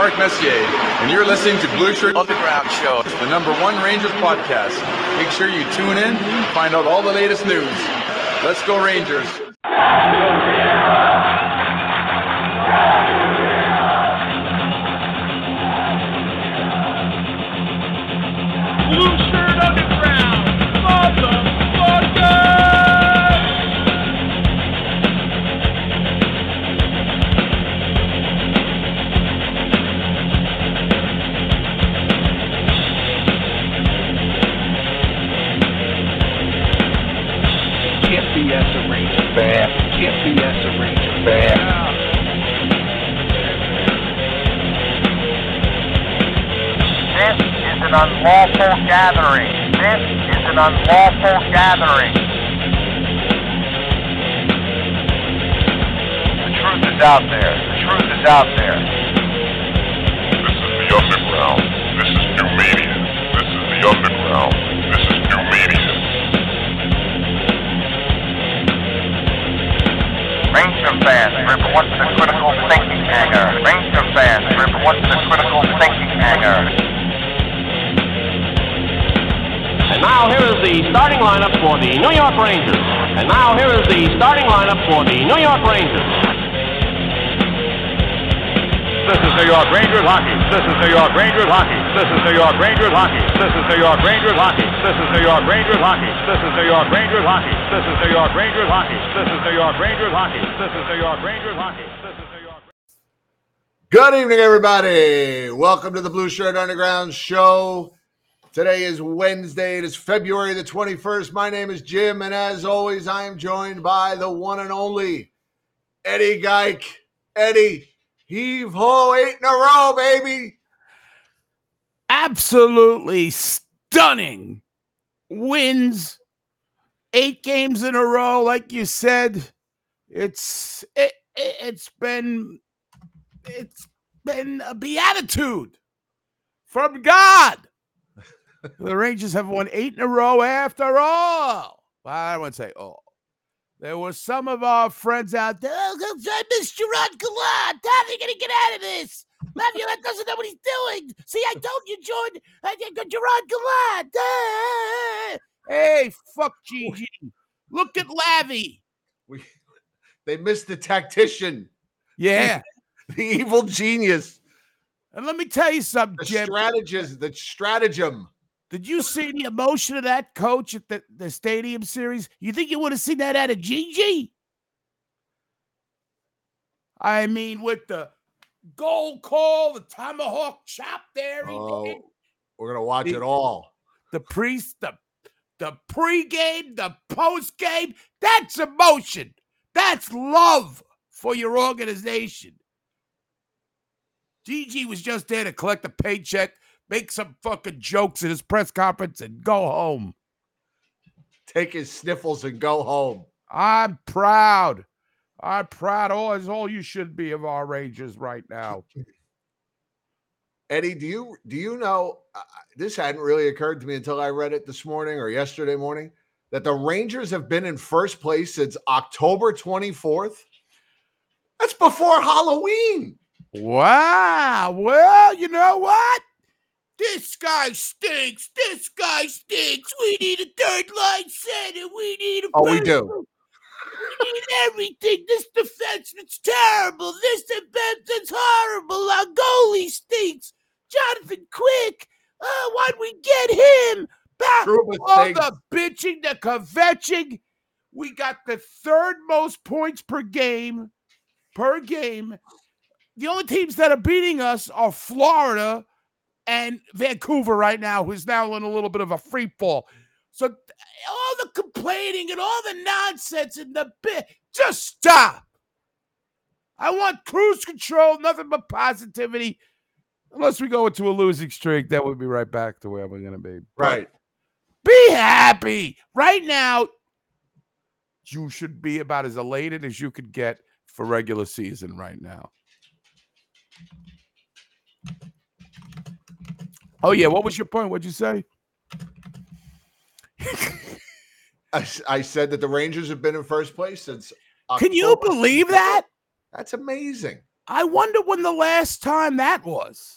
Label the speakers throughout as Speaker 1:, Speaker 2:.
Speaker 1: Mark Messier, and you're listening to Blueshirt
Speaker 2: Underground Show.
Speaker 1: the number one Rangers podcast. Make sure you tune in find out all the latest news. Let's go, Rangers.
Speaker 3: Gathering. This is an unlawful gathering. The truth is out there. The truth is out there.
Speaker 4: This is the underground. This is new media. This is the underground. This is new media.
Speaker 3: Ranger fans, report the critical thinking hangar. Ranger fans, report the critical thinking hangar.
Speaker 5: And now here is the starting lineup for the New York Rangers. And now here is the starting lineup for the New York Rangers.
Speaker 6: This is New York Rangers hockey. This is New York Rangers hockey. This is New York Rangers hockey. This is New York Rangers hockey. This is New York Rangers hockey. This is New York Rangers hockey. This is New York Rangers hockey. This is New York Rangers hockey. This is New York Rangers hockey. This is New York.
Speaker 7: Good evening, everybody. Welcome to the Blueshirt Underground Show. Today is Wednesday. It is February the 21st. My name is Jim, and as always, I am joined by the one and only Eddie Geik. Eddie, heave ho, eight in a row, baby.
Speaker 8: absolutely stunning wins eight games in a row like you said it's it, it, it's been it's been a beatitude from god the rangers have won eight in a row after all well, i wouldn't say all there were some of our friends out there. Oh, I miss Gerard Gallant. How are they going to get out of this? Laviolette doesn't know what he's doing. See, I told you, Jordan. I think Gerard Gallant. Ah. Hey, fuck Gigi. Look at Lavi.
Speaker 7: We, they missed the tactician,
Speaker 8: Yeah.
Speaker 7: the evil genius,
Speaker 8: And let me tell you something,
Speaker 7: the
Speaker 8: Jim.
Speaker 7: strategist, the stratagem.
Speaker 8: Did you see the emotion of that coach at the, the stadium series? You think you would have seen that out of Gigi? I mean, with the goal call, the tomahawk chop there,
Speaker 7: Oh, we're gonna watch
Speaker 8: The-
Speaker 7: it all.
Speaker 8: the priest, the the pregame, the postgame. That's emotion. That's love for your organization. Gigi was just there to collect a paycheck, make some fucking jokes at his press conference, and go home.
Speaker 7: Take his sniffles and go home.
Speaker 8: I'm proud. I'm proud. All is all you should be of our Rangers right now.
Speaker 7: Eddie, do you do you know uh, this hadn't really occurred to me until I read it this morning or yesterday morning that the Rangers have been in first place since October 24th? That's before Halloween.
Speaker 8: Wow. Well, you know what? This guy stinks. This guy stinks. We need a third line center. We need a.
Speaker 7: Oh, we
Speaker 8: person.
Speaker 7: do.
Speaker 8: We need everything. This defenseman's terrible. This defenseman's horrible. Our goalie stinks. Jonathan Quick. Uh, why'd we get him? Back all the bitching, the kvetching. We got the third most points per game. Per game. The only teams that are beating us are Florida and Vancouver right now, who's now in a little bit of a free fall. So all the complaining and all the nonsense and the bit, just stop. I want cruise control, nothing but positivity. Unless we go into a losing streak, that we'll be right back to where we're going to be. But
Speaker 7: Right.
Speaker 8: Be happy. Right now, you should be about as elated as you could get for regular season right now. Oh, yeah. What was your point? What'd you say?
Speaker 7: I said that the Rangers have been in first place since
Speaker 8: Can you believe that?
Speaker 7: That's amazing.
Speaker 8: I wonder when the last time that was.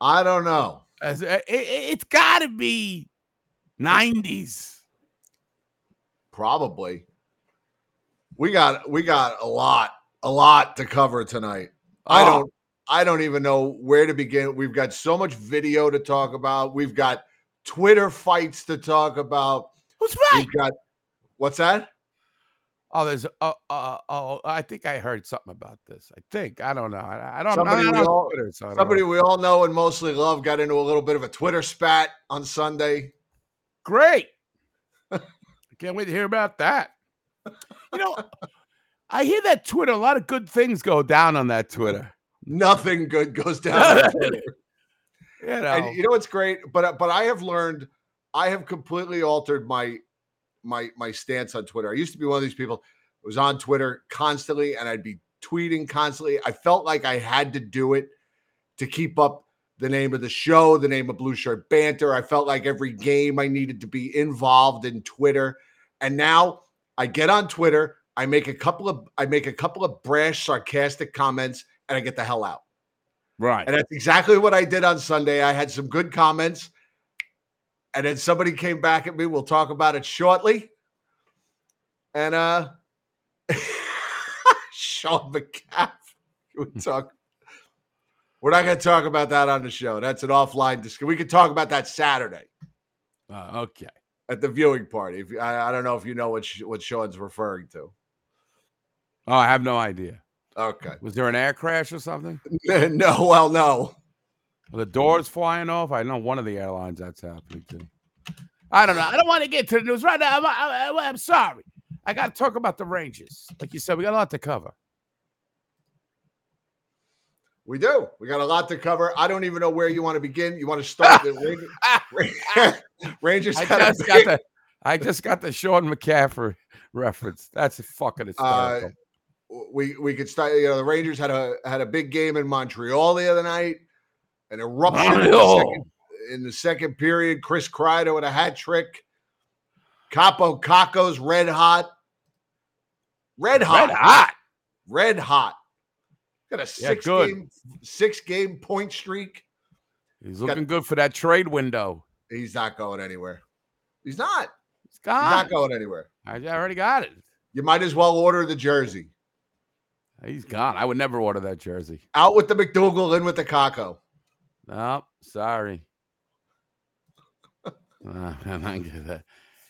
Speaker 7: I don't know.
Speaker 8: As- uh, It, it, has got to be 90s.
Speaker 7: Probably. We got we got a lot, a lot to cover tonight. I
Speaker 8: Oh.
Speaker 7: don't I don't even know where to begin. We've got so much video to talk about. We've got Twitter fights to talk about.
Speaker 8: Who's right?
Speaker 7: We've got what's that?
Speaker 8: Oh, there's uh, uh, oh, I think I heard something about this. I think I don't know. I, I don't.
Speaker 7: Somebody
Speaker 8: I don't
Speaker 7: we
Speaker 8: know
Speaker 7: all-
Speaker 8: Twitter, so I don't
Speaker 7: Somebody
Speaker 8: know.
Speaker 7: we all know and mostly love got into a little bit of a Twitter spat on Sunday.
Speaker 8: Great. I can't wait to hear about that. You know, I hear that Twitter. A lot of good things go down on that Twitter.
Speaker 7: Nothing good goes down.
Speaker 8: You know,
Speaker 7: And you know what's great? But uh, but I have learned, I have completely altered my my my stance on Twitter. I used to be one of these people I was on Twitter constantly and I'd be tweeting constantly. I felt like I had to do it to keep up the name of the show, the name of Blueshirt Banter. I felt like every game I needed to be involved in Twitter. And now I get on Twitter, I make a couple of I make a couple of brash, sarcastic comments, and I get the hell out.
Speaker 8: right?
Speaker 7: And that's exactly what I did on Sunday. I had some good comments. And then somebody came back at me. We'll talk about it shortly. And uh Sean McCaff. We talk. We're not going to talk about that on the show. That's an offline discussion. We could talk about that Saturday
Speaker 8: Uh, okay.
Speaker 7: at the viewing party. If I, I don't know if you know what Sh- what Sean's referring to.
Speaker 8: Oh, I have no idea.
Speaker 7: Okay.
Speaker 8: Was there an air crash or something?
Speaker 7: no, well, no.
Speaker 8: Are the doors flying off? I know one of the airlines that's happening to. I don't know. I don't want to get to the news right now. I'm, I, I, I'm sorry. I got to talk about the Rangers. Like you said, we got a lot to cover.
Speaker 7: We do. We got a lot to cover. I don't even know where you want to begin. You want to start the Rangers? Rangers
Speaker 8: I just got the I just got the Sean McCaffrey reference. That's fucking
Speaker 7: uh,
Speaker 8: hysterical.
Speaker 7: We we could start. You know, the Rangers had a had a big game in Montreal the other night. An eruption in the, second, in the second period. Chris Kreider with a hat trick. Kaapo Kakko's red hot. Red hot.
Speaker 8: Red hot.
Speaker 7: Red hot. Got a six
Speaker 8: good.
Speaker 7: game six game point streak.
Speaker 8: He's looking good for that trade window.
Speaker 7: He's not going anywhere. He's not.
Speaker 8: He's
Speaker 7: He's
Speaker 8: gone.
Speaker 7: not going anywhere.
Speaker 8: I already got it.
Speaker 7: You might as well order the jersey.
Speaker 8: He's gone. I would never order that jersey.
Speaker 7: Out with the McDougal, in with the Kakko.
Speaker 8: No, sorry. Uh, I'm not good at that.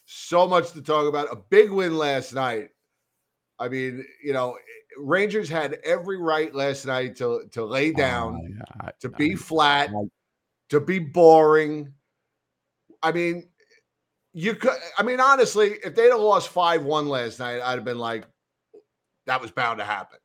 Speaker 7: So much to talk about. A big win last night. I mean, you know, Rangers had every right last night to to lay down,
Speaker 8: Oh,
Speaker 7: to be flat, to be boring. I mean, you could. I mean, honestly, if they'd have lost five one last night, I'd have been like, that was bound to happen.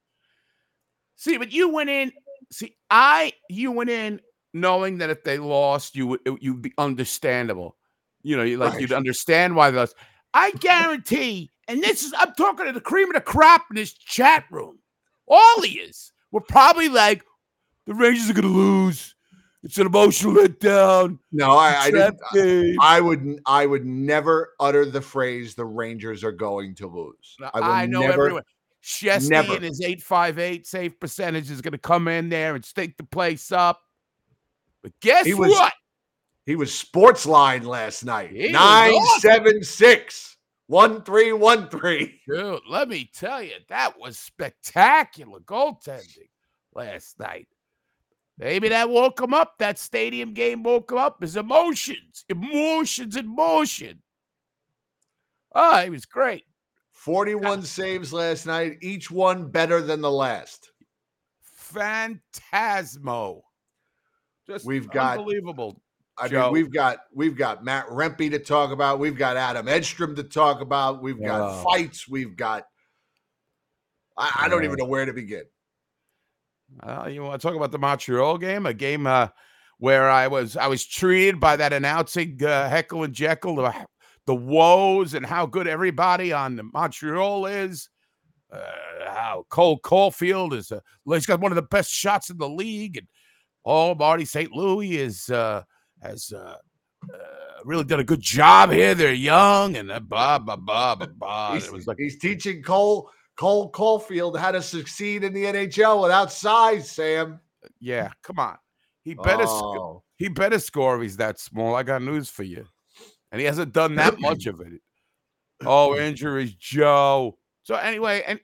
Speaker 8: See, but you went in. See, I you went in knowing that if they lost, you would you'd be understandable. You know, you like
Speaker 7: Right.
Speaker 8: you'd understand why they lost. I guarantee, and this is I'm talking to the cream of the crop in this chat room. All he is, we're probably like, the Rangers are gonna lose. It's an emotional letdown.
Speaker 7: No, I, I didn't.
Speaker 8: Game.
Speaker 7: I would I would never utter the phrase the Rangers are going to lose. I,
Speaker 8: I know
Speaker 7: never,
Speaker 8: everyone. Chesney
Speaker 7: never.
Speaker 8: and his 858 save percentage is going to come in there and stink the place up. But guess
Speaker 7: He was-
Speaker 8: what?
Speaker 7: He was sports line last night.
Speaker 8: He was
Speaker 7: Nine
Speaker 8: awesome.
Speaker 7: seven six one three one three.
Speaker 8: Dude, let me tell you, that was spectacular goaltending last night. Maybe that woke him up. That stadium game woke him up. His emotions, emotions in motion. Oh, ah, he was great.
Speaker 7: 41 saves last night, each one better than the last.
Speaker 8: Phantasmo. Just
Speaker 7: We've got-
Speaker 8: unbelievable.
Speaker 7: I
Speaker 8: Joe.
Speaker 7: mean, we've got we've got Matt Rempe to talk about. We've got Adam Edstrom to talk about. We've got
Speaker 8: Wow.
Speaker 7: fights. We've got. I, I don't
Speaker 8: Yeah.
Speaker 7: even know where to begin.
Speaker 8: Uh, you want to talk about the Montreal game? A game uh, where I was I was treated by that announcing uh, Heckle and Jekyll the, the woes and how good everybody on the Montreal is. Uh, how Cole Caufield is uh, he's got one of the best shots in the league, and oh, Marty St. Louis is uh, has uh, uh, really done a good job here. They're young and uh, blah blah blah blah blah.
Speaker 7: He's,
Speaker 8: It was like
Speaker 7: he's teaching Cole Cole Caufield how to succeed in the NHL without size, Sam.
Speaker 8: Yeah, come on. He better sc-
Speaker 7: Oh.
Speaker 8: he better score if he's that small. I got news for you. And he hasn't done that much of it. Oh, injuries, Joe. So anyway, and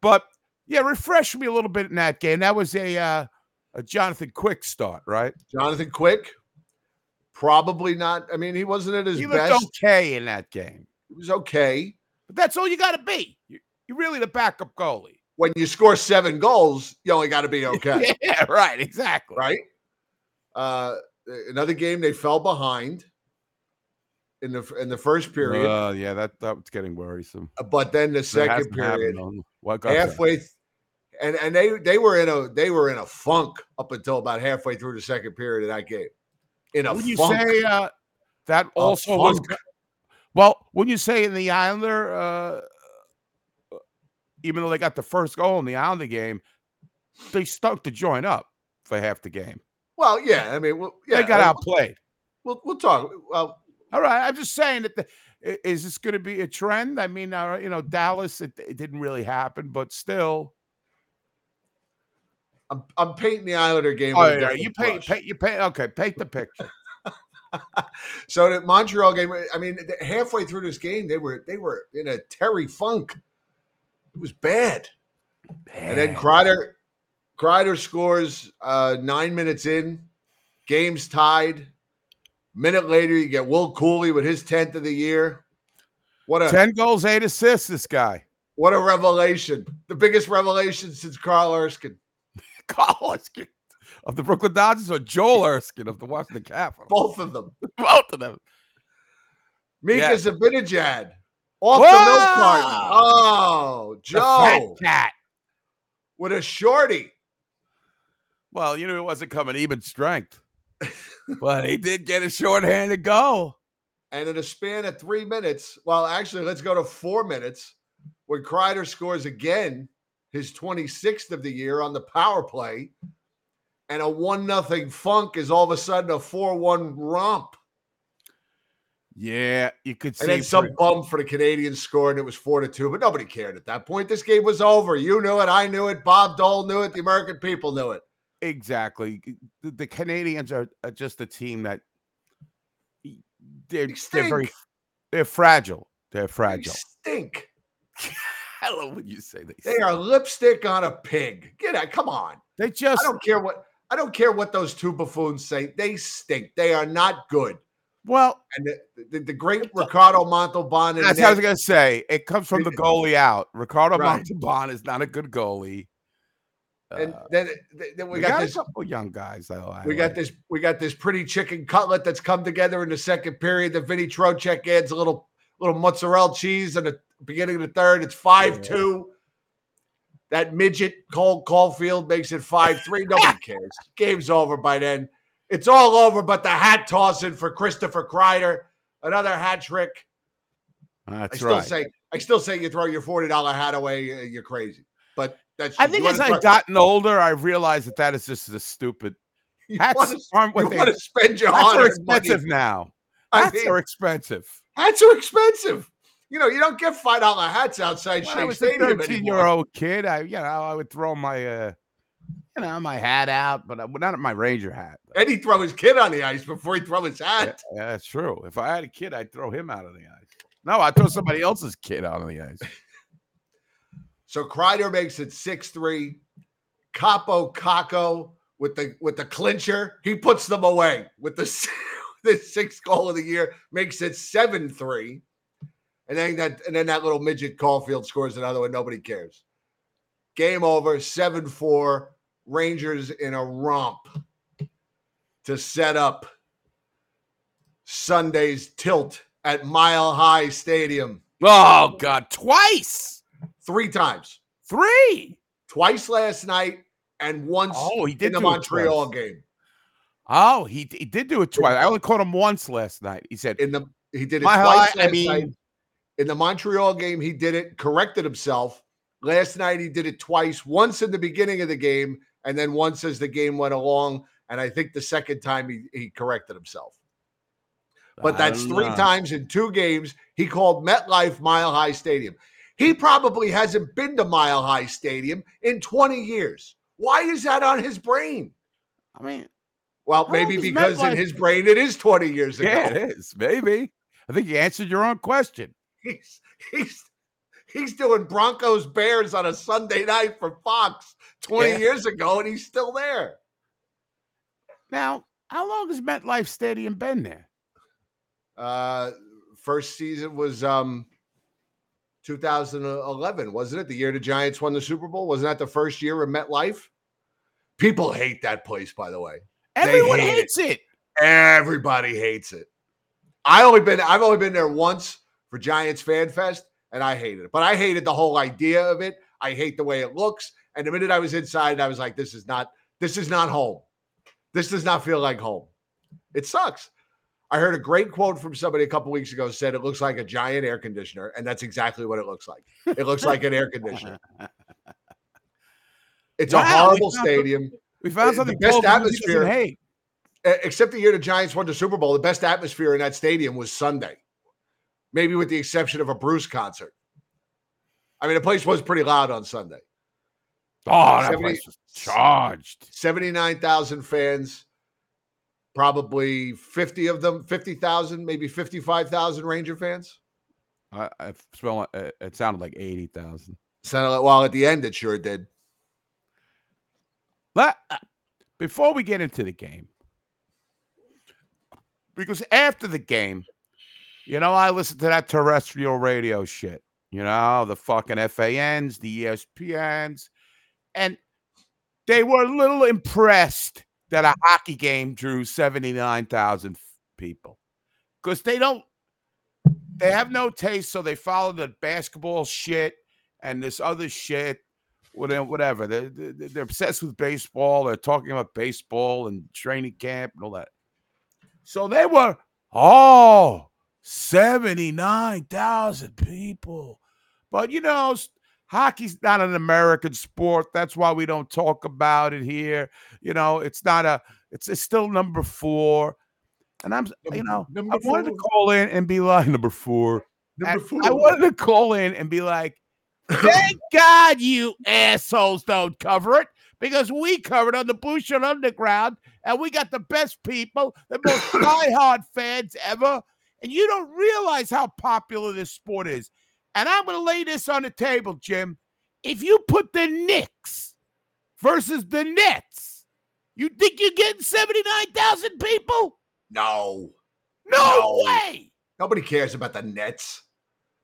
Speaker 8: but yeah, refresh me a little bit in that game. That was a uh, a Jonathan Quick start, right?
Speaker 7: Jonathan Quick, probably not. I mean, he wasn't at his best.
Speaker 8: He looked okay in that game.
Speaker 7: He was okay.
Speaker 8: But that's all you got to be. You, you're really the backup goalie.
Speaker 7: When you score seven goals, you only got to be okay,
Speaker 8: Yeah, right. Exactly.
Speaker 7: right? Uh, another game they fell behind in the in the first period,
Speaker 8: Uh, yeah, that that was getting worrisome.
Speaker 7: but then the second period.
Speaker 8: What that?
Speaker 7: halfway, and and they they were in a they were in a funk up until about halfway through the second period of that game. In a
Speaker 8: Would you say uh, that also was well? When you say in the Islander, uh, even though they got the first goal in the Islander game, they stuck to join up for half the game.
Speaker 7: well, yeah, I mean, well, yeah,
Speaker 8: they got
Speaker 7: uh,
Speaker 8: outplayed.
Speaker 7: We'll we'll talk. Well,
Speaker 8: All right, I'm just saying that. The, is this going to be a trend? I mean, uh, you know, Dallas, it, it didn't really happen, but still.
Speaker 7: I'm I'm painting the Islander game.
Speaker 8: Oh, yeah, you
Speaker 7: brush.
Speaker 8: pay, you pay. Okay, paint the picture.
Speaker 7: So the Montreal game, I mean, halfway through this game, they were they were in a Terry funk. It was bad. And then Kreider, Kreider scores uh, nine minutes in, game's tied. Minute later, you get Will Cuylle with his tenth of the year. What a
Speaker 8: ten goals, eight assists. This guy,
Speaker 7: what a revelation! The biggest revelation since Carl Erskine.
Speaker 8: Carl Erskine of the Brooklyn Dodgers, or Joel Erskine of the Washington Capitals.
Speaker 7: Both of them.
Speaker 8: Both of them.
Speaker 7: Mika
Speaker 8: Yeah.
Speaker 7: Zibanejad off the milk carton. Oh, Joe
Speaker 8: cat.
Speaker 7: with a shorty.
Speaker 8: Well, you knew it wasn't coming even strength, but he did get a shorthanded goal.
Speaker 7: And in a span of three minutes, well, actually, let's go to four minutes when Kreider scores again, his 26th of the year on the power play. And a one nothing funk is all of a sudden a 4 1 romp.
Speaker 8: Yeah, you could see.
Speaker 7: And then some
Speaker 8: pretty-
Speaker 7: bum for the Canadiens scored, and it was 4 to 2, but nobody cared at that point. This game was over. You knew it. I knew it. Bob Dole knew it. The American people knew it.
Speaker 8: Exactly. The, the Canadiens are, are just a team that they're,
Speaker 7: They
Speaker 8: they're very they're fragile. They're
Speaker 7: They
Speaker 8: fragile.
Speaker 7: stink.
Speaker 8: I love when you say they.
Speaker 7: They
Speaker 8: stink.
Speaker 7: are lipstick on a pig. Get out. Come on.
Speaker 8: They just.
Speaker 7: I don't care what I don't care what those two buffoons say. They stink. They are not good.
Speaker 8: well.
Speaker 7: And the, the, the great Ricardo Montalban
Speaker 8: That's what I was gonna say. It comes from the goalie out. Ricardo
Speaker 7: Right.
Speaker 8: Montalban is not a good goalie.
Speaker 7: And
Speaker 8: Uh,
Speaker 7: then, then we,
Speaker 8: we
Speaker 7: got,
Speaker 8: got,
Speaker 7: this
Speaker 8: a couple young guys though. I
Speaker 7: we got this we got this pretty chicken cutlet that's come together in the second period. The Vinny Trocheck adds a little little mozzarella cheese in the beginning of the third. It's five two. That midget Cole Caufield makes it five three. Nobody cares. Game's over by then. It's all over, but the hat tossing for Christopher Kreider, another hat trick.
Speaker 8: That's I
Speaker 7: still
Speaker 8: right.
Speaker 7: say I still say you throw your forty dollar hat away, uh, you're crazy. But that's
Speaker 8: I think as I've gotten older, I realized that that is just a stupid.
Speaker 7: you
Speaker 8: Hats
Speaker 7: wanna-
Speaker 8: aren't what
Speaker 7: you
Speaker 8: they.
Speaker 7: want to spend your
Speaker 8: Hats are
Speaker 7: hard-earned money.
Speaker 8: expensive now.
Speaker 7: I
Speaker 8: Hats
Speaker 7: mean,
Speaker 8: are expensive.
Speaker 7: hats are expensive. You know, you don't get five dollar hats outside
Speaker 8: When I
Speaker 7: Shea
Speaker 8: was a
Speaker 7: Stadium
Speaker 8: thirteen-year old kid, I you know I would throw my uh, you know my hat out, but I, well, not my Ranger hat.
Speaker 7: And he throw his kid on the ice before he throw his hat.
Speaker 8: yeah, that's true. If I had a kid, I'd throw him out of the ice. No, I'd throw somebody else's kid out of the ice.
Speaker 7: So Kreider makes it six three. Kaapo Kakko with the with the clincher, he puts them away with the the sixth goal of the year, makes it seven three. And then that and then that little midget Caufield scores another one. Nobody cares. Game over, 7-4. Rangers in a romp to set up Sunday's tilt at Mile High Stadium.
Speaker 8: Oh God, twice,
Speaker 7: Three times.
Speaker 8: three.
Speaker 7: Twice last night and once
Speaker 8: Oh, he did
Speaker 7: in the Montreal game.
Speaker 8: Oh, he he did do it twice. I only caught him once last night. He said,
Speaker 7: In the he did it twice
Speaker 8: I mean-
Speaker 7: night. In the Montreal game, he did it, corrected himself. Last night he did it twice, once in the beginning of the game, and then once as the game went along. And I think the second time he, he corrected himself. But that's three
Speaker 8: know.
Speaker 7: times in two games. He called MetLife Mile High Stadium. He probably hasn't been to Mile High Stadium in 20 years. Why is that on his brain?
Speaker 8: I mean,
Speaker 7: Well, maybe because in his brain it is 20 years ago.
Speaker 8: yeah, it is. Maybe. I think you answered your own question.
Speaker 7: He's he's he's doing Broncos Bears on a Sunday night for Fox 20
Speaker 8: Yeah.
Speaker 7: years ago, and he's still there.
Speaker 8: Now, how long has MetLife Stadium been there?
Speaker 7: Uh first season was um 2011, wasn't it? The year the Giants won the Super Bowl. Wasn't that the first year of MetLife? People hate that place, by the way.
Speaker 8: Everyone
Speaker 7: hate it.
Speaker 8: hates it.
Speaker 7: Everybody hates it. I only been I've only been there once for Giants Fan Fest, and I hated it. But I hated the whole idea of it. I hate the way it looks. And the minute I was inside, I was like, this is not this is not home. This does not feel like home. It sucks. I heard a great quote from somebody a couple weeks ago said it looks like a giant air conditioner, and that's exactly what it looks like. It looks like an air conditioner. It's a
Speaker 8: Wow, we
Speaker 7: horrible
Speaker 8: some-
Speaker 7: stadium.
Speaker 8: We found
Speaker 7: the
Speaker 8: something
Speaker 7: best
Speaker 8: Guidi doesn't
Speaker 7: atmosphere-. E- except the year the Giants won the Super Bowl, the best atmosphere in that stadium was Sunday, maybe with the exception of a Bruce concert. I mean, the place was pretty loud on Sunday.
Speaker 8: Oh, that
Speaker 7: 70
Speaker 8: place was charged.
Speaker 7: 79,000 fans, probably 50 of them, 50,000, maybe 55,000 Ranger fans.
Speaker 8: I, I smell it. uh, It sounded like eighty thousand.
Speaker 7: Sounded like, well, at the end, it sure did.
Speaker 8: Let uh, before we get into the game, because after the game, you know, I listen to that terrestrial radio shit. You know, the fucking FANs, the ESPNs, and they were a little impressed that a hockey game drew seventy nine thousand people because they don't. They have no taste, so they follow the basketball shit and this other shit uh, whatever, whatever. They're, they're, obsessed with baseball. They're talking about baseball and training camp and all that. So they were, oh, 79,000 people. But, you know, hockey's not an American sport. That's why we don't talk about it here. You know, it's not a, it's, it's still number four. And I'm, you know,
Speaker 7: Number
Speaker 8: I wanted to call in and be like, number four.
Speaker 7: Number four.
Speaker 8: I wanted to call in and be like, thank God you assholes don't cover it because we covered on the Blueshirt Underground and we got the best people, the most diehard fans ever. And you don't realize how popular this sport is. And I'm going to lay this on the table, Jim. If you put the Knicks versus the Nets, you think you're getting 79,000 people?
Speaker 7: no,
Speaker 8: No,
Speaker 7: No.
Speaker 8: way.
Speaker 7: nobody cares about the Nets.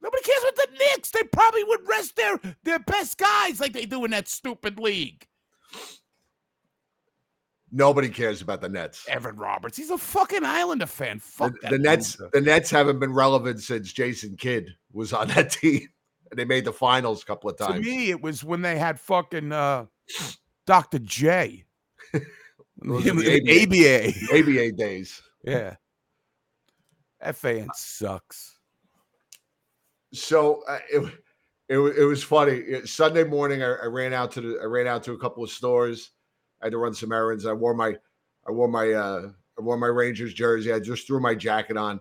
Speaker 8: Nobody cares about the Knicks. They probably would rest their their best guys like they do in that stupid league.
Speaker 7: Nobody cares about the Nets.
Speaker 8: Evan Roberts, he's a fucking Islander fan.
Speaker 7: The,
Speaker 8: Fuck that
Speaker 7: the Nets,
Speaker 8: loser.
Speaker 7: the Nets haven't been relevant since Jason Kidd was on that team. And they made the finals a couple of times.
Speaker 8: To me, it was when they had fucking uh, Dr. J.
Speaker 7: The
Speaker 8: ABA.
Speaker 7: ABA days.
Speaker 8: Yeah. FAN sucks.
Speaker 7: So uh, it, it it was funny. Sunday morning, I, I ran out to the I ran out to a couple of stores. I had to run some errands. I wore my I wore my uh, I wore my Rangers jersey. I just threw my jacket on,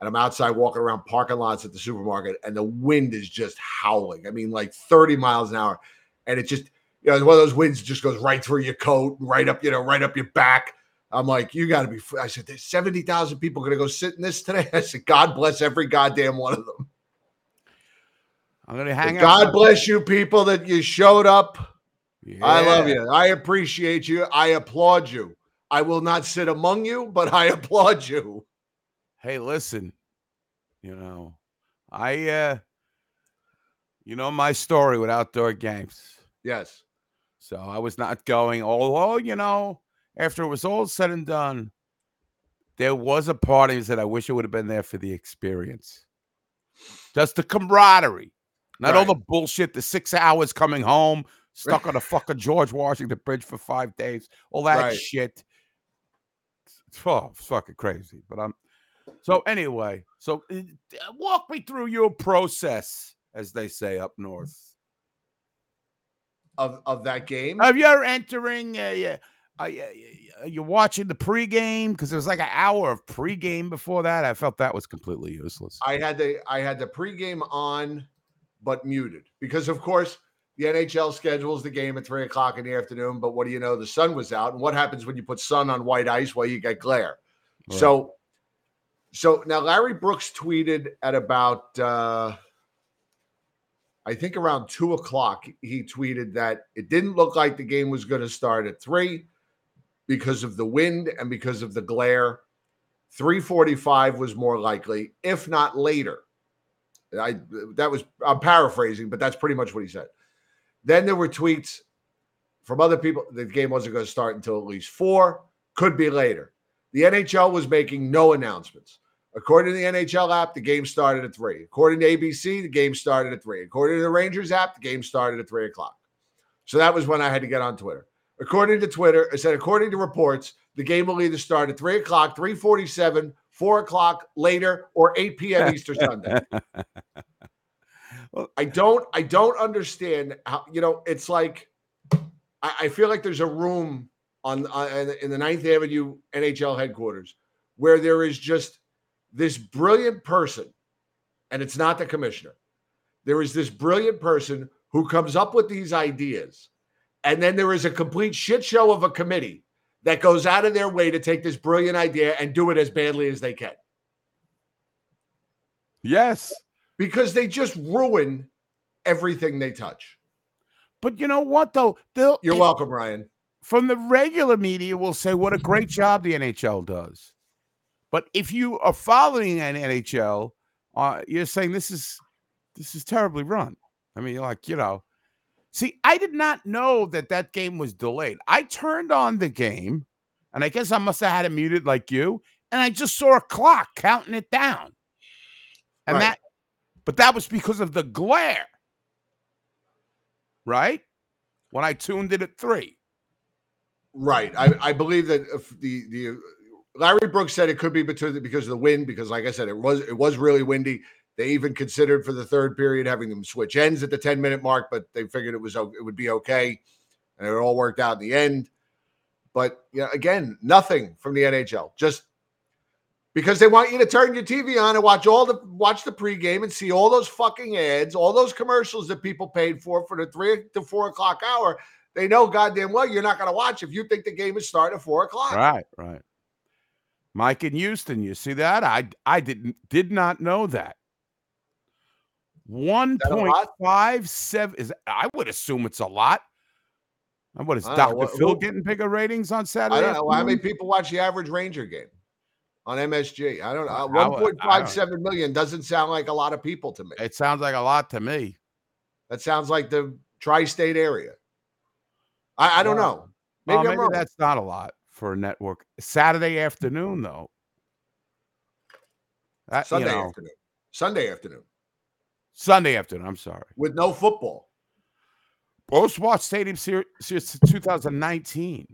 Speaker 7: and I'm outside walking around parking lots at the supermarket, and the wind is just howling. I mean, like 30 miles an hour, and it just you know one of those winds just goes right through your coat, right up you know right up your back. I'm like, you got to be. I said, there's 70,000 people going to go sit in this today. I said, God bless every goddamn one of them.
Speaker 8: I'm gonna hang out.
Speaker 7: God bless you, people that you showed up. I love you. I appreciate you. I applaud you. I will not sit among you, but I applaud you.
Speaker 8: Hey, listen, you know, I uh you know my story with outdoor games.
Speaker 7: Yes.
Speaker 8: So I was not going, although, you know, after it was all said and done, there was a part of me that I wish I would have been there for the experience. Just the camaraderie. Not all the bullshit, the six hours coming home, stuck on a fucking George Washington Bridge for five days, all that
Speaker 7: Right.
Speaker 8: shit. It's, oh, it's fucking crazy. But I'm so anyway. So uh, walk me through your process, as they say up north.
Speaker 7: Of of that game.
Speaker 8: Have you're entering? Uh, yeah, uh, you're watching the pregame because there was like an hour of pregame before that. I felt that was completely useless.
Speaker 7: I had the I had the pregame on but muted because, of course, the NHL schedules the game at three o'clock in the afternoon. But what do you know? The sun was out, and what happens when you put sun on white ice? Well, you get glare.
Speaker 8: Right.
Speaker 7: So, so now Larry Brooks tweeted at about, uh, I think around two o'clock. He tweeted that it didn't look like the game was going to start at three because of the wind and because of the glare. 345 was more likely, if not later. I that was I'm paraphrasing, but that's pretty much what he said. Then there were tweets from other people. The game wasn't going to start until at least four, could be later. The NHL was making no announcements. According to the NHL app, the game started at three. According to ABC, the game started at three. According to the Rangers app, the game started at three o'clock. So that was when I had to get on Twitter. According to Twitter, I said, according to reports, the game will either start at three o'clock, 347, four o'clock later, or 8 p.m. Easter Sunday. I don't I don't understand how you know it's like I, I feel like there's a room on uh, in the Ninth Avenue NHL headquarters where there is just this brilliant person, and it's not the commissioner. There is this brilliant person who comes up with these ideas, and then there is a complete shit show of a committee that goes out of their way to take this brilliant idea and do it as badly as they can
Speaker 8: Yes.
Speaker 7: Because they just ruin everything they touch.
Speaker 8: But you know what though? They'll
Speaker 7: You're
Speaker 8: if-
Speaker 7: welcome, Ryan.
Speaker 8: from the regular media will say what a great job the NHL does. But if you are following an NHL, uh, you're saying this is this is terribly run. I mean, you're like, you know, see, I did not know that that game was delayed. I turned on the game, and I guess I must have had it muted like you, and I just saw a clock counting it down. And
Speaker 7: Right.
Speaker 8: that, but that was because of the glare, right? When I tuned it at three.
Speaker 7: Right. I, I believe that the the Larry Brooks said it could be because of the wind. Because like I said, it was it was really windy. They even considered for the third period having them switch ends at the ten minute mark, but they figured it was it would be okay, and it all worked out in the end. But yeah, again, nothing from the NHL. Just because they want you to turn your TV on and watch all the watch the pregame and see all those fucking ads, all those commercials that people paid for for the three to four o'clock hour. They know goddamn well you're not going to watch if you think the game is starting at four o'clock.
Speaker 8: Right, right. Mike in Houston, you see that? I I didn't did not know that. One point five seven is I would assume it's a lot. And what is
Speaker 7: I don't know,
Speaker 8: Dr.
Speaker 7: what-
Speaker 8: Phil
Speaker 7: who-
Speaker 8: getting bigger ratings on Saturday?
Speaker 7: I don't know how many people watch the average Ranger game on MSG. I don't know.
Speaker 8: Uh, I
Speaker 7: One point five seven million doesn't sound like a lot of people to me.
Speaker 8: It sounds like a lot to me.
Speaker 7: That sounds like the tri-state area. I, I don't
Speaker 8: Well,
Speaker 7: know. Maybe
Speaker 8: Well,
Speaker 7: I'm
Speaker 8: maybe
Speaker 7: wrong.
Speaker 8: that's not a lot for a network. Saturday afternoon, though. That, you
Speaker 7: Sunday
Speaker 8: know,
Speaker 7: afternoon. Sunday afternoon
Speaker 8: Sunday afternoon. I'm sorry.
Speaker 7: with no football.
Speaker 8: Most watched Stadium Series since 2019.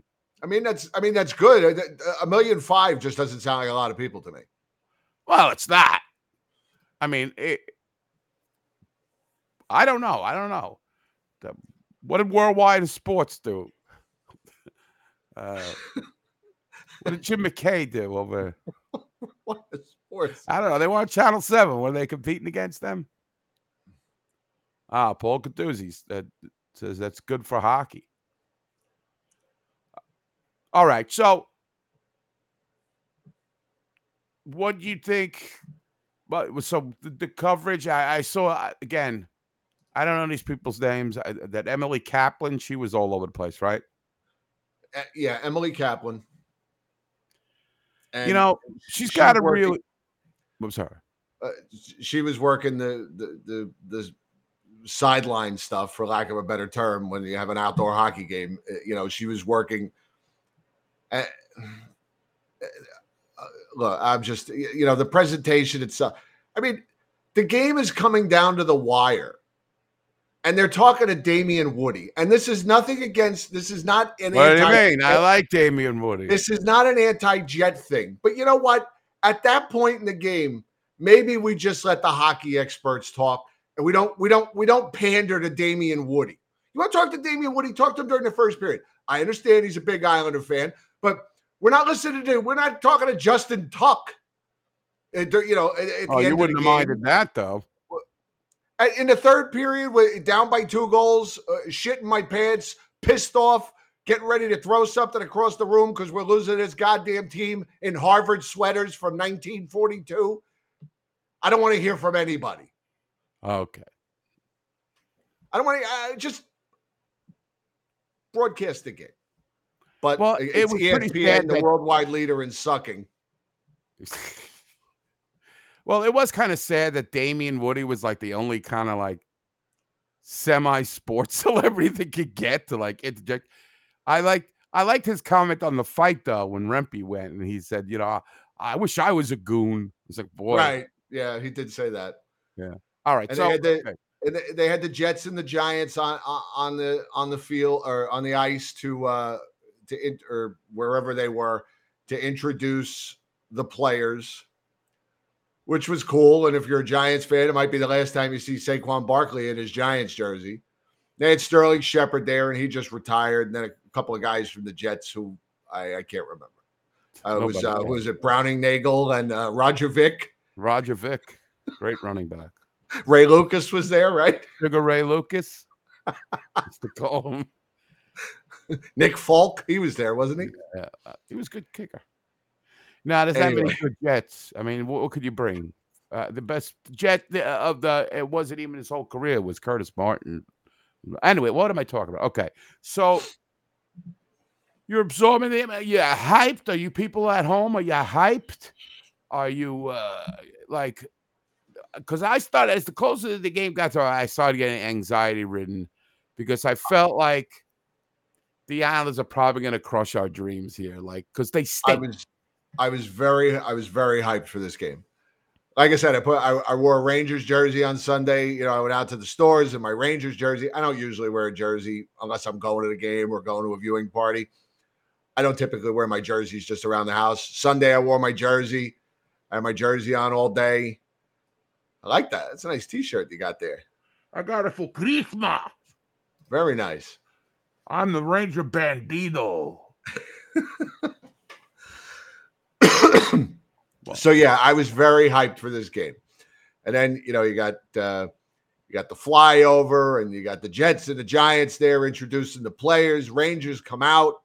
Speaker 7: I mean that's I mean that's good. A- A million five just doesn't sound like a lot of people to me.
Speaker 8: Well, it's not. I mean, it, I don't know. I don't know. The- what did Worldwide Sports do? Uh, what did Jim McKay do over?
Speaker 7: What sports?
Speaker 8: I don't know. They were on Channel Seven. Were they competing against them? Ah, Paul Catuzzi uh, says that's good for hockey. All right, so what do you think? But so the, the coverage, I, I saw uh, again. I don't know these people's names. I, that Emily Kaplan, she was all over the place, right?
Speaker 7: Uh, yeah, Emily Kaplan. And
Speaker 8: you know, she's
Speaker 7: she's
Speaker 8: got a
Speaker 7: working-
Speaker 8: really. I'm sorry.
Speaker 7: uh, she was working the the the the sideline stuff for lack of a better term when you have an outdoor hockey game Uh, you know she was working uh, uh, look i'm just you know the presentation itself i mean the game is coming down to the wire and they're talking to Damien Woody and this is nothing against this is not an
Speaker 8: What do you
Speaker 7: anti-
Speaker 8: mean? I like Damien Woody.
Speaker 7: this is not an anti-jet thing. But you know what? At that point in the game, maybe we just let the hockey experts talk and we don't we don't we don't pander to Damien Woody. You want to talk to Damien Woody? Talk to him during the first period. I understand he's a big Islander fan, but we're not listening to we're not talking to Justin Tuck. Uh, You know,
Speaker 8: oh, you wouldn't have minded that though.
Speaker 7: In the third period, with down by two goals, uh, shit in my pants, pissed off, getting ready to throw something across the room because we're losing this goddamn team in Harvard sweaters from 1942. I don't want to hear from anybody.
Speaker 8: Okay.
Speaker 7: I don't want to uh, just broadcast the game. But
Speaker 8: Well, it was pretty
Speaker 7: ESPN,
Speaker 8: sad
Speaker 7: the
Speaker 8: that-
Speaker 7: worldwide leader in sucking.
Speaker 8: well, it was kind of sad that Damien Woody was like the only kind of like semi sports celebrity that could get to like interject. I like I liked his comment on the fight though when Rempe went and he said, you know, I wish I was a goon. It's like, boy,
Speaker 7: Right. Yeah, he did say that. Yeah.
Speaker 8: All right.
Speaker 7: And
Speaker 8: so
Speaker 7: they had the-
Speaker 8: okay.
Speaker 7: And they- had the Jets and the Giants on on- on the on the field or on the ice to uh to in, or wherever they were to introduce the players, which was cool. And if you're a Giants fan, it might be the last time you see Saquon Barkley in his Giants jersey. They had Sterling Shepard there, and he just retired. And then a couple of guys from the Jets who I, I can't remember. Uh, it was uh, who was it Browning Nagle and uh, Roger Vick.
Speaker 8: Roger Vick, great running back.
Speaker 7: Ray Lucas was there, right?
Speaker 8: Sugar Ray Lucas. used to call him.
Speaker 7: Nick Folk, he was there, wasn't he?
Speaker 8: Yeah, uh, he was a good kicker. Now, there's that many
Speaker 7: Anyway.
Speaker 8: good Jets. I mean, what, what could you bring? Uh, the best Jet of the it wasn't even his whole career was Curtis Martin. Anyway, what am I talking about? Okay, so you're absorbing the. You hyped? Are you people at home? Are you hyped? Are you uh like? Because I started as the closer the game got to, I started getting anxiety ridden because I felt like the Islanders are probably going to crush our dreams here, like because they
Speaker 7: I
Speaker 8: stink.
Speaker 7: was I was very I was very hyped for this game. Like I said, I put I, I wore a Rangers jersey on Sunday. You know, I went out to the stores in my Rangers jersey. I don't usually wear a jersey unless I'm going to the game or going to a viewing party. I don't typically wear my jerseys just around the house. Sunday I wore my jersey. I had my jersey on all day. I like that. It's a nice t-shirt you got there.
Speaker 8: I got it for Christmas.
Speaker 7: Very nice.
Speaker 8: I'm the Ranger Bandito.
Speaker 7: so yeah, I was very hyped for this game. And then you know you got uh, you got the flyover, and you got the Jets and the Giants there introducing the players. Rangers come out.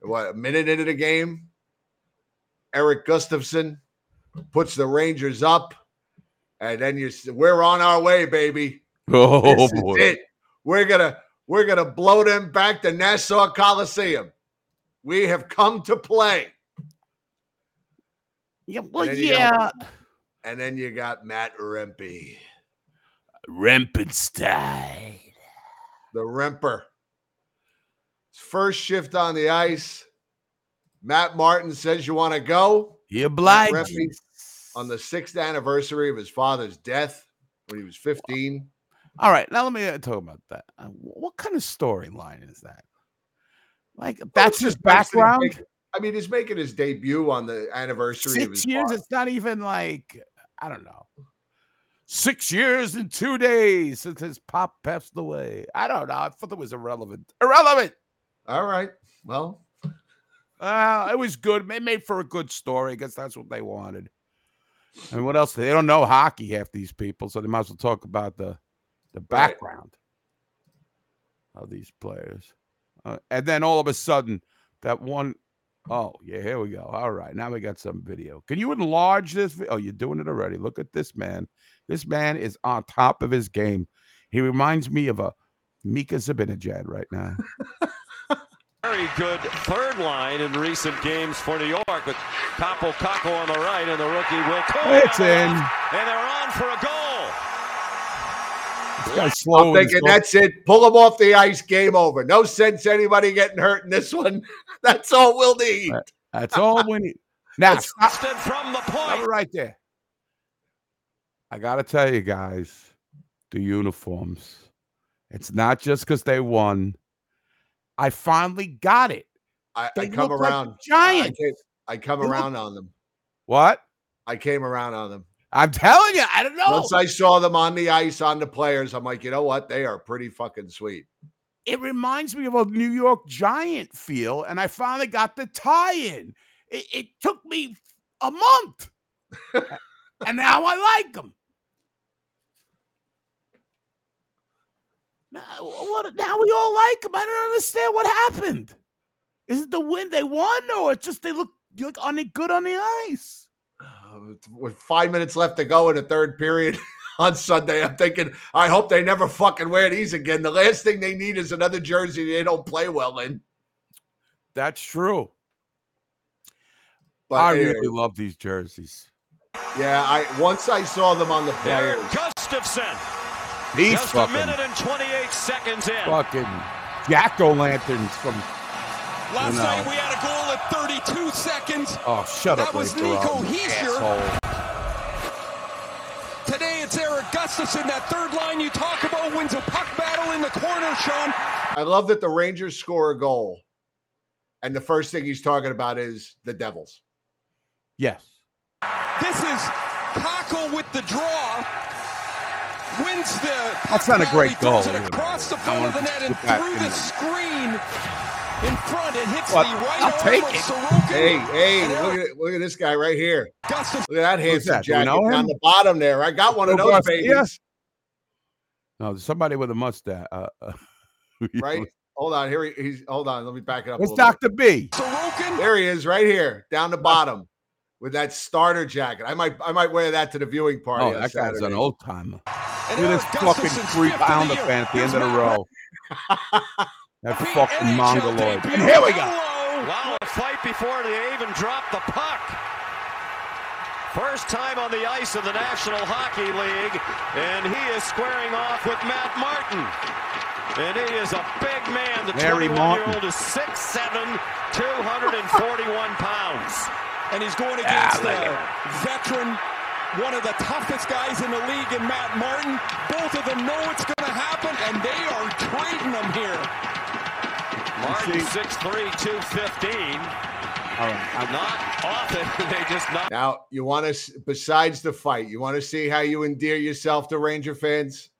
Speaker 7: What a minute into the game, Erik Gustafsson puts the Rangers up, and then you s- we're on our way, baby.
Speaker 8: Oh
Speaker 7: This is it. We're gonna we're gonna blow them back to Nassau Coliseum. We have come to play.
Speaker 8: Yeah, well,
Speaker 7: then you
Speaker 8: yeah.
Speaker 7: And then you got Matt Rempe,
Speaker 8: Rempenstein.
Speaker 7: the Remper. First shift on the ice. Matt Martin says you want to go
Speaker 8: He oblige.
Speaker 7: Rempe on the sixth anniversary of his father's death when he was 15.
Speaker 8: All right, now let me uh, talk about that. Uh, What kind of storyline is that? Like that's his
Speaker 7: just nice that he's
Speaker 8: background.
Speaker 7: making- I mean, he's making his debut on the anniversary of his
Speaker 8: Six years. It's not even like I don't know. Six years and two days since his pop passed away. I don't know. I thought it was irrelevant. Irrelevant.
Speaker 7: All right. Well,
Speaker 8: Uh, it was good. It made for a good story. I guess that's what they wanted. I mean, what else? They don't know hockey, half these people, so they might as well talk about the the
Speaker 7: Right.
Speaker 8: background of these players. Uh, and then all of a sudden, that one oh yeah, here we go. All right, now we got some video. Can you enlarge this? vi- Oh, you're doing it already. Look at this man. This man is on top of his game. He reminds me of a Mika Zibanejad right now.
Speaker 2: Very good third line in recent games for New York with Kaapo Kakko on the right and the rookie Will Cuylle.
Speaker 8: It's in.
Speaker 2: And they're on for a goal.
Speaker 8: This slow.
Speaker 7: I'm thinking that's it. Pull him off the ice. Game over. No sense anybody getting hurt in this one. That's all we'll need.
Speaker 8: Right. That's all we need. Now, stop,
Speaker 2: Stood from the
Speaker 8: stop
Speaker 2: point.
Speaker 8: it right there. I got to tell you guys, the uniforms. It's not just because they won. I finally got it.
Speaker 7: I, I come
Speaker 8: look like
Speaker 7: around.
Speaker 8: giants.
Speaker 7: I, I come
Speaker 8: They look-
Speaker 7: around on them.
Speaker 8: What?
Speaker 7: I came around on them.
Speaker 8: I'm telling you, I don't know.
Speaker 7: Once I saw them on the ice on the players, I'm like, you know what? They are pretty fucking sweet.
Speaker 8: it reminds me of a New York Giant feel, and I finally got the tie-in. It, it took me a month, and now I like them. Now, what, now we all like them. I don't understand what happened. Is it the win they won, or it's just they look look on it good on the ice?
Speaker 7: Uh, with five minutes left to go in the third period on Sunday, I'm thinking, I hope they never fucking wear these again. The last thing they need is another jersey they don't play well in.
Speaker 8: That's true.
Speaker 7: But
Speaker 8: I
Speaker 7: anyway,
Speaker 8: really love these jerseys.
Speaker 7: yeah, I once I saw them on the
Speaker 2: Erik
Speaker 7: players.
Speaker 2: Gustafsson.
Speaker 8: These
Speaker 2: Just a minute and 28 seconds in.
Speaker 8: fucking jack o' lanterns from.
Speaker 9: Last
Speaker 8: No.
Speaker 9: night we had a goal at 32 seconds.
Speaker 8: Oh, shut
Speaker 9: That
Speaker 8: up,
Speaker 9: That
Speaker 8: was
Speaker 9: Nico
Speaker 8: Ferraro, you asshole.
Speaker 9: Today it's Erik Gustafsson. That third line you talk about wins a puck battle in the corner, Sean.
Speaker 7: I love that the Rangers score a goal, and the first thing he's talking about is the Devils.
Speaker 8: Yes.
Speaker 9: This is Cockle with the draw. Wins the.
Speaker 8: That's not a great
Speaker 9: battle. He throws
Speaker 8: goal,
Speaker 9: across the
Speaker 8: I
Speaker 9: front of the net and through the screen in front. It hits
Speaker 8: But
Speaker 9: the right
Speaker 8: I'll
Speaker 9: arm
Speaker 8: take it.
Speaker 9: Sorokin.
Speaker 7: Hey, hey, look at look at this guy right here.
Speaker 9: Gustafsson
Speaker 7: Look at that
Speaker 8: Who's
Speaker 7: handsome
Speaker 8: that? Do we
Speaker 7: jacket
Speaker 8: know
Speaker 7: down
Speaker 8: him?
Speaker 7: the bottom there. I got one of those
Speaker 8: Garcia?
Speaker 7: babies.
Speaker 8: No, somebody with a mustache. Uh, uh,
Speaker 7: Right? Hold on. Here he, he's hold on. Let me back it up. It's
Speaker 8: Where's
Speaker 7: bit.
Speaker 8: Dr. B?
Speaker 9: Sorokin.
Speaker 7: There he is, right here, down the bottom, with that starter jacket. I might I might wear that to the viewing party.
Speaker 8: Oh,
Speaker 7: on
Speaker 8: that guy's an old timer.
Speaker 9: And
Speaker 8: Look at this fucking
Speaker 9: Gustafsson's
Speaker 8: three
Speaker 9: fifth the
Speaker 8: pounder fan at the end of the row. That
Speaker 9: Pete
Speaker 8: fucking
Speaker 9: NHL
Speaker 8: mongoloid. And here we go.
Speaker 2: Wow, a fight before they even dropped the puck. First time on the ice of the National Hockey League, and he is squaring off with Matt Martin. And he is a big man. The
Speaker 8: Larry
Speaker 2: 21-year-old is 6'7", 241 pounds.
Speaker 9: And he's going
Speaker 8: Ah,
Speaker 9: against a veteran, one of the toughest guys in the league in Matt Martin. Both of them know it's going to happen, and they are trading them here.
Speaker 2: Martin,
Speaker 8: see-
Speaker 2: 6'3", 215.
Speaker 8: All right. I'm-
Speaker 2: Not often, they just not.
Speaker 7: Now you want to, besides the fight, you want to see how you endear yourself to Ranger fans.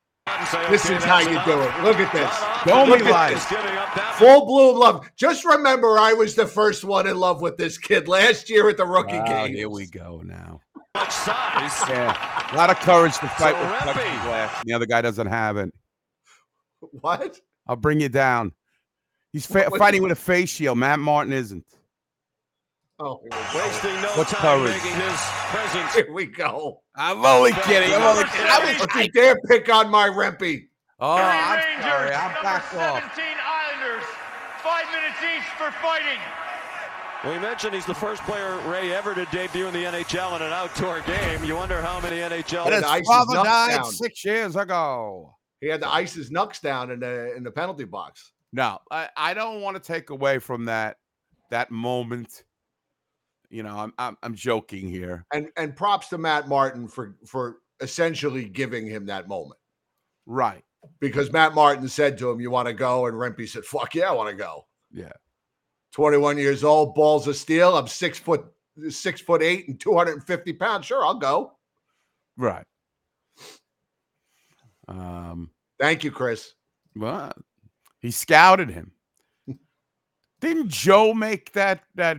Speaker 7: This is how you do it. Look at this.
Speaker 8: Don't
Speaker 7: Look
Speaker 8: be
Speaker 7: at this.
Speaker 2: Giving up that
Speaker 7: Full bloom love. Just remember, I was the first one in love with this kid last year at the rookie
Speaker 8: Wow,
Speaker 7: game.
Speaker 8: Here we go now.
Speaker 2: much size.
Speaker 8: Yeah, a lot of courage to fight with
Speaker 2: Rempe.
Speaker 8: The other guy doesn't have it.
Speaker 7: What?
Speaker 8: I'll bring you down. He's fa- fighting with a face shield. Matt Martin isn't.
Speaker 7: Oh,
Speaker 2: Wasting no
Speaker 8: What's
Speaker 2: time
Speaker 8: courage?
Speaker 2: making his presence.
Speaker 7: here we go.
Speaker 8: I'm only kidding. I'm only kidding. I was
Speaker 7: Don't you dare pick on my Rempy.
Speaker 8: Oh, I'm sorry. I'm back off.
Speaker 6: Islanders. Five minutes each for fighting.
Speaker 2: We mentioned he's the first player Ray ever to debut in the NHL in an outdoor game. You wonder how many NHL.
Speaker 7: And
Speaker 8: His
Speaker 7: ice
Speaker 8: father died
Speaker 7: down.
Speaker 8: six years ago.
Speaker 7: He had to ice his knucks down in the in the penalty box.
Speaker 8: No, I, I don't want to take away from that that moment. You know, I'm I'm, I'm joking here.
Speaker 7: And and props to Matt Martin for for essentially giving him that moment.
Speaker 8: Right.
Speaker 7: Because Matt Martin said to him, You want to go? And Rempy said, Fuck yeah, I want to go.
Speaker 8: Yeah.
Speaker 7: 21 years old, balls of steel. I'm six foot six foot eight and 250 pounds. Sure, I'll go.
Speaker 8: Right. Um.
Speaker 7: Thank you, Chris.
Speaker 8: Well, he scouted him. Didn't Joe make that that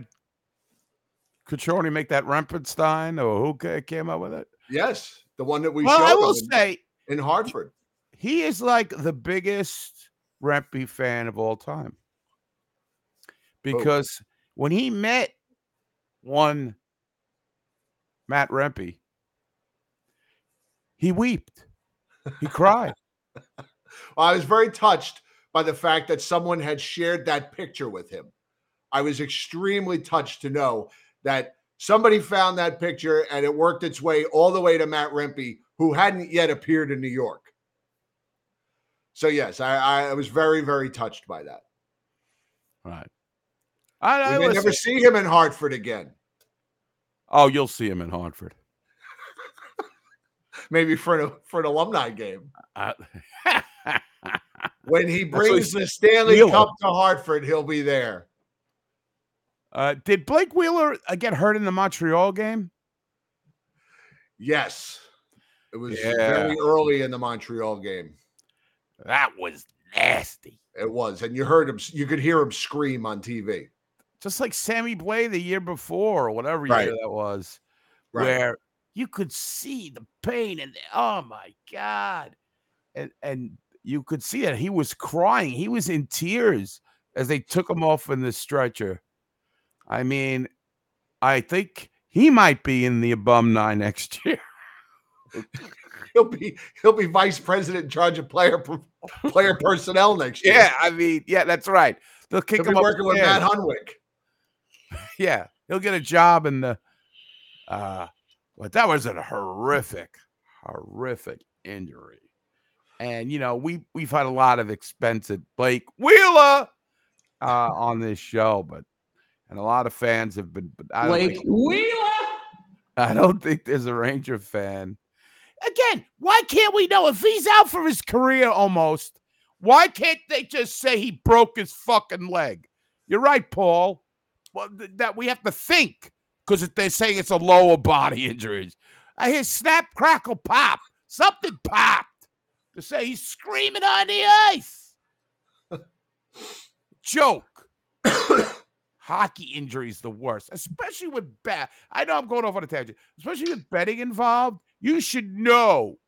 Speaker 8: Catroni make that Rempenstein or who came up with it?
Speaker 7: Yes, the one that we
Speaker 8: well, I
Speaker 7: showed
Speaker 8: will
Speaker 7: on
Speaker 8: say
Speaker 7: in Hartford.
Speaker 8: he is like the biggest Rempy fan of all time. Because when he met one Matt Rempe, he wept. He cried.
Speaker 7: I was very touched by the fact that someone had shared that picture with him. I was extremely touched to know that somebody found that picture and it worked its way all the way to Matt Rempe, who hadn't yet appeared in New York. So yes, I, I was very, very touched by that.
Speaker 8: right. I, I
Speaker 7: We may never see him in Hartford again.
Speaker 8: Oh, you'll see him in Hartford.
Speaker 7: Maybe for an for an alumni game. When he brings the Stanley
Speaker 8: Wheeler.
Speaker 7: Cup to Hartford, he'll be there.
Speaker 8: uh, did Blake Wheeler uh, get hurt in the Montreal game?
Speaker 7: Yes. It was
Speaker 8: Yeah.
Speaker 7: very early in the Montreal game.
Speaker 8: That was nasty.
Speaker 7: It was, and you heard him. You could hear him scream on TV.
Speaker 8: Just like Sammy Blais the year before, or whatever
Speaker 7: Right.
Speaker 8: year that was,
Speaker 7: Right.
Speaker 8: where you could see the pain and the, oh my god, and and you could see it. He was crying. He was in tears as they took him off in the stretcher. I mean, I think he might be in the alumni next year.
Speaker 7: He'll be he'll be vice president in charge of player player personnel next year.
Speaker 8: Yeah, I mean, yeah, that's right. They'll kick
Speaker 7: He'll
Speaker 8: him
Speaker 7: be working with. Matt Hunwick.
Speaker 8: Yeah, he'll get a job in the. Uh, but that was a horrific, horrific injury, and you know we we've had a lot of expensive Blake Wheeler uh, on this show, but and a lot of fans have been. I
Speaker 10: Blake
Speaker 8: think-
Speaker 10: Wheeler.
Speaker 8: I don't think there's a Ranger fan. Again, why can't we know if he's out for his career almost? Why can't they just say he broke his fucking leg? You're right, Paul. Well, th- that we have to think because they're saying it's a lower body injury. I hear snap, crackle, pop. Something popped to say he's screaming on the ice. Joke. Hockey injuries the worst, especially with bet. I know I'm going off on a tangent, especially with betting involved. You should know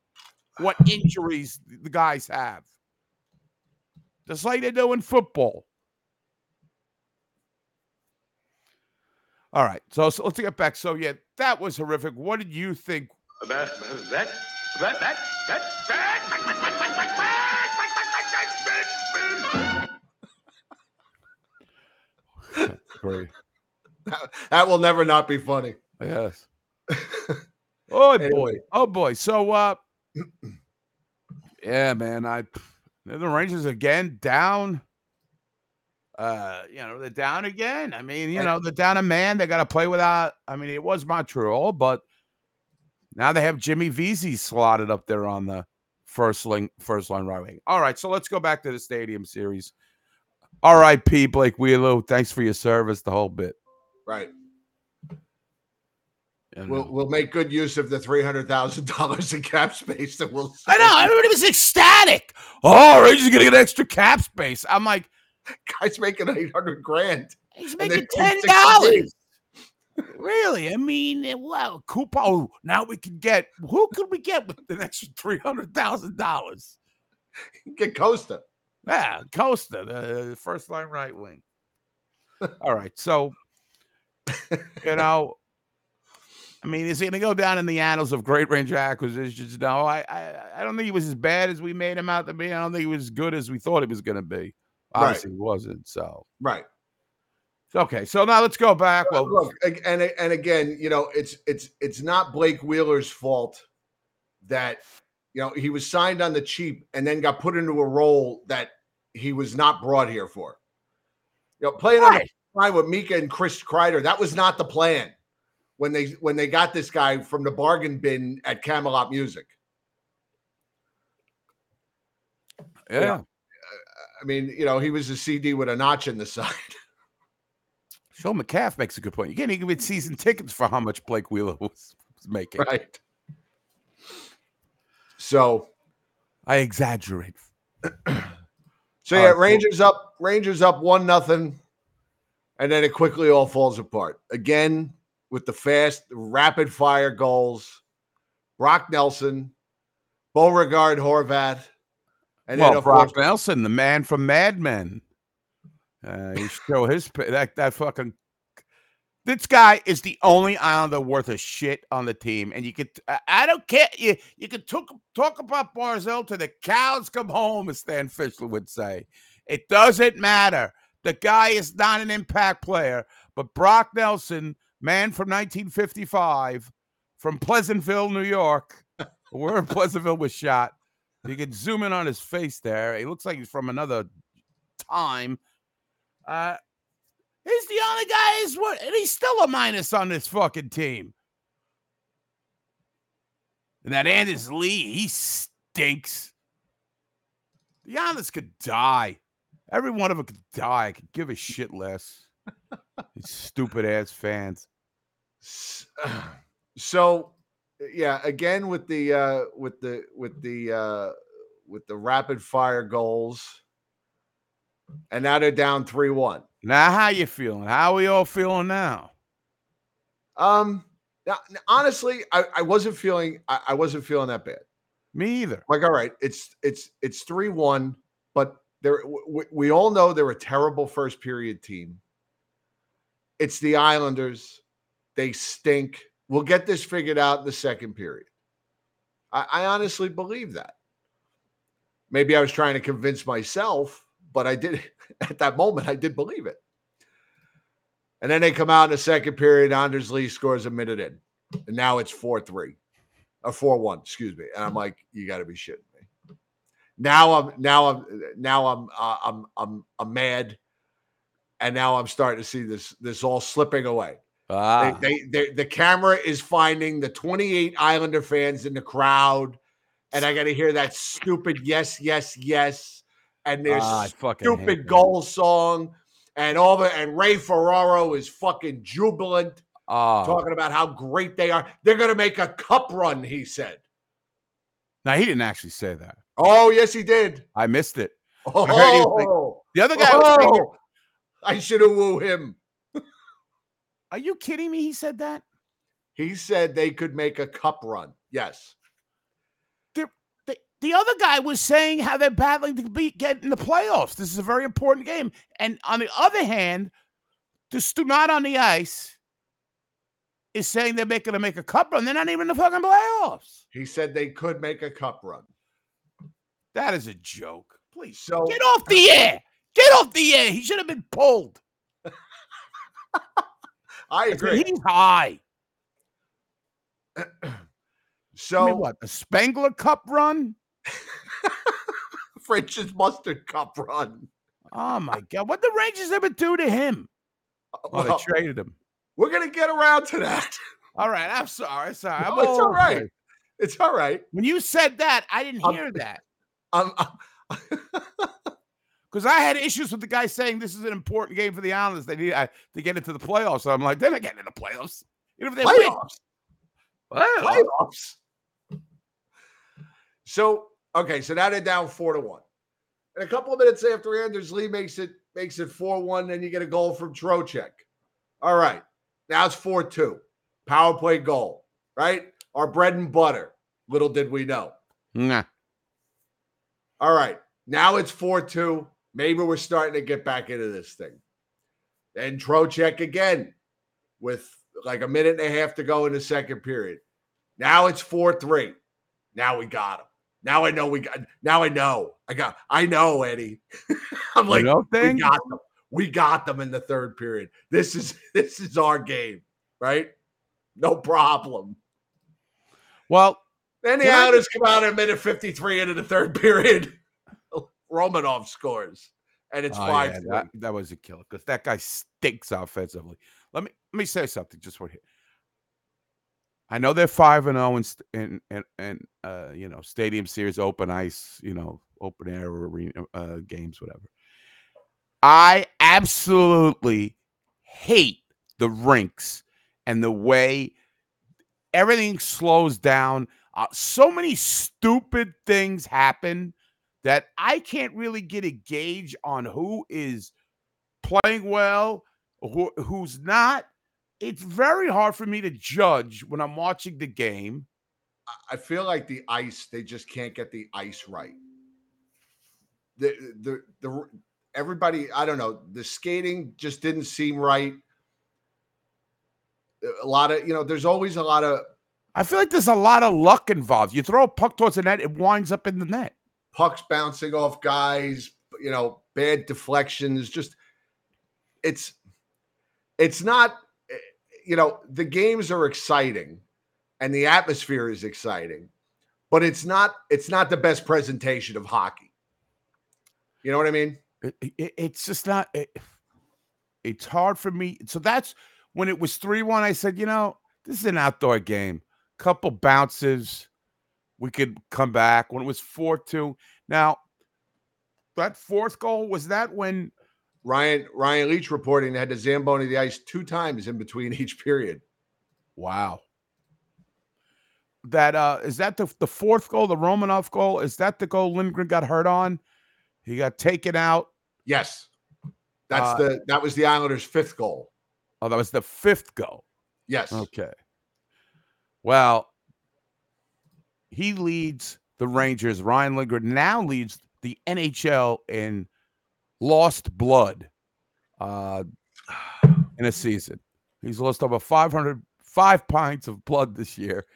Speaker 8: what injuries the guys have, just like they do in football. All right, so, so let's get back. So yeah, that was horrific. What did you think?
Speaker 6: That, that, that, that, that,
Speaker 8: Great.
Speaker 7: That, that will never not be funny.
Speaker 8: Yes. oh
Speaker 7: Anyway.
Speaker 8: boy. Oh boy. So uh yeah, man. I the Rangers again down. Uh, you know, they're down again. I mean, you
Speaker 7: And-
Speaker 8: know, they're down a man. They gotta play without I mean, it was Montreal, but now they have Jimmy Vesey slotted up there on the first line first line right wing. All right, so let's go back to the stadium series. R.I.P. Blake Wheeler. Thanks for your service, the whole bit.
Speaker 7: Right. We'll we'll make good use of the three hundred thousand dollars in cap space that we'll.
Speaker 8: I know everybody was ecstatic. Oh, Rangers gonna get extra cap space. I'm like,
Speaker 7: Guys making eight hundred grand.
Speaker 8: he's making ten
Speaker 7: 60
Speaker 8: dollars. Really? I mean, eh, wow, Cooper. Oh, now we can get who could we get with an extra three hundred thousand dollars?
Speaker 7: Get Costa.
Speaker 8: Yeah, Costa, the first line right wing. All right, so you know, I mean, is he going to go down in the annals of great Ranger acquisitions? No, I, I, I don't think he was as bad as we made him out to be. I don't think he was as good as we thought he was going to be. Obviously, he wasn't. So
Speaker 7: Right.
Speaker 8: Okay, so now let's go back. Well,
Speaker 7: Look, and and again, you know, it's it's it's not Blake Wheeler's fault that you know he was signed on the cheap and then got put into a role that he was not brought here for. You know, playing on
Speaker 8: Right.
Speaker 7: the line with Mika and Chris Kreider, that was not the plan when they when they got this guy from the bargain bin at Camelot Music.
Speaker 8: yeah.
Speaker 7: I mean, you know, he was a CD with a notch in the side.
Speaker 8: Sean McCaff makes a good point. You can't even get season tickets for how much Blake Wheeler was, was making.
Speaker 7: right. So
Speaker 8: I exaggerate.
Speaker 7: So yeah,
Speaker 8: cool.
Speaker 7: Rangers up, Rangers up one nothing, and then it quickly all falls apart again with the fast, rapid fire goals. Brock Nelson, Beauregard Horvat, and
Speaker 8: well,
Speaker 7: then
Speaker 8: Brock
Speaker 7: course,
Speaker 8: Nelson, the man from Mad Men. Uh, show his that that fucking. This guy is the only Islander worth a shit on the team, and you could. I- don't care. You you could talk talk about Barzal to the cows come home, as Stan Fischler would say. It doesn't matter. The guy is not an impact player, but Brock Nelson, man from 1955, from Pleasantville, New York, where Pleasantville was shot. You can zoom in on his face there. He looks like he's from another time. Uh, he's the only guy who's what, and he's still a minus on this fucking team. And that Anders Lee, he stinks. The Islanders could die. Every one of them could die. I could give a shit less. These stupid ass fans.
Speaker 7: So yeah, again with the uh with the with the uh with the rapid fire goals, and now they're down three one.
Speaker 8: Now, how you feeling? How we all feeling now?
Speaker 7: Um, now, honestly, I, I wasn't feeling I, I wasn't feeling that bad.
Speaker 8: Me either.
Speaker 7: Like, all right, it's it's it's three one, but they're we, we all know they're a terrible first period team. It's the Islanders. They stink. We'll get this figured out in the second period. I, I honestly believe that. Maybe I was trying to convince myself, but I did at that moment, I did believe it. And then they come out in the second period. Anders Lee scores a minute in. And now it's 4 3 or 4 1, excuse me. And I'm like, you got to be shitting me. Now I'm, now I'm, now I'm, uh, I'm, I'm, I'm mad. And now I'm starting to see this, this all slipping away.
Speaker 8: Ah,
Speaker 7: They, they, they, the camera is finding the 28 Islander fans in the crowd, and I got to hear that stupid yes, yes, yes, and there's
Speaker 8: Ah,
Speaker 7: stupid
Speaker 8: that.
Speaker 7: goal song, and all the and Ray Ferraro is fucking jubilant,
Speaker 8: oh.
Speaker 7: talking about how great they are. They're gonna make a cup run, he said.
Speaker 8: Now he didn't actually say that.
Speaker 7: Oh yes, he did.
Speaker 8: I missed it.
Speaker 7: Oh,
Speaker 8: he The other guy
Speaker 7: oh, I should have woo him.
Speaker 8: Are you kidding me? He said that.
Speaker 7: He said they could make a cup run. Yes.
Speaker 8: The, the other guy was saying how they're battling to be get in the playoffs. This is a very important game. And on the other hand, the stu not on the ice is saying they're making to make a cup run. They're not even in the fucking playoffs.
Speaker 7: He said they could make a cup run.
Speaker 8: That is a joke. Please
Speaker 7: So
Speaker 8: get off the air. Get off the air. He should have been pulled.
Speaker 7: I agree.
Speaker 8: He's high.
Speaker 7: So
Speaker 8: I mean, what? A Spengler Cup run?
Speaker 7: French's mustard cup run.
Speaker 8: Oh my god! What the Rangers ever do to him? Oh,
Speaker 7: Well,
Speaker 8: they traded him.
Speaker 7: we're gonna get around to that.
Speaker 8: All right, I'm sorry. Sorry,
Speaker 7: No,
Speaker 8: I'm
Speaker 7: it's
Speaker 8: all
Speaker 7: all
Speaker 8: over the
Speaker 7: right. It's all right.
Speaker 8: When you said that, I didn't
Speaker 7: I'm-
Speaker 8: hear that
Speaker 7: Um, um,
Speaker 8: because I had issues with the guy saying this is an important game for the Islanders. They need uh, to get into the playoffs. So I'm like, they're not getting into the playoffs. Even if they win.
Speaker 7: playoffs.
Speaker 8: Playoffs.
Speaker 7: Playoffs. So okay, so now they're down four to one. And a couple of minutes after Anders Lee makes it makes it four one, then you get a goal from Trocheck. All right, now it's four two. Power play goal. Right, our bread and butter. Little did we know.
Speaker 8: Nah.
Speaker 7: All right. Now it's 4 2. Maybe we're starting to get back into this thing. Then Trocheck again with like a minute and a half to go in the second period. Now it's 4 3. Now we got him. Now I know we got, now I know. I got, I know, Eddie. I'm like,
Speaker 8: you know
Speaker 7: we got them. We got them in the third period. This is, this is our game, right? No problem.
Speaker 8: Well,
Speaker 7: Then the Islanders come out at minute 53 into the third period. Romanov scores, and it's
Speaker 8: oh,
Speaker 7: five.
Speaker 8: yeah, that, that was a killer because that guy stinks offensively. Let me let me say something just right here. I know they're five and zero in st- in in, in uh, you know stadium series, open ice, you know, open air arena uh, games, whatever. I absolutely hate the rinks and the way everything slows down. Uh, so many stupid things happen that I can't really get a gauge on who is playing well, who, who's not. It's very hard for me to judge when I'm watching the game.
Speaker 7: I feel like the ice, they just can't get the ice right. The the the everybody, I don't know, the skating just didn't seem right. A lot of, you know, there's always a lot of
Speaker 8: I feel like there's a lot of luck involved. You throw a puck towards the net, it winds up in the net.
Speaker 7: pucks bouncing off guys, you know, bad deflections. Just it's it's not you know, the games are exciting and the atmosphere is exciting, but it's not it's not the best presentation of hockey. You know what I mean?
Speaker 8: It- it- it's just not. It, it's hard for me. So that's when it was three one. I said, you know, this is an outdoor game. Couple bounces, we could come back. When it was four two, now that fourth goal was that when
Speaker 7: Ryan Ryan Leach reporting they had to Zamboni the ice two times in between each period.
Speaker 8: Wow. That uh is that the the fourth goal, the Romanov goal? Is that the goal Lindgren got hurt on? He got taken out.
Speaker 7: Yes. That's
Speaker 8: Uh,
Speaker 7: the that was the Islanders' fifth goal.
Speaker 8: Oh, that was the fifth goal.
Speaker 7: Yes.
Speaker 8: Okay. Well, he leads the Rangers. Ryan Lindgren now leads the NHL in lost blood uh, in a season. He's lost over 500 five pints of blood this year.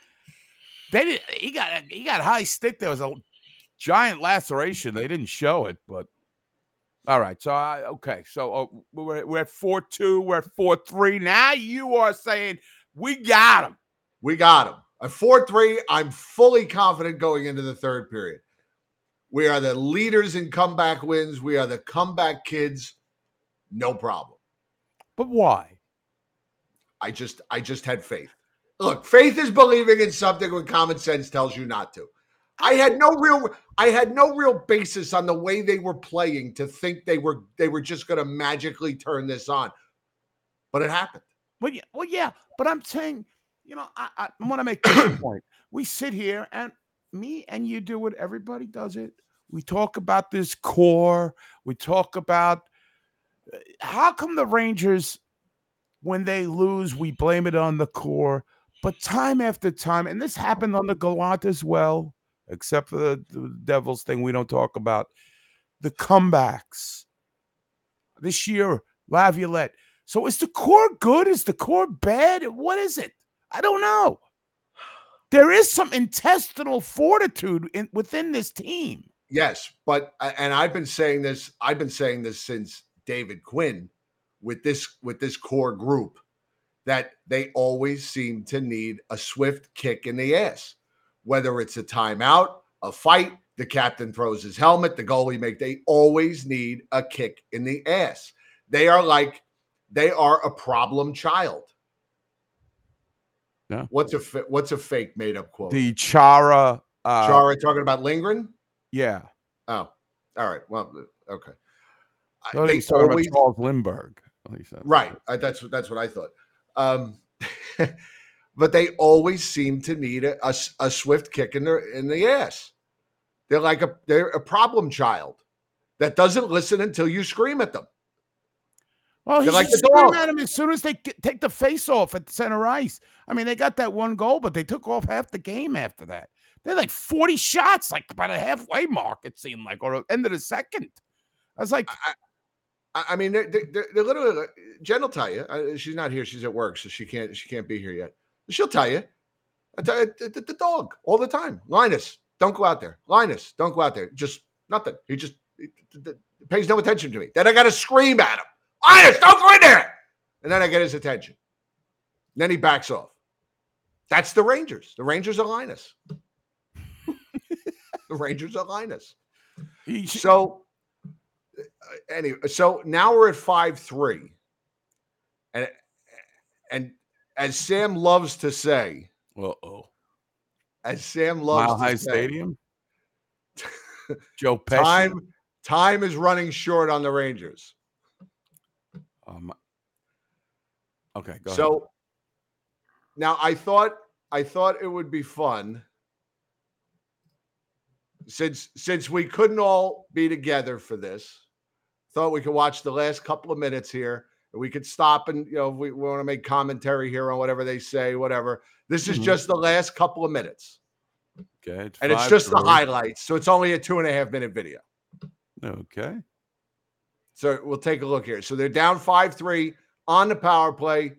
Speaker 8: They did, he got he got high stick. There was a giant laceration. They didn't show it, but all right. So I okay. So uh, we're we're at four two. We're at four three. Now you are saying we got him.
Speaker 7: We got him. At 4 3, I'm fully confident going into the third period. We are the leaders in comeback wins. We are the comeback kids. No problem.
Speaker 8: But why?
Speaker 7: I just I just had faith. Look, faith is believing in something when common sense tells you not to. I had no real I had no real basis on the way they were playing to think they were they were just going to magically turn this on. But it happened.
Speaker 8: Well, yeah, well, yeah. But I'm saying, you know, I, I want to make this point. We sit here and me and you do it. Everybody does it. We talk about this core. We talk about uh, how come the Rangers, when they lose, we blame it on the core. But time after time, and this happened on the Gallant as well, except for the, the Devils thing we don't talk about, the comebacks. This year, Laviolette. So is the core good? Is the core bad? What is it? I don't know. There is some intestinal fortitude in, within this team.
Speaker 7: Yes, but uh, and I've been saying this. I've been saying this since David Quinn with this with this core group that they always seem to need a swift kick in the ass, whether it's a timeout, a fight, the captain throws his helmet, the goalie make. They always need a kick in the ass. They are like they are a problem child.
Speaker 8: Yeah.
Speaker 7: What's a fa- what's a fake made up quote?
Speaker 8: The Chara. Uh,
Speaker 7: Chara talking about Lindgren.
Speaker 8: Yeah.
Speaker 7: Oh, all right. Well, okay. I- they
Speaker 8: he's talking
Speaker 7: always-
Speaker 8: about Charles Lindbergh.
Speaker 7: Right. I, that's that's what I thought. Um, but they always seem to need a a swift kick in their in the ass. They're like a they're a problem child that doesn't listen until you scream at them.
Speaker 8: Well, he
Speaker 7: They're like the
Speaker 8: scream
Speaker 7: dog.
Speaker 8: at him as soon as they take the face off at center ice. I mean, they got that one goal, but they took off half the game after that. They're like 40 shots, like about a halfway mark, it seemed like, or end of the second. I was like,
Speaker 7: I, I mean, they're, they're, they're literally. Jen will tell you. Uh, she's not here. She's at work, so she can't she can't be here yet. She'll tell you. Tell you, the, the- the dog all the time. Linus, don't go out there. Linus, don't go out there. Just nothing. He just he- he- he pays no attention to me. Then I got to scream at him. Linus, don't go in there. And then I get his attention. then he backs off. That's the Rangers. The Rangers are Linus. the Rangers are Linus. So uh, anyway, so now we're at five three, and and as Sam loves to say,
Speaker 8: uh oh.
Speaker 7: as Sam loves
Speaker 8: Mile
Speaker 7: to
Speaker 8: High
Speaker 7: say,
Speaker 8: Stadium. Joe Pesci.
Speaker 7: time time is running short on the Rangers.
Speaker 8: Um, okay, go ahead.
Speaker 7: so now I thought I thought it would be fun since since we couldn't all be together for this. Thought we could watch the last couple of minutes here. and We could stop and you know if we, want to make commentary here on whatever they say, whatever. This is
Speaker 8: Mhm.
Speaker 7: just the last couple of minutes,
Speaker 8: Okay, it's
Speaker 7: and it's just the highlights. So it's only a two and a half minute video.
Speaker 8: Okay.
Speaker 7: So we'll take a look here. So they're down five three on the power play.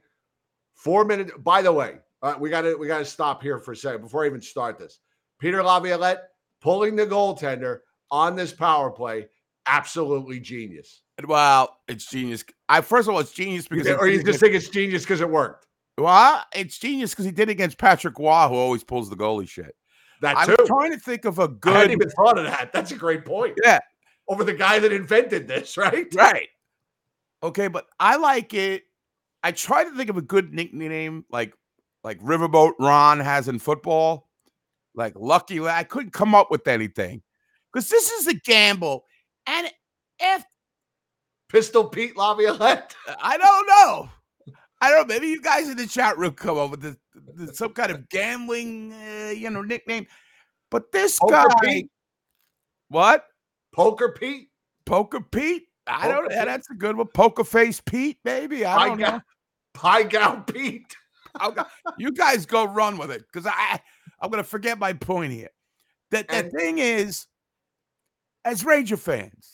Speaker 7: Four minutes. By the way, uh, we got to we got to stop here for a second before I even start this. Peter Laviolette pulling the goaltender on this power play, absolutely genius.
Speaker 8: Well, it's genius. I first of all, it's genius because he
Speaker 7: or you just think it's genius because it worked.
Speaker 8: well, it's genius because he did against Patrick Roy, who always pulls the goalie shit.
Speaker 7: That
Speaker 8: I'm trying to think of a
Speaker 7: I hadn't
Speaker 8: good.
Speaker 7: even thought of that. That's a great point.
Speaker 8: Yeah,
Speaker 7: Over the guy that invented this, right?
Speaker 8: right. Okay, but I like it. I try to think of a good nickname like like Riverboat Ron has in football, like Lucky. I couldn't come up with anything because this is a gamble, and if
Speaker 7: Pistol Pete Laviolette.
Speaker 8: I don't know. I don't know. Maybe you guys in the chat room come up with the, the- some kind of gambling, uh, you know, nickname. But this
Speaker 7: Poker
Speaker 8: guy,
Speaker 7: Pete.
Speaker 8: what
Speaker 7: Poker Pete.
Speaker 8: Poker Pete? I don't.
Speaker 7: Poker
Speaker 8: Yeah,
Speaker 7: Pete.
Speaker 8: that's a good one. Poker face Pete, maybe. I
Speaker 7: Pie
Speaker 8: don't know.
Speaker 7: Pie Gown Pete.
Speaker 8: You guys go run with it because I I'm gonna forget my point here. That the
Speaker 7: And-
Speaker 8: thing is, as Ranger fans,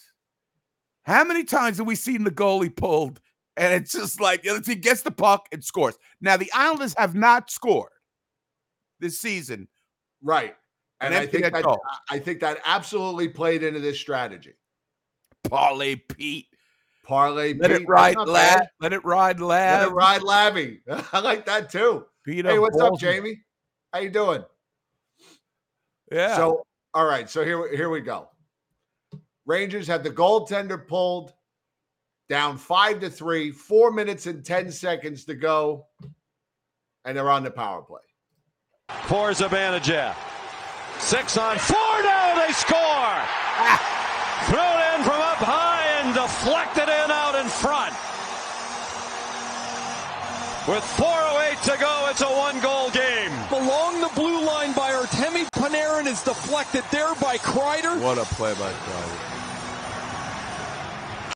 Speaker 8: how many times have we seen the goalie pulled and it's just like the other team gets the puck and scores? Now the Islanders have not scored this season.
Speaker 7: Right.
Speaker 8: An
Speaker 7: And I think that
Speaker 8: goal.
Speaker 7: I think that absolutely played into this strategy.
Speaker 8: Parlay Pete,
Speaker 7: Parlay
Speaker 8: let
Speaker 7: Pete,
Speaker 8: it ride,
Speaker 7: that's not
Speaker 8: lad. Let it ride,
Speaker 7: Let it ride, Labby. I like that too.
Speaker 8: Peter
Speaker 7: Hey, what's up, Jamie? How you doing?
Speaker 8: Yeah.
Speaker 7: So, all right. So here, here we go. Rangers have the goaltender pulled down five to three, four minutes and 10 seconds to go, and they're on the power play.
Speaker 2: For Zibanejad. Six on four now. They score. Ah. Thrown in from up high and deflected in out in front. With 4.08 to go, it's a one goal game.
Speaker 9: Along the blue line by Artemi Panarin is deflected there by Kreider.
Speaker 8: What a play by Kreider.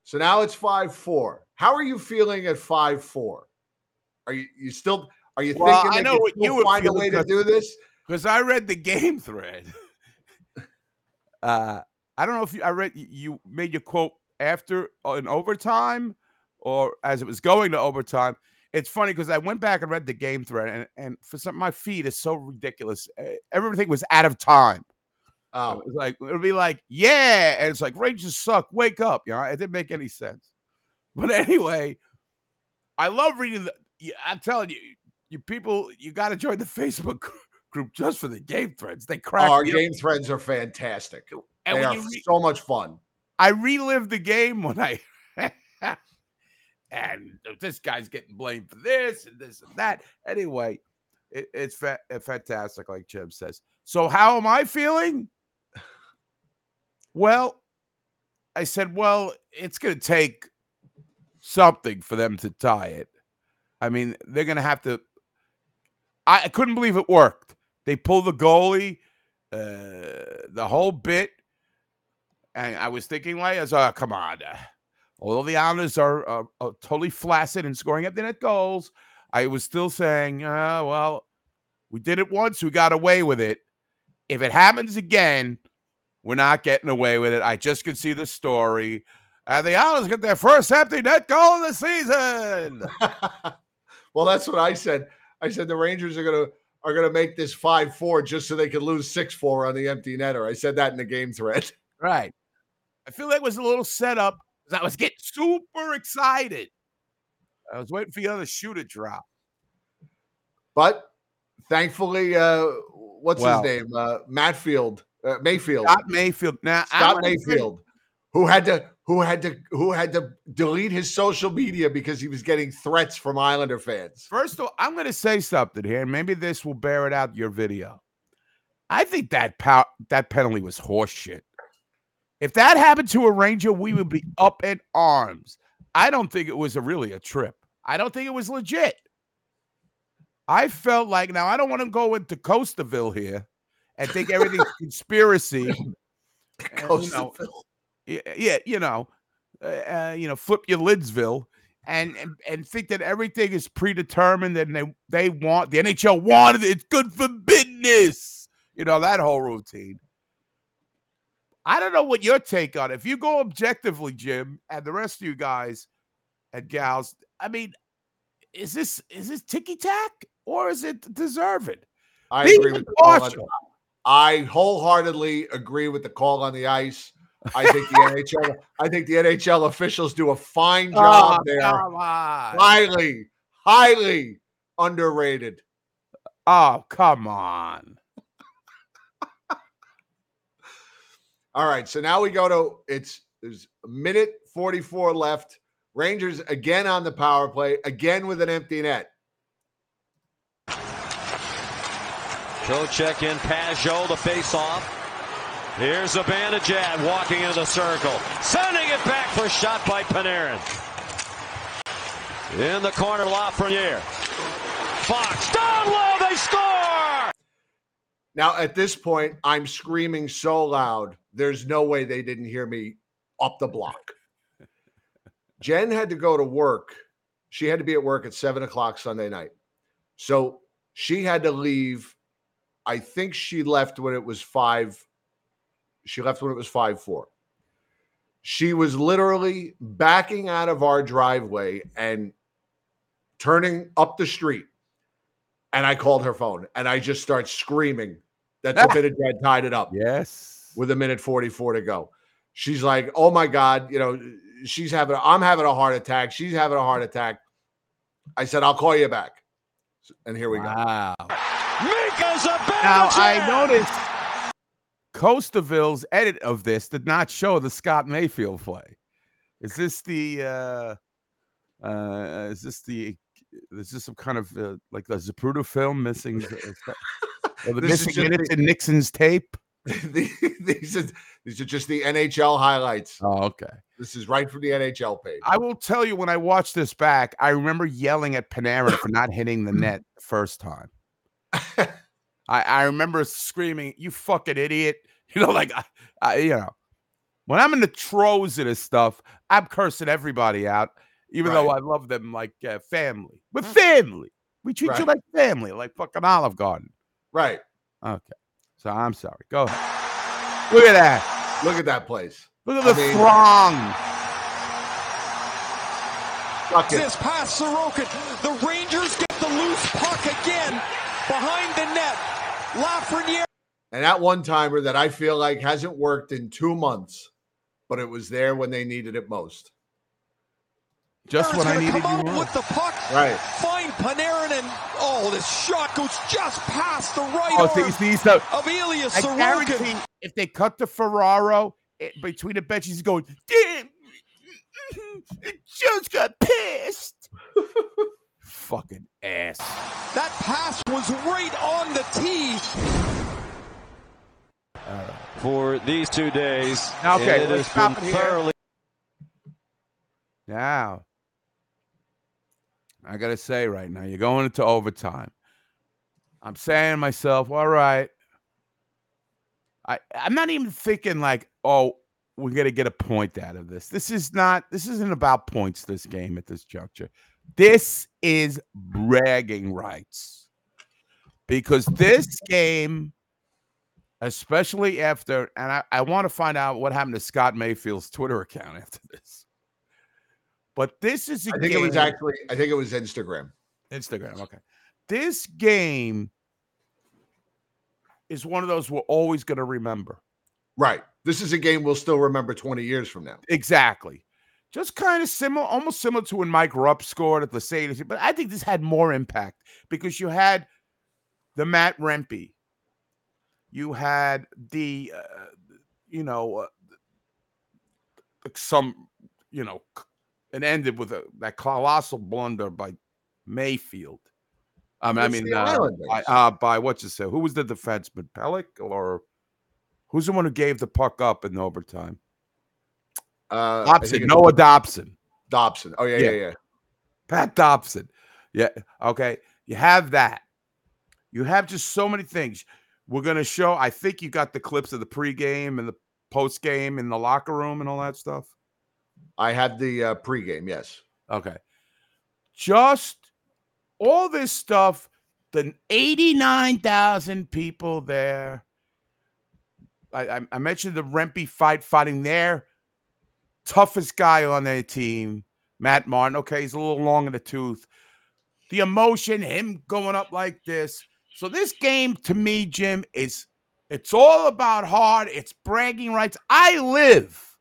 Speaker 7: So now it's 5 4. How are you feeling at 5 4? Are you, you still, are you
Speaker 8: Well,
Speaker 7: thinking
Speaker 8: I know
Speaker 7: can
Speaker 8: what you would
Speaker 7: find a way to do this?
Speaker 8: Because I read the game thread. uh, I don't know if you, I read you made your quote after an overtime or as it was going to overtime. It's funny because I went back and read the game thread, and, and for some my feed is so ridiculous. Everything was out of time.
Speaker 7: Oh,
Speaker 8: It was like it'll be like, yeah, and it's like Rangers suck. Wake up, you know. It didn't make any sense. But anyway, I love reading the. I'm telling you, you people, you got to join the Facebook group just for the game threads. They crack
Speaker 7: Oh, our
Speaker 8: me up.
Speaker 7: game threads are fantastic.
Speaker 8: And
Speaker 7: they are
Speaker 8: re-
Speaker 7: so much fun.
Speaker 8: I relived the game when I. and this guy's getting blamed for this and this and that. Anyway, it, it's fa- uh, fantastic, like Jim says. So, how am I feeling? Well, I said, well, it's going to take something for them to tie it. I mean, they're going to have to. I, I couldn't believe it worked. They pulled the goalie, uh, the whole bit. And I was thinking, like, as oh, come on. uh, Although the Islanders are, are, are totally flaccid in scoring up the net goals, I was still saying, uh, well, we did it once, we got away with it. If it happens again, we're not getting away with it. I just could see the story. And the Islanders get their first empty net goal of the season.
Speaker 7: well, that's what I said. I said the Rangers are gonna are gonna make this five four just so they could lose six four on the empty netter. I said that in the game thread.
Speaker 8: Right. I feel like it was a little setup because I was getting super excited. I was waiting for the other shoe to drop.
Speaker 7: But thankfully, uh, what's
Speaker 8: Well-
Speaker 7: his name? Uh, Matfield, uh, Mayfield,
Speaker 8: Scott Mayfield. Now,
Speaker 7: Scott Mayfield, who had to who had to who had to delete his social media because he was getting threats from Islander fans.
Speaker 8: First of all, I'm going to say something here, and maybe this will bear it out your video. I think that pow- that penalty was horseshit. If that happened to a Ranger, we would be up in arms. I don't think it was a really a trip. I don't think it was legit. I felt like now I don't want to go into Coasterville here and think everything's conspiracy. and, you know, yeah, yeah, you know, uh, uh, you know, flip your lidsville and, and and think that everything is predetermined and they they want the NHL wanted it. It's good for business. You know that whole routine. I don't know what your take on it. If you go objectively, Jim, and the rest of you guys and gals, I mean, is this is this ticky tack or is it deserved?
Speaker 7: I
Speaker 8: Be
Speaker 7: agree with the call. I wholeheartedly agree with the call on the ice. I think the NHL. I think the NHL officials do a fine oh, job
Speaker 8: Oh,
Speaker 7: there.
Speaker 8: come on.
Speaker 7: Highly, highly underrated.
Speaker 8: Oh, come on.
Speaker 7: All right, so now we go to it's there's a minute 44 left. Rangers again on the power play, again with an empty net.
Speaker 2: Trocheck in Pageau, the face-off. Here's Zibanejad walking into the circle. Sending it back for a shot by Panarin. In the corner, Lafreniere. Fox down low, they score!
Speaker 7: Now at this point, I'm screaming so loud. There's no way they didn't hear me up the block. Jen had to go to work. She had to be at work at seven o'clock Sunday night. So she had to leave. I think she left when it was five She left when it was 5 4. She was literally backing out of our driveway and turning up the street. And I called her phone and I just start screaming that Trinidad ah. tied it up
Speaker 8: Yes.
Speaker 7: with a minute 44 to go. She's like, oh my God, you know, she's having, I'm having a heart attack. She's having a heart attack. I said, I'll call you back. And here we go.
Speaker 8: Wow.
Speaker 2: Mika Zibanejad!
Speaker 8: Now I noticed Costaville's edit of this did not show the Scott Mayfield play. Is this the uh uh is this the is this some kind of uh, like the Zapruder film missing uh, the missing
Speaker 7: just
Speaker 8: minutes in Nixon's tape?
Speaker 7: these, are, these are just the NHL highlights.
Speaker 8: Oh, okay.
Speaker 7: This is right from the NHL page.
Speaker 8: I will tell you when I watched this back, I remember yelling at Panarin for not hitting the net the first time. I, I remember screaming, "You fucking idiot!" You know, like I, I, you know, when I'm in the throes of this stuff, I'm cursing everybody out, even though I love them like uh, family. We're family. We treat you like family, like fucking Olive Garden.
Speaker 7: right.
Speaker 8: Okay, so I'm sorry. Go ahead. Look at that.
Speaker 7: Look at that place.
Speaker 8: Look at
Speaker 7: I
Speaker 8: the
Speaker 7: mean-
Speaker 8: throng.
Speaker 7: Suck it.
Speaker 9: This past Sorokin. The Rangers get the loose puck again behind the net. Lafreniere
Speaker 7: And that one timer that I feel like hasn't worked in two months, but it was there when they needed it most.
Speaker 8: Just
Speaker 9: is
Speaker 8: what I needed.
Speaker 9: come
Speaker 8: You
Speaker 9: up with the puck.
Speaker 7: Right.
Speaker 9: Find Panarin and oh, this shot goes just past the right
Speaker 8: Oh,
Speaker 9: arm
Speaker 8: see, see, so
Speaker 9: of Ilya
Speaker 8: I
Speaker 9: Sorokin.
Speaker 8: if they cut the Ferraro it, between the benches, he's going, damn, it just got pissed. Fucking ass.
Speaker 9: That pass was right on the tee.
Speaker 2: For these two days,
Speaker 8: Okay,
Speaker 2: it
Speaker 8: let's
Speaker 2: has been
Speaker 8: it
Speaker 2: thoroughly
Speaker 8: Now, I got to say right now, you're going into overtime. I'm saying to myself, all right. I, I'm not even thinking like, oh, we're going to get a point out of this. This is not, this isn't about points, this game at this juncture. This is bragging rights. Because this game, especially after, and I, I want to find out what happened to Scott Mayfield's Twitter account after this. But this is a
Speaker 7: I think
Speaker 8: game,
Speaker 7: it was actually, I think it was Instagram.
Speaker 8: Instagram. Okay. This game is one of those we're always going to remember.
Speaker 7: Right. This is a game we'll still remember 20 years from now.
Speaker 8: Exactly. Just kind of similar, almost similar to when Mike Rupp scored at the Sadie. But I think this had more impact because you had the Matt Rempe. You had the, uh, you know, uh, some, you know, it ended with a, that colossal blunder by Mayfield. I mean, I mean, uh, by, uh, by what you say? Who was the defenseman? Pelech or who's the one who gave the puck up in overtime?
Speaker 7: Uh,
Speaker 8: Dobson, Noah Dobson,
Speaker 7: Dobson. Oh, yeah, yeah,
Speaker 8: Yeah.
Speaker 7: yeah.
Speaker 8: Pat Dobson. Yeah. Okay. You have that. You have just so many things. We're going to show. I think you got the clips of the pregame and the postgame in the locker room and all that stuff.
Speaker 7: I had the uh, pregame, yes.
Speaker 8: Okay. Just all this stuff, the 89,000 people there. I, I, I mentioned the Rempe fight fighting there. Toughest guy on their team, Matt Martin. Okay, he's a little long in the tooth. The emotion, him going up like this. So this game to me, Jim, is it's all about hard. It's bragging rights. I live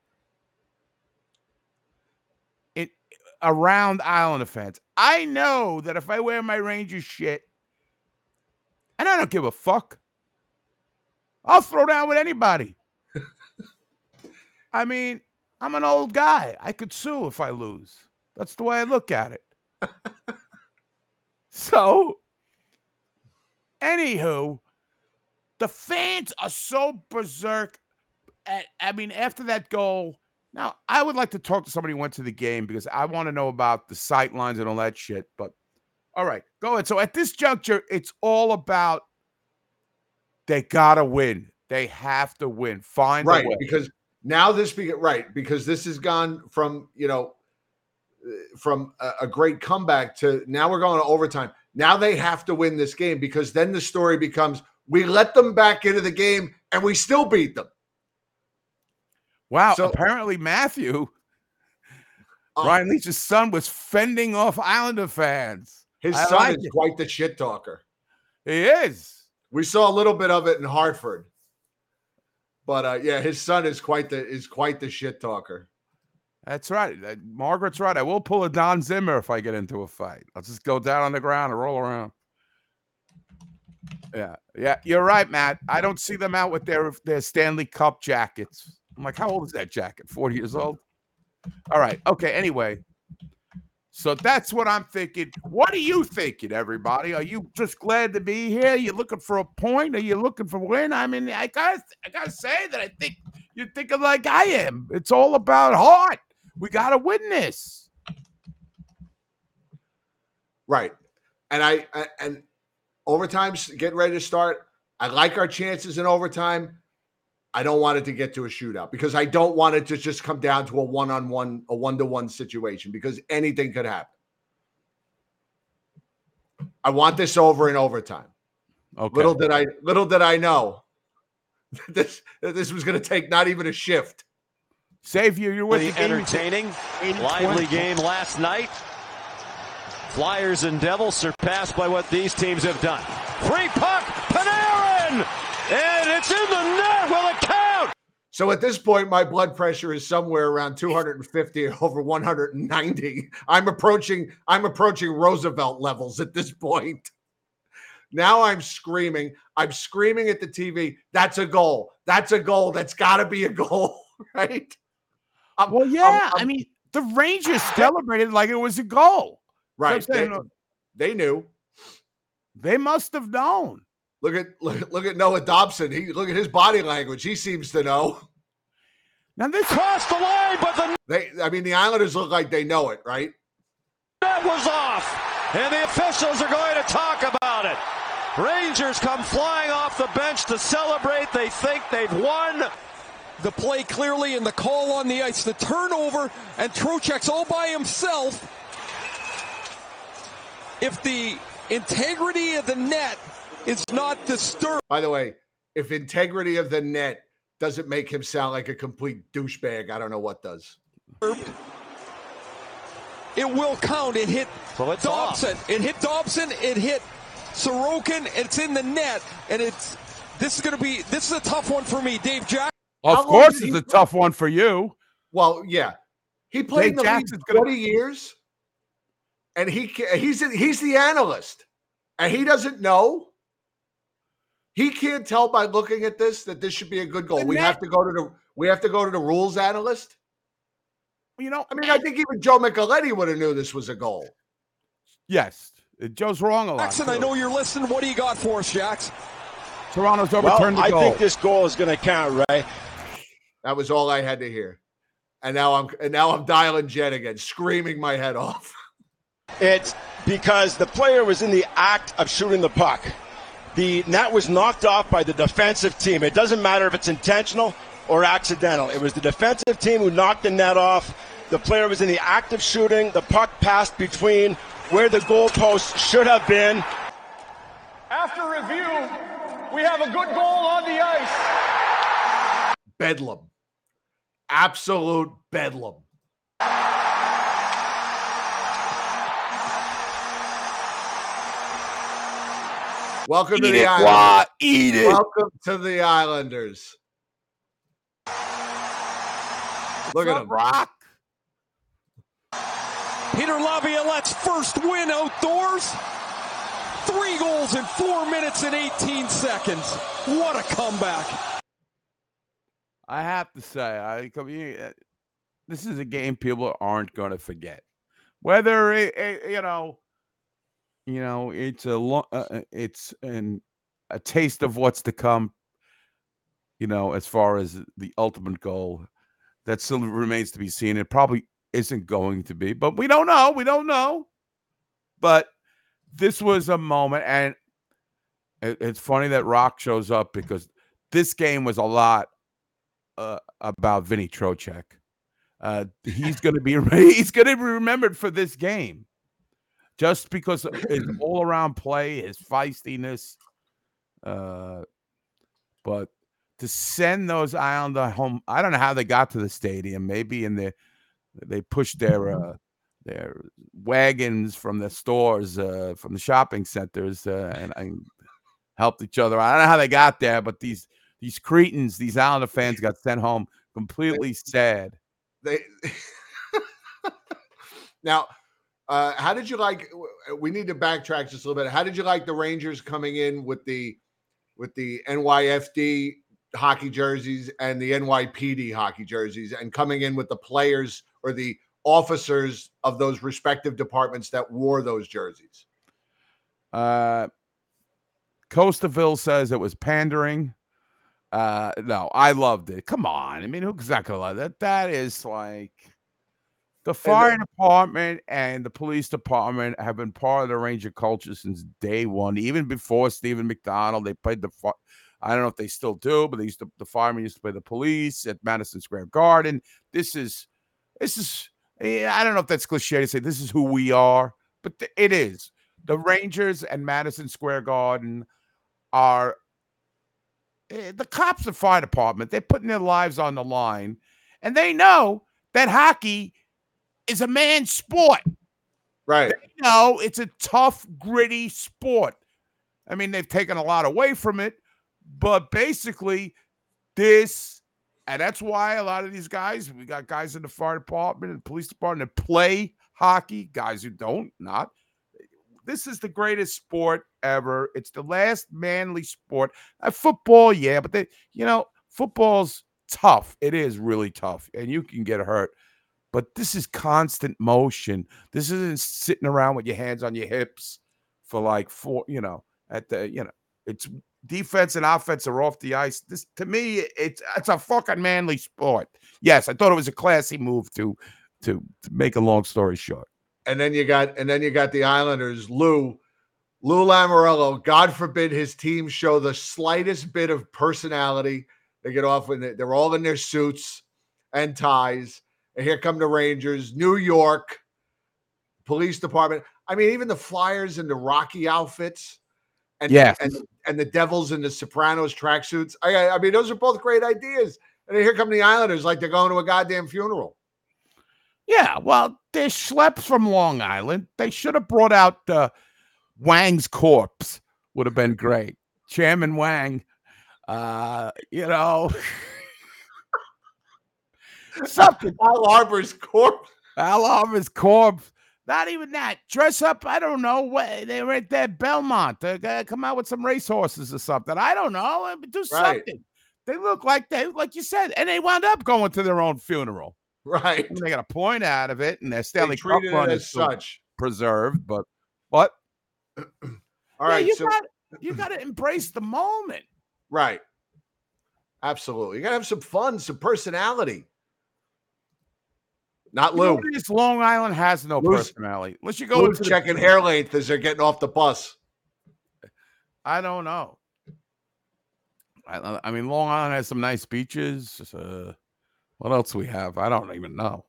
Speaker 8: it around Islander fans. I know that if I wear my Rangers shit, and I don't give a fuck, I'll throw down with anybody. I mean, I'm an old guy. I could sue if I lose. That's the way I look at it. so, anywho, the fans are so berserk. At, I mean, after that goal, now I would like to talk to somebody who went to the game because I want to know about the sight lines and all that shit. But all right, go ahead. So at this juncture, it's all about they gotta win. They have to win. Find
Speaker 7: right because now this be right because this has gone from you know from a, a great comeback to now we're going to overtime now they have to win this game because then the story becomes we let them back into the game and we still beat them
Speaker 8: Wow.
Speaker 7: So-
Speaker 8: apparently, Matthew,
Speaker 7: Uh,
Speaker 8: Ryan Leach's son, was fending off Islander fans.
Speaker 7: His
Speaker 8: I
Speaker 7: son
Speaker 8: like
Speaker 7: is
Speaker 8: it.
Speaker 7: quite the shit talker.
Speaker 8: He is.
Speaker 7: We saw a little bit of it in Hartford. But uh, yeah, his son is quite the is quite the shit talker.
Speaker 8: That's right. Uh, Margaret's right. I will pull a Don Zimmer if I get into a fight. I'll just go down on the ground and roll around. Yeah, yeah, you're right, Matt. I don't see them out with their their Stanley Cup jackets. I'm like, how old is that jacket? 40 years old? All right. Okay. Anyway, so that's what I'm thinking. What are you thinking, everybody? Are you just glad to be here? You looking for a point? Are you looking for win? I mean, I gotta, I gotta say that I think you're thinking like I am. It's all about heart. We gotta win this.
Speaker 7: Right. And I, I and overtime's getting ready to start. I like our chances in overtime. I don't want it to get to a shootout because I don't want it to just come down to a one-on-one, a one-to-one situation because anything could happen. I want this over in overtime.
Speaker 8: Okay.
Speaker 7: Little did I little did I know that this this was going to take not even a shift.
Speaker 8: Savior, you, you're with
Speaker 2: The
Speaker 8: the
Speaker 2: entertaining,
Speaker 8: 80-20.
Speaker 2: lively game last night. Flyers and Devils surpassed by what these teams have done. Free puck, Panarin! And it's in the net with a count!
Speaker 7: So at this point, my blood pressure is somewhere around 250 over 190. I'm approaching, I'm approaching Roosevelt levels at this point. Now I'm screaming. I'm screaming at the TV. That's a goal. That's a goal. That's got to be a goal, right? I'm-
Speaker 8: Well,
Speaker 7: I'm-
Speaker 8: yeah. I
Speaker 7: I'm-
Speaker 8: mean, the Rangers celebrated like it was a goal.
Speaker 7: right.
Speaker 8: So I'm saying,
Speaker 7: They,
Speaker 8: uh,
Speaker 7: they knew.
Speaker 8: They must have known.
Speaker 7: Look at look, look at Noah Dobson. He look at his body language. He seems to know.
Speaker 8: Now this
Speaker 2: Crossed the line, but the
Speaker 7: They, I mean, the Islanders look like they know it, right?
Speaker 2: That was off. And the officials are going to talk about it. Rangers come flying off the bench to celebrate. They think they've won.
Speaker 9: The play clearly and the call on the ice, the turnover, and Trocheck's all by himself. If the integrity of the net is not disturbed,
Speaker 7: By the way, if integrity of the net doesn't make him sound like a complete douchebag, I don't know what does.
Speaker 9: it will count. It hit
Speaker 2: So it's off.
Speaker 9: Uh, Dobson. It hit Dobson. It hit Sorokin. It's in the net, and it's this is going to be this is a tough one for me, Dave Jack.
Speaker 8: Of course, it's
Speaker 7: he
Speaker 8: a tough one for you.
Speaker 7: Well, yeah, he played in the league
Speaker 8: Jackson's gonna-
Speaker 7: years, and he he's he's the analyst, and he doesn't know. He can't tell by looking at this that this should be a good goal.
Speaker 8: The
Speaker 7: We
Speaker 8: net-
Speaker 7: have to go to the we have to go to the rules analyst.
Speaker 8: You know,
Speaker 7: I mean, I think even Joe Micheletti would have knew this was a goal.
Speaker 8: yes, Joe's wrong a lot.
Speaker 9: Jackson, I know you're listening. What do you got for us, Jax?
Speaker 8: Toronto's
Speaker 11: Well,
Speaker 8: overturned the
Speaker 11: I
Speaker 8: goal.
Speaker 11: think this goal is going to count, right?
Speaker 7: That was all I had to hear, and now I'm and now I'm dialing Jet again, screaming my head off.
Speaker 11: It's because the player was in the act of shooting the puck. The net was knocked off by the defensive team. It doesn't matter if it's intentional or accidental. It was the defensive team who knocked the net off. The player was in the act of shooting. The puck passed between where the goalpost should have been.
Speaker 12: After review, we have a good goal on the ice.
Speaker 7: Bedlam, absolute bedlam. Welcome to the
Speaker 8: it,
Speaker 7: Islanders.
Speaker 8: Wah, eat it.
Speaker 7: Welcome to the Islanders. Look at
Speaker 8: Up,
Speaker 7: him.
Speaker 8: Rock.
Speaker 9: Peter Laviolette's first win outdoors. Three goals in four minutes and 18 seconds. What a comeback.
Speaker 8: I have to say, I come here. Uh, this is a game people aren't going to forget. Whether it, it- you know, you know, it's a lo- uh, uh, it's an a taste of what's to come. You know, as far as the ultimate goal, that still remains to be seen. It probably isn't going to be, but we don't know. We don't know. But this was a moment, and it, it's funny that Rock shows up because this game was a lot uh, about Vinny Trocheck. Uh, he's going to be he's going to be remembered for this game, just because of his all around play, his feistiness. Uh, but to send those Islander home. I don't know how they got to the stadium. Maybe in the they pushed their uh, their wagons from the stores, uh, from the shopping centers, uh, and, and helped each other. I don't know how they got there, but these these Cretans, these Islander fans, got sent home completely sad.
Speaker 7: They now. Uh, how did you like? We need to backtrack just a little bit. How did you like the Rangers coming in with the with the NYFD hockey jerseys and the NYPD hockey jerseys, and coming in with the players or the officers of those respective departments that wore those jerseys?
Speaker 8: Uh, Costaville says it was pandering. Uh, no, I loved it. Come on, I mean, who's not gonna love that? That is like the fire department and the police department have been part of the Ranger culture since day one. Even before Steven McDonald, they played the. fi- I don't know if they still do, but they used to. The firemen used to play the police at Madison Square Garden. This is, this is. I don't know if that's cliche to say this is who we are, but it is. The Rangers and Madison Square Garden are eh, the cops and fire department. They're putting their lives on the line, and they know that hockey is a man's sport.
Speaker 7: Right.
Speaker 8: They know it's a tough, gritty sport. I mean, they've taken a lot away from it, but basically, this, and that's why a lot of these guys, we got guys in the fire department and police department that play hockey, guys who don't, not. This is the greatest sport ever. It's the last manly sport. Uh, football, yeah, but they, you know, football's tough. It is really tough, and you can get hurt. But this is constant motion. This isn't sitting around with your hands on your hips for like four, you know, at the, you know, it's defense and offense are off the ice. This to me, it's it's a fucking manly sport. Yes, I thought it was a classy move to to, to make a long story short.
Speaker 7: and then you got and then you got the Islanders, Lou, Lou Lamoriello. God forbid his team show the slightest bit of personality. They get off when they- they're all in their suits and ties. And here come the Rangers, New York Police Department. I mean, even the Flyers in the Rocky outfits, and
Speaker 8: Yes.
Speaker 7: and and the Devils in the Sopranos tracksuits. I, I mean, those are both great ideas. And then here come the Islanders, like they're going to a goddamn funeral.
Speaker 8: Yeah, well, they're schleps from Long Island. They should have brought out uh, Wang's corpse. Would have been great. Chairman Wang. Uh, you know, something.
Speaker 7: Al Arbour's corpse.
Speaker 8: Al Arbour's corpse. Not even that. Dress up. I don't know. What they were at that Belmont. They come out with some racehorses or something. I don't know. Uh, Do
Speaker 7: Right.
Speaker 8: something. They look like they, like you said, and they wound up going to their own funeral.
Speaker 7: Right.
Speaker 8: Mean, they got a point out of it, and their Stanley Cup run
Speaker 7: as
Speaker 8: is
Speaker 7: such.
Speaker 8: preserved. But what?
Speaker 7: All
Speaker 8: Yeah,
Speaker 7: right.
Speaker 8: you
Speaker 7: so
Speaker 8: got you got to embrace the moment.
Speaker 7: right. Absolutely. You gotta have some fun, some personality. Not Lou.
Speaker 8: is? Long Island has no
Speaker 7: Lou's-
Speaker 8: personality. Unless you go
Speaker 7: Lou's
Speaker 8: the-
Speaker 7: checking hair length as they're getting off the bus.
Speaker 8: I don't know. I, I mean, Long Island has some nice beaches. Uh, what else we have? I don't even know.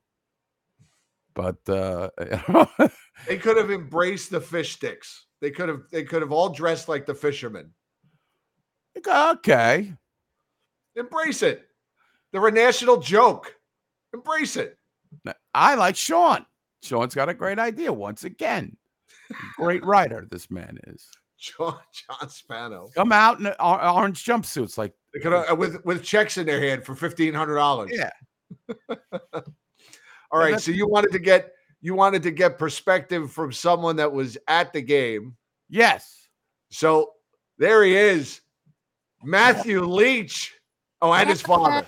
Speaker 8: But uh,
Speaker 7: They could have embraced the fish sticks. They could have they could have all dressed like the fishermen.
Speaker 8: okay,
Speaker 7: Embrace it. They're a national joke. Embrace it.
Speaker 8: I like Sean. Sean's got a great idea once again. Great writer, this man is.
Speaker 7: John John Spano.
Speaker 8: Come out in orange jumpsuits, like
Speaker 7: could have, uh, with with checks in their hand for fifteen hundred dollars.
Speaker 8: yeah.
Speaker 7: All right. So you wanted to get you wanted to get perspective from someone that was at the game.
Speaker 8: Yes.
Speaker 7: So there he is, Matthew Leach. Oh, and his father.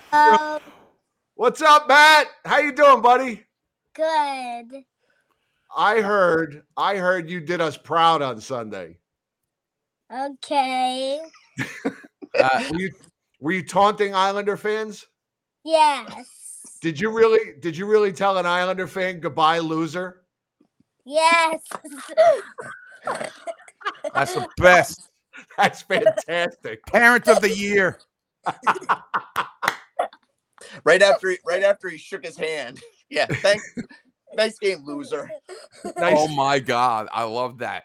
Speaker 7: What's up, Matt? How you doing, buddy?
Speaker 13: Good.
Speaker 7: I heard I heard you did us proud on Sunday.
Speaker 13: Okay.
Speaker 8: Uh,
Speaker 7: were you were you taunting Islander fans?
Speaker 13: Yes.
Speaker 7: Did you really did you really tell an Islander fan goodbye, loser?
Speaker 13: Yes.
Speaker 8: That's the best.
Speaker 7: That's fantastic.
Speaker 8: Parent of the year.
Speaker 14: Right after he, right after he shook his hand. Yeah, thanks. nice game, loser.
Speaker 8: Oh my God, I love that.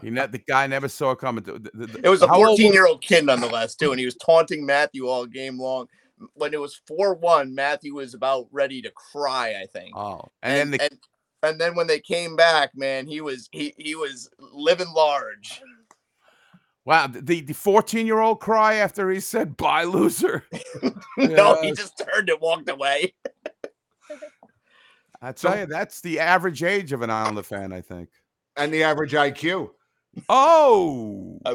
Speaker 8: He ne- the guy never saw it coming. The- the- the-
Speaker 14: It was a 14 year old kid nonetheless, too, and he was taunting Matthew all game long. When it was 4 1, Matthew was about ready to cry, I think.
Speaker 8: Oh, and, then the
Speaker 14: and, and then when they came back, man, he was he he was living large.
Speaker 8: Wow, the the 14 year old cry after he said bye, loser.
Speaker 14: no, he just turned and walked away.
Speaker 8: I tell you, that's the average age of an Islander fan, I think.
Speaker 7: And the average IQ.
Speaker 8: Oh,
Speaker 7: I,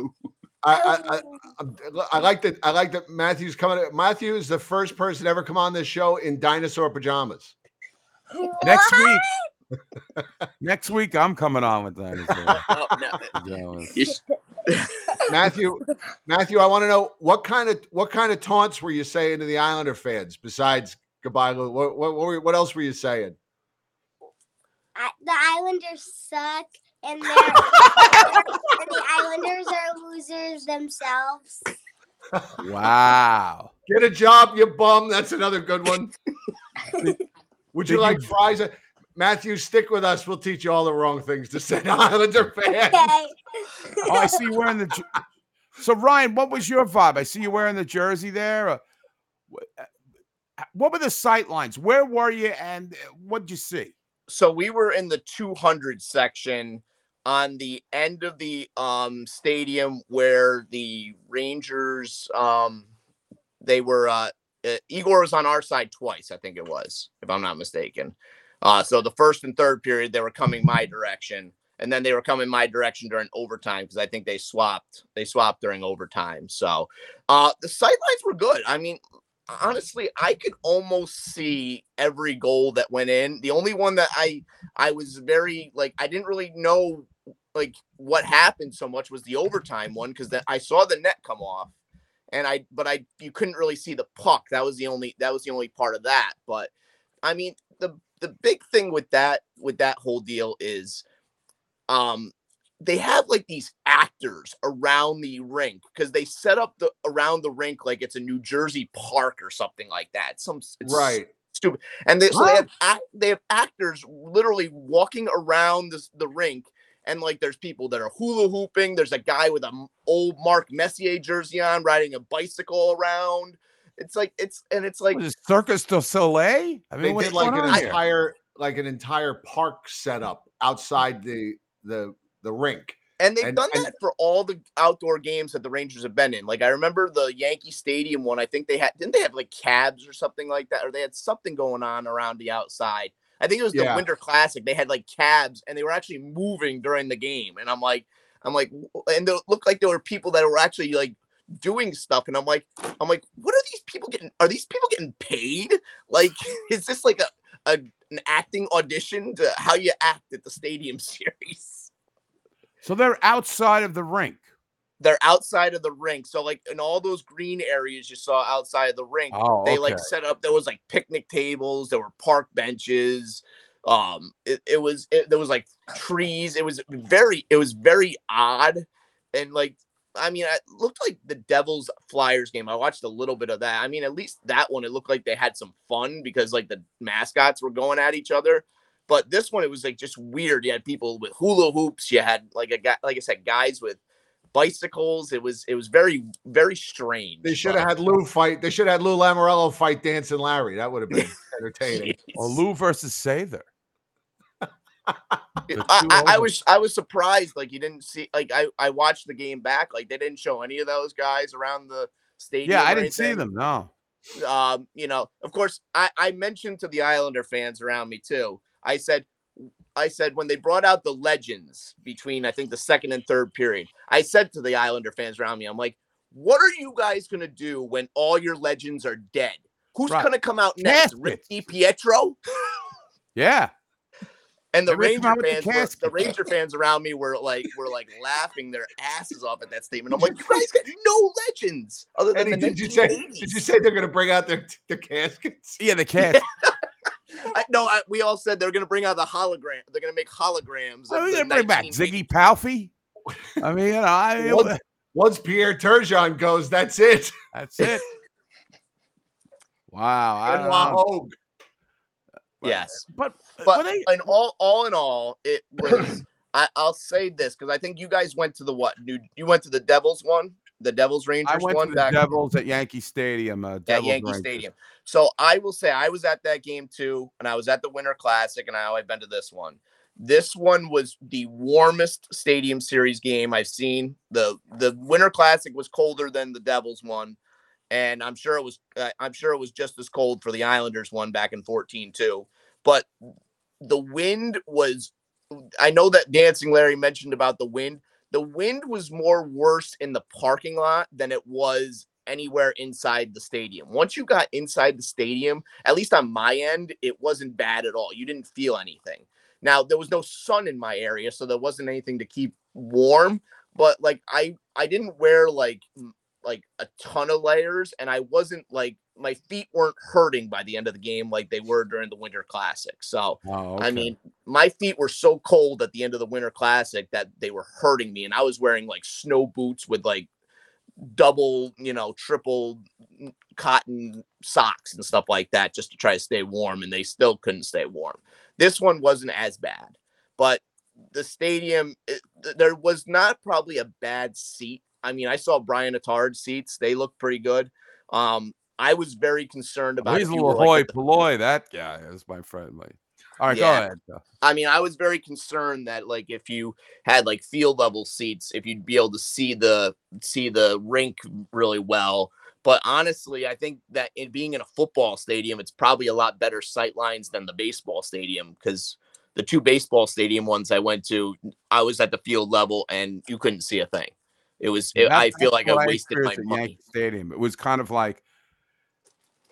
Speaker 7: I, I, I- I like that. I like that Matthew's coming. Matthew is the first person to ever come on this show in dinosaur pajamas.
Speaker 8: next week. Next week, I'm coming on with dinosaur.
Speaker 14: Oh,
Speaker 8: pajamas.
Speaker 7: Matthew, Matthew, I want to know what kind of what kind of taunts were you saying to the Islander fans besides goodbye? Lou? What what what, were- what else were you saying?
Speaker 13: I, the Islanders suck, and, they're, and the Islanders are losers themselves.
Speaker 8: Wow.
Speaker 7: Get a job, you bum. That's another good one. Would you
Speaker 8: Did
Speaker 7: like
Speaker 8: you-
Speaker 7: fries? Matthew, stick with us. We'll teach you all the wrong things to say to Islander fans.
Speaker 13: Okay.
Speaker 8: Oh, I see you wearing the. So Ryan, what was your vibe? I see you wearing the jersey there. Uh, wh- uh, What were the sight lines? Where were you, and what did you see?
Speaker 14: so we were in the 200 section on the end of the um stadium where the rangers um they were uh uh, igor was on our side twice i think it was if i'm not mistaken uh so the first and third period they were coming my direction and then they were coming my direction during overtime because i think they swapped they swapped during overtime so uh the sight lines were good. I mean honestly i could almost see every goal that went in. The only one that i i was very like i didn't really know like what happened so much was the overtime one because that i saw the net come off and i but i you couldn't really see the puck. That was the only that was the only part of that but i mean the the big thing with that with that whole deal is um they have like these actors around the rink because they set up the around the rink like it's a New Jersey park or something like that. Some it's
Speaker 7: Right.
Speaker 14: stupid. And they so they have they have actors literally walking around this, the rink and like there's people that are hula hooping. There's a guy with a m- old Mark Messier jersey on riding a bicycle around. It's like it's and it's like
Speaker 8: Was Circus du Soleil? I mean,
Speaker 7: they did like an
Speaker 8: on here?
Speaker 7: entire like an entire park setup outside the the the rink.
Speaker 14: And they've
Speaker 7: And-
Speaker 14: done
Speaker 7: and-
Speaker 14: that for all the outdoor games that the Rangers have been in. Like I remember the Yankee Stadium one. I think they had didn't they have like cabs or something like that, or they had something going on around the outside. I think it was the
Speaker 7: Yeah.
Speaker 14: Winter Classic. They had like cabs, and they were actually moving during the game. And I'm like, I'm like, and it looked like there were people that were actually like doing stuff. And I'm like, I'm like, what are these people getting? Are these people getting paid? Like, is this like a, a an acting audition to how you act at the Stadium Series?
Speaker 8: So they're outside of the rink.
Speaker 14: they're outside of the rink. So like in all those green areas you saw outside of the rink,
Speaker 8: Oh,
Speaker 14: they like set up there was like picnic tables, there were park benches. Um it, it was it, there was like trees. It was very it was very odd and like I mean, it looked like the Devils Flyers game. I watched a little bit of that. I mean, at least that one, it looked like they had some fun because like the mascots were going at each other. But this one, it was like just weird. You had people with hula hoops. You had like a guy, like I said, guys with bicycles. It was it was very very strange.
Speaker 7: They should have had Lou fight. They should have had Lou Lamoriello fight Dancing Larry. That would have been entertaining.
Speaker 8: Or Lou versus Sather.
Speaker 14: I, I, was I was surprised. Like you didn't see. Like I I watched the game back. Like they didn't show any of those guys around the stadium.
Speaker 8: Yeah, I didn't see them. No.
Speaker 14: um, you know, of course, I, I mentioned to the Islander fans around me too. I said, I said when they brought out the legends between I think the second and third period, I said to the Islander fans around me, I'm like, what are you guys gonna do when all your legends are dead? Who's
Speaker 8: Right.
Speaker 14: gonna come out next? Rick Pietro?
Speaker 8: Yeah.
Speaker 14: And the
Speaker 8: They're gonna come
Speaker 14: Ranger
Speaker 8: out with the
Speaker 14: fans, were, the. Ranger fans around me were like, were like laughing their asses off at that statement. I'm like, you guys got no legends other than
Speaker 7: Eddie,
Speaker 14: the
Speaker 7: did you say? Did you say they're going to bring out their the caskets?
Speaker 8: Yeah, the cat.
Speaker 14: I, no, I, we all said they're going to bring out the hologram. They're going to make holograms.
Speaker 8: Are
Speaker 14: of
Speaker 8: we
Speaker 14: the
Speaker 8: gonna bring back
Speaker 14: 1980s.
Speaker 8: Ziggy Palffy? I mean, you know, I,
Speaker 7: Once, once Pierre Turgeon goes, that's it.
Speaker 8: that's it. Wow. I don't
Speaker 7: Benoit
Speaker 8: know.
Speaker 7: Hogue.
Speaker 14: Yes,
Speaker 8: But
Speaker 14: but
Speaker 8: were they-
Speaker 14: in all, all in all, it was. I, I'll say this because I think you guys went to the what? New, you went to the Devils one, the Devils Rangers
Speaker 8: I went
Speaker 14: one
Speaker 8: to the Devils at Yankee Stadium. Uh,
Speaker 14: at Yankee
Speaker 8: Rangers.
Speaker 14: Stadium. So I will say I was at that game too, and I was at the Winter Classic, and now I've been to this one. This one was the warmest Stadium Series game I've seen. the The Winter Classic was colder than the Devils one, and I'm sure it was. Uh, I'm sure it was just as cold for the Islanders one back in 14 too. But the wind was. I know that Dancing Larry mentioned about the wind. The wind was more worse in the parking lot than it was anywhere inside the stadium. Once you got inside the stadium, at least on my end, it wasn't bad at all. You didn't feel anything. Now there was no sun in my area, so there wasn't anything to keep warm. But like I, I didn't wear like like a ton of layers, and I wasn't like my feet weren't hurting by the end of the game like they were during the Winter Classic. So
Speaker 8: Oh,
Speaker 14: I mean, my feet were so cold at the end of the Winter Classic that they were hurting me, and I was wearing like snow boots with like double, you know, triple cotton socks and stuff like that just to try to stay warm, and they still couldn't stay warm. This one wasn't as bad, but the stadium, it, there was not probably a bad seat. I mean, I saw Brian Attard seats; they look pretty good. Um, I was very concerned about.
Speaker 8: he's
Speaker 14: if
Speaker 8: a
Speaker 14: you were,
Speaker 8: little
Speaker 14: like,
Speaker 8: hoi
Speaker 14: at the-
Speaker 8: polloi. That guy is my friend. Like, all right,
Speaker 14: Yeah.
Speaker 8: go ahead.
Speaker 14: I mean, I was very concerned that like if you had like field level seats, if you'd be able to see the see the rink really well. But honestly, I think that in being in a football stadium, it's probably a lot better sight lines than the baseball stadium because the two baseball stadium ones I went to, I was at the field level and you couldn't see a thing. It was it, I feel like I
Speaker 8: what
Speaker 14: wasted my
Speaker 8: experienced at
Speaker 14: money.
Speaker 8: Yankee Stadium. It was kind of like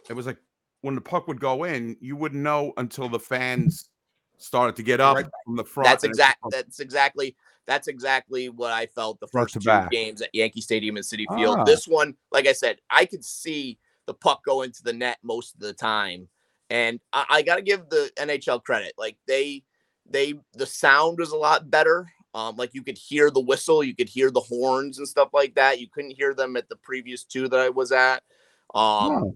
Speaker 8: it was like when the puck would go in, you wouldn't know until the fans started to get up
Speaker 14: Right.
Speaker 8: from the front.
Speaker 14: That's
Speaker 8: and it's
Speaker 14: exact. That's exactly. That's exactly what I felt the first two
Speaker 8: back.
Speaker 14: games at Yankee Stadium and Citi Field.
Speaker 8: Ah.
Speaker 14: This one, like I said, I could see the puck go into the net most of the time, and I, I got to give the NHL credit. Like they, they, the sound was a lot better. Um, like you could hear the whistle, you could hear the horns and stuff like that. You couldn't hear them at the previous two that I was at. Um,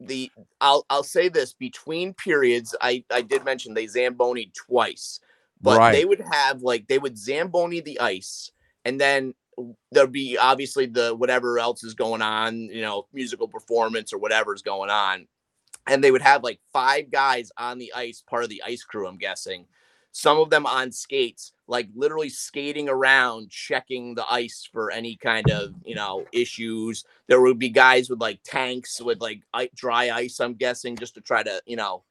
Speaker 14: the I'll I'll say this between periods, I I did mention they zamboni twice, but
Speaker 8: Right.
Speaker 14: they would have like they would zamboni the ice, and then there'd be obviously the whatever else is going on, you know, musical performance or whatever's going on, and they would have like five guys on the ice, part of the ice crew, I'm guessing. Some of them on skates, like literally skating around, checking the ice for any kind of, you know, issues. There would be guys with like tanks with like dry ice, I'm guessing, just to try to, you know,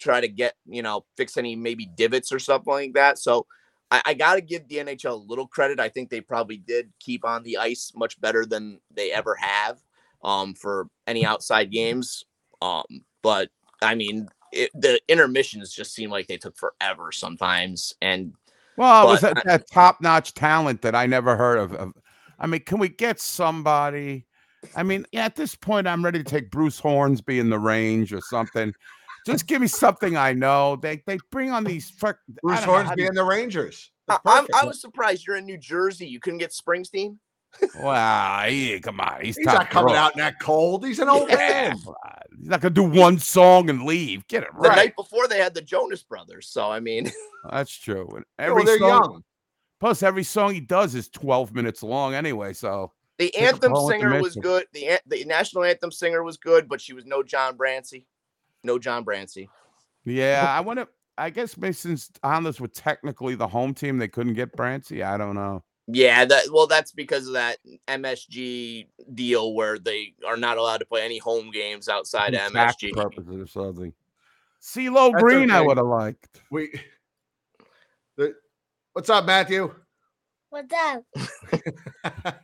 Speaker 14: try to get, you know, fix any maybe divots or something like that. So I, I got to give the NHL a little credit. I think they probably did keep on the ice much better than they ever have um, for any outside games. Um, but I mean, it, the intermissions just seem like they took forever sometimes. And
Speaker 8: Well, it was
Speaker 14: but
Speaker 8: that, that top-notch talent that I never heard of, of. I mean, can we get somebody? I mean, yeah, at this point, I'm ready to take Bruce Hornsby and the Range or something. Just give me something I know. They they bring on these. Frick, I
Speaker 7: Bruce
Speaker 8: don't know how
Speaker 7: Hornsby
Speaker 8: to-
Speaker 7: and the Rangers.
Speaker 14: I, I was surprised you're in New Jersey. You couldn't get Springsteen.
Speaker 8: Wow, he, come on, he's,
Speaker 7: He's not coming
Speaker 8: drawer.
Speaker 7: out in that cold. He's an old
Speaker 8: Yeah,
Speaker 7: man.
Speaker 8: He's not gonna do one song and leave. Get it right.
Speaker 14: The night before they had the Jonas Brothers. So I mean,
Speaker 8: That's true. And
Speaker 7: Oh,
Speaker 8: every
Speaker 7: they're
Speaker 8: song,
Speaker 7: young.
Speaker 8: plus every song he does is 12 minutes long anyway. So
Speaker 14: the anthem singer was good. The an- the national anthem singer was good, but she was no John Brancy. No John Brancy.
Speaker 8: yeah, I want to. I guess maybe since Islanders were technically the home team, they couldn't get Brancy. I don't know.
Speaker 14: Yeah, that well, that's because of that MSG deal where they are not allowed to play any home games outside of
Speaker 8: Some
Speaker 14: MSG.
Speaker 8: purposes or something. CeeLo
Speaker 7: That's
Speaker 8: Green, I would have liked.
Speaker 7: We. The, what's up, Matthew?
Speaker 13: What's up?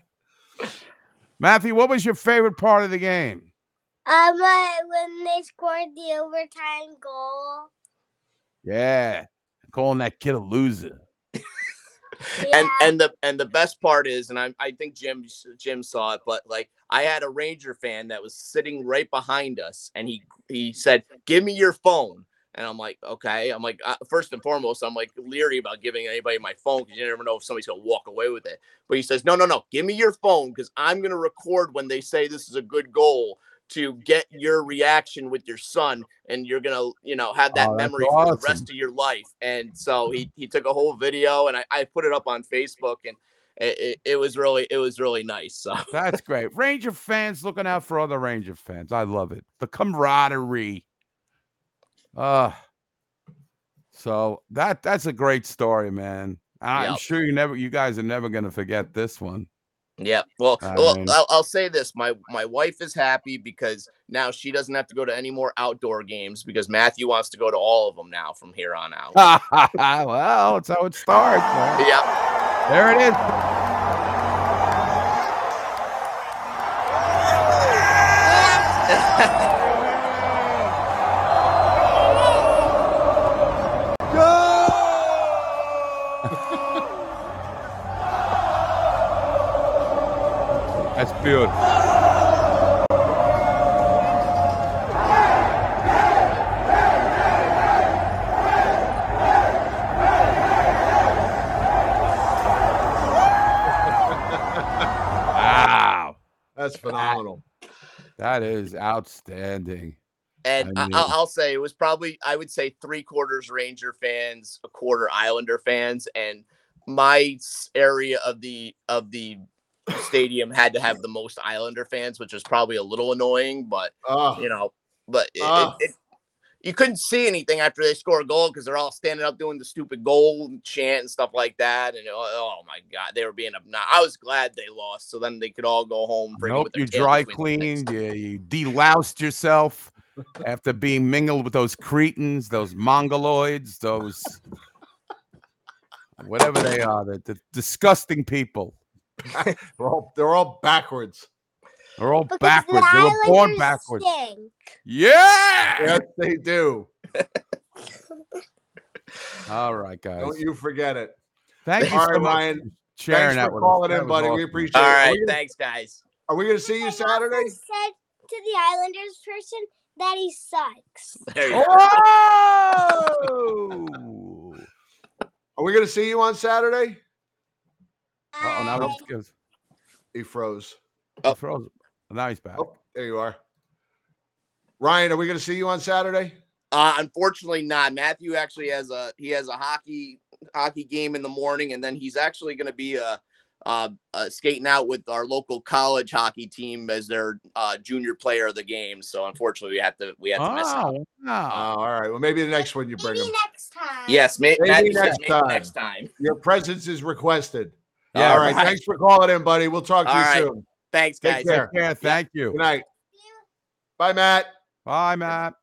Speaker 8: Matthew, what was your favorite part of the game?
Speaker 13: Um, uh, when they scored the overtime goal.
Speaker 8: Yeah, calling that kid a loser.
Speaker 14: And and the and the best part is, and I I think Jim Jim saw it, but like I had a Ranger fan that was sitting right behind us, and he he said, "Give me your phone." And I'm like, okay. I'm like, uh, first and foremost, I'm like leery about giving anybody my phone because you never know if somebody's gonna walk away with it. But he says, no, no, no, give me your phone because I'm gonna record when they say this is a good goal to get your reaction with your son, and you're gonna, you know, have that
Speaker 8: Oh,
Speaker 14: memory for the rest of your life. And so he he took a whole video, and I, I put it up on Facebook, and it, it, it was really it was really nice. So
Speaker 8: That's great. Ranger fans looking out for other Ranger fans. I love it. The camaraderie. Uh so that that's a great story, man. I'm
Speaker 14: Yep.
Speaker 8: sure you never you guys are never gonna forget this one.
Speaker 14: Yeah. Well, well I'll, I'll say this: my my wife is happy because now she doesn't have to go to any more outdoor games because Matthew wants to go to all of them now from here on out.
Speaker 8: well, that's how it starts. man.
Speaker 14: yeah.
Speaker 8: There it is. Is outstanding.
Speaker 14: And
Speaker 8: I
Speaker 14: I
Speaker 8: mean-
Speaker 14: I'll, I'll say it was probably I would say three quarters Ranger fans, a quarter Islander fans, and my area of the of the stadium had to have the most Islander fans, which was probably a little annoying, but
Speaker 7: Oh,
Speaker 14: you know, but it,
Speaker 7: Ah.
Speaker 14: it, it, you couldn't see anything after they score a goal because they're all standing up doing the stupid goal chant and stuff like that. And oh, oh my god, they were being obnoxious. I was glad they lost, so then they could all go home.
Speaker 8: Nope, you dry
Speaker 14: between their
Speaker 8: cleaned, you, you deloused yourself after being mingled with those cretins, those mongoloids, those whatever they are, the, the disgusting people.
Speaker 7: they're all they're all backwards.
Speaker 8: They're all
Speaker 13: Because
Speaker 8: backwards.
Speaker 13: The
Speaker 8: They were born backwards.
Speaker 13: stink.
Speaker 8: Yeah.
Speaker 7: Yes, they do.
Speaker 8: All right, guys.
Speaker 7: Don't you forget it.
Speaker 8: Thank you
Speaker 7: All
Speaker 8: so
Speaker 7: right,
Speaker 8: much
Speaker 7: Ryan.
Speaker 8: for sharing
Speaker 7: Thanks
Speaker 8: that
Speaker 7: for
Speaker 8: with
Speaker 7: calling in,
Speaker 8: That was
Speaker 7: buddy. We appreciate
Speaker 14: All
Speaker 7: it. All
Speaker 14: right,
Speaker 7: gonna-
Speaker 14: thanks, guys.
Speaker 7: Are we going to see you Saturday?
Speaker 13: also said to the Islanders person that he sucks.
Speaker 14: There you go.
Speaker 8: Oh!
Speaker 7: Are we going to see you on Saturday?
Speaker 8: Oh, now
Speaker 13: I-
Speaker 8: he's goes.
Speaker 7: He froze.
Speaker 8: He. Now he's back.
Speaker 7: Oh, there you are. Ryan, are we going to see you on Saturday?
Speaker 14: Uh, unfortunately, not. Matthew actually has a he has a hockey hockey game in the morning, and then he's actually going to be uh, uh, uh, skating out with our local college hockey team as their uh, junior player of the game. So unfortunately, we have to we have to miss out.
Speaker 8: Oh, wow.
Speaker 7: Oh, all right. Well, maybe the next one you bring
Speaker 13: Maybe
Speaker 7: him.
Speaker 13: next time.
Speaker 14: Yes, may,
Speaker 7: Maybe
Speaker 14: Matthew says
Speaker 7: next
Speaker 14: maybe
Speaker 7: time.
Speaker 14: next time.
Speaker 7: Your presence is requested.
Speaker 8: Yeah,
Speaker 7: all right.
Speaker 14: right.
Speaker 7: Thanks for calling in, buddy. We'll talk to
Speaker 14: All
Speaker 7: you
Speaker 14: right.
Speaker 7: soon.
Speaker 14: Thanks, guys.
Speaker 7: Take
Speaker 14: guys.
Speaker 7: care.
Speaker 8: Thank you.
Speaker 7: Good night. Bye, Matt.
Speaker 8: Bye, Matt.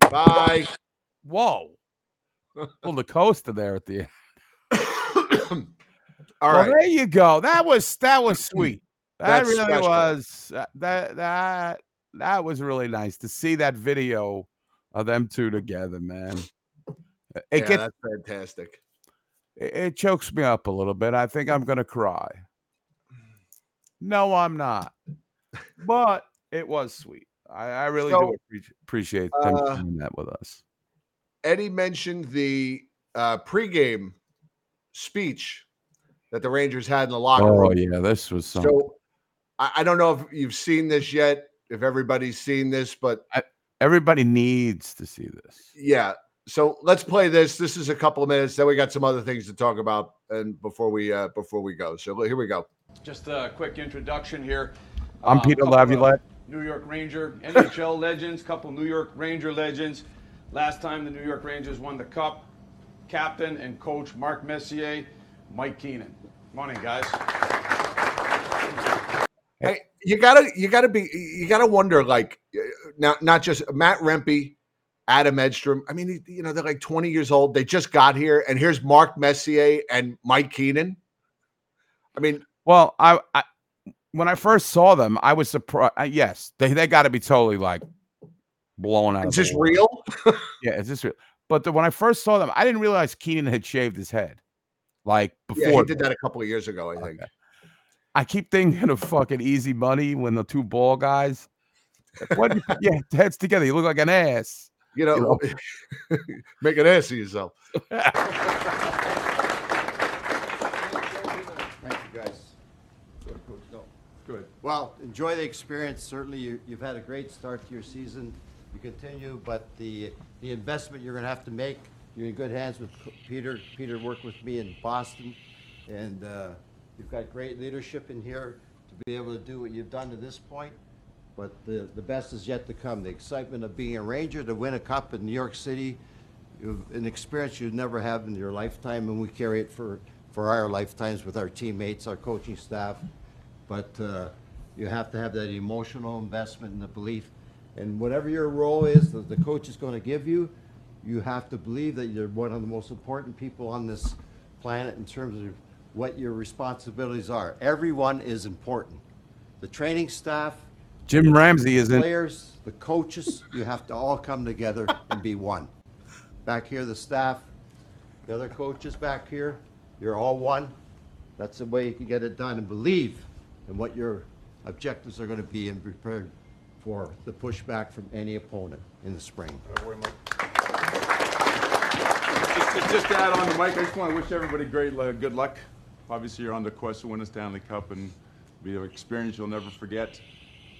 Speaker 13: Bye.
Speaker 7: Bye.
Speaker 8: Whoa. Pulled the coaster there at the end.
Speaker 7: All
Speaker 8: well,
Speaker 7: right.
Speaker 8: there you go. That was that was sweet. That
Speaker 7: That's
Speaker 8: really
Speaker 7: special.
Speaker 8: was. uh, That that that was really nice to see that video of them two together, man. It
Speaker 7: yeah,
Speaker 8: gets
Speaker 7: that's fantastic.
Speaker 8: it, it chokes me up a little bit. I think I'm gonna cry. No, I'm not. But it was sweet. I, I really
Speaker 7: So,
Speaker 8: do appreciate, appreciate them
Speaker 7: uh,
Speaker 8: doing that with us.
Speaker 7: Eddie mentioned the uh, pregame speech that the Rangers had in the locker
Speaker 8: Oh
Speaker 7: room.
Speaker 8: Oh yeah, this was something.
Speaker 7: So I, I don't know if you've seen this yet, if everybody's seen this, but
Speaker 8: Everybody needs to see this.
Speaker 7: yeah. So let's play this. This is a couple of minutes. Then we got some other things to talk about, and before we uh, before we go. So here we go.
Speaker 15: Just a quick introduction here.
Speaker 8: I'm
Speaker 15: Um,
Speaker 8: Peter
Speaker 15: couple
Speaker 8: Laviolette.
Speaker 15: New York Ranger, NHL legends, couple New York Ranger legends. Last time the New York Rangers won the cup, captain and coach Mark Messier, Mike Keenan. Morning, guys.
Speaker 7: Hey, you gotta you gotta be you gotta wonder like uh, now not just Matt Rempe, Adam Edstrom. I mean, you know they're like 20 years old. They just got here, and here's Mark Messier and Mike Keenan. I mean,
Speaker 8: Well, I, I when I first saw them, I was surprised. Yes, they they got to be totally like blown out.
Speaker 7: is this real?
Speaker 8: Yeah, is this real? But the, when I first saw them, I didn't realize Keenan had shaved his head. Like before,
Speaker 7: Yeah, he did that a couple of years ago, I think.
Speaker 8: I keep thinking of fucking Easy Money when the two ball guys. What? yeah, heads together. You look like an ass.
Speaker 7: You know, make an ass of yourself.
Speaker 15: Thank you, guys. Good.
Speaker 16: Well, enjoy the experience. Certainly, you, you've had a great start to your season. You continue, but the the investment you're going to have to make. You're in good hands with Peter. Peter worked with me in Boston, and uh, you've got great leadership in here to be able to do what you've done to this point. But the the best is yet to come. The excitement of being a Ranger to win a cup in New York City, an experience you'd never have in your lifetime, and we carry it for for our lifetimes with our teammates, our coaching staff but uh, you have to have that emotional investment and the belief. And whatever your role is that the coach is going to give you, you have to believe that you're one of the most important people on this planet in terms of what your responsibilities are. Everyone is important. The training staff,
Speaker 8: Jim Ramsay
Speaker 16: the
Speaker 8: isn't.
Speaker 16: players, the coaches, you have to all come together and be one. Back here, the staff, the other coaches back here, you're all one. That's the way you can get it done and believe in what your objectives are going to be and prepare for the pushback from any opponent in the spring.
Speaker 1: Just, just- just to add on to Mike, I just want to wish everybody great, uh, good luck. Obviously, you're on the quest to win a Stanley Cup and be an experience you'll never forget.